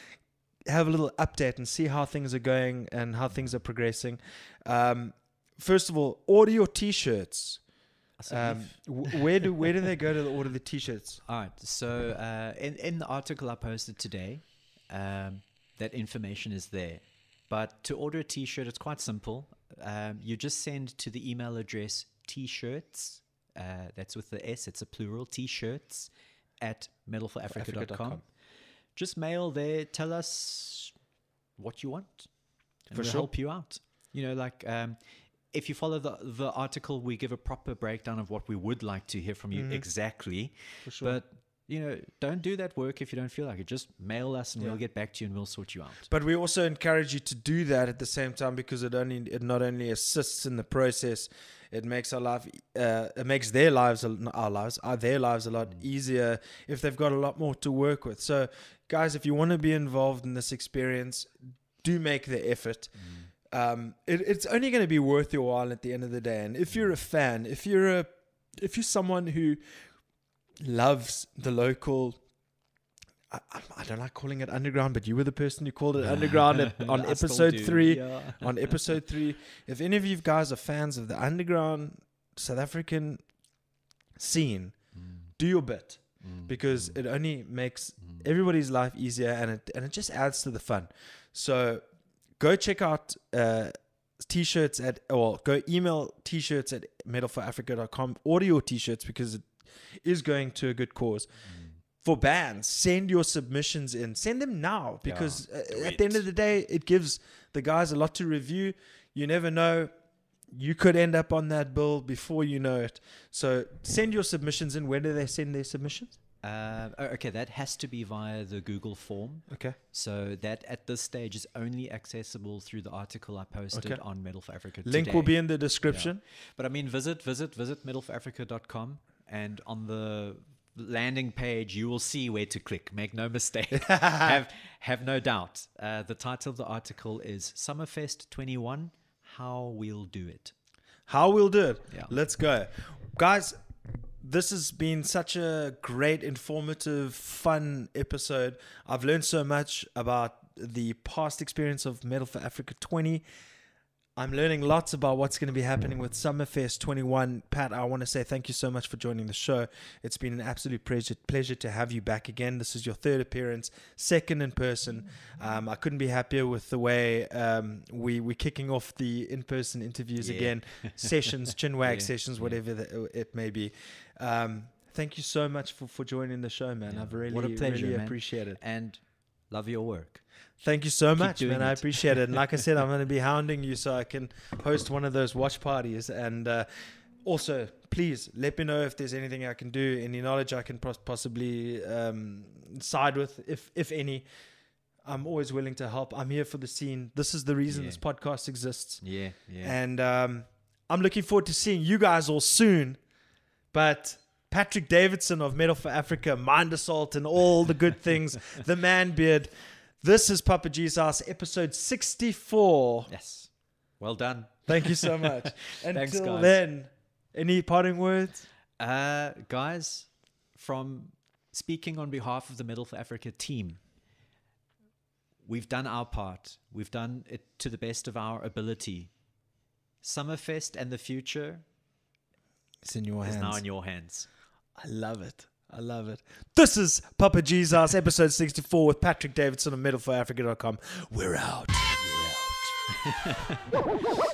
have a little update and see how things are going and how things are progressing. Um, first of all, order your t-shirts. Um, <laughs> where do where do they go to order the t-shirts? All right. So uh, in in the article I posted today, um, that information is there. But to order a T-shirt, it's quite simple. Um, you just send to the email address T-shirts. Uh, that's with the S. It's a plural. T-shirts at metalforafrica.com. Africa.com. Just mail there. Tell us what you want, and For we'll sure. help you out. You know, like um, if you follow the the article, we give a proper breakdown of what we would like to hear from you exactly. Mm-hmm. For sure. But you know, don't do that work if you don't feel like it. Just mail us and Yeah. we'll get back to you and we'll sort you out. But we also encourage you to do that at the same time because it only it not only assists in the process, it makes our life uh, it makes their lives our lives uh, their lives a lot easier if they've got a lot more to work with. So, guys, if you want to be involved in this experience, do make the effort. Um, it, it's only going to be worth your while at the end of the day. And if you're a fan, if you're a if you're someone who loves the local I, I- don't like calling it underground, but you were the person who called it <laughs> underground at, on episode three. yeah. <laughs> On episode three, if any of you guys are fans of the underground South African scene, do your bit because it only makes everybody's life easier and it and it just adds to the fun. So go check out uh, t-shirts at or go email t-shirts at metalforafrica.com. Order your t-shirts because it is going to a good cause. For bands, send your submissions in. Send them now because uh, do at the end of the day, it gives the guys a lot to review. You never know. You could end up on that bill before you know it. So send your submissions in. Where do they send their submissions? Uh, okay, that has to be via the Google form. Okay. So that at this stage is only accessible through the article I posted Okay. on Metal for Africa. Link today. will be in the description. But I mean, visit, visit, visit metalforafrica.com and on the landing page, you will see where to click. Make no mistake. <laughs> have, have no doubt. Uh, the title of the article is Summerfest 21 How We'll Do It. How we'll do it. Yeah. Let's go. Guys, this has been such a great, informative, fun episode. I've learned so much about the past experience of Metal for Africa 20. I'm learning lots about what's going to be happening with Summerfest 21. Pat, I want to say thank you so much for joining the show. It's been an absolute pleasure, pleasure to have you back again. This is your third appearance, second in person. Um, I couldn't be happier with the way um, we, we're kicking off the in person interviews Yeah. again, <laughs> sessions, chinwag Yeah, sessions, yeah. whatever the, it may be. Um, thank you so much for, for joining the show, man. Yeah. I've really, What a pleasure, really appreciate it. And love your work. Thank you so much, doing man. I appreciate it. And like I said, I'm <laughs> going to be hounding you so I can host one of those watch parties. And uh, also, please let me know if there's anything I can do, any knowledge I can pos- possibly um, side with, if if any. I'm always willing to help. I'm here for the scene. This is the reason Yeah. this podcast exists. Yeah, yeah. And um, I'm looking forward to seeing you guys all soon. But Patrick Davidson of Metal for Africa, Mind Assault, and all the good things, <laughs> the man beard. This is Papa G's House, episode 64. yes. Well done. Thank you so <laughs> much. Thanks, Until guys. then, any parting words? Uh, guys, from speaking on behalf of the Metal for Africa team, we've done our part. We've done it to the best of our ability. Summerfest and the future It's in your is hands. now in your hands. I love it. I love it. This is Papa G's, episode 64 with Patrick Davidson of MetalForAfrica.com. We're out. We're out. <laughs>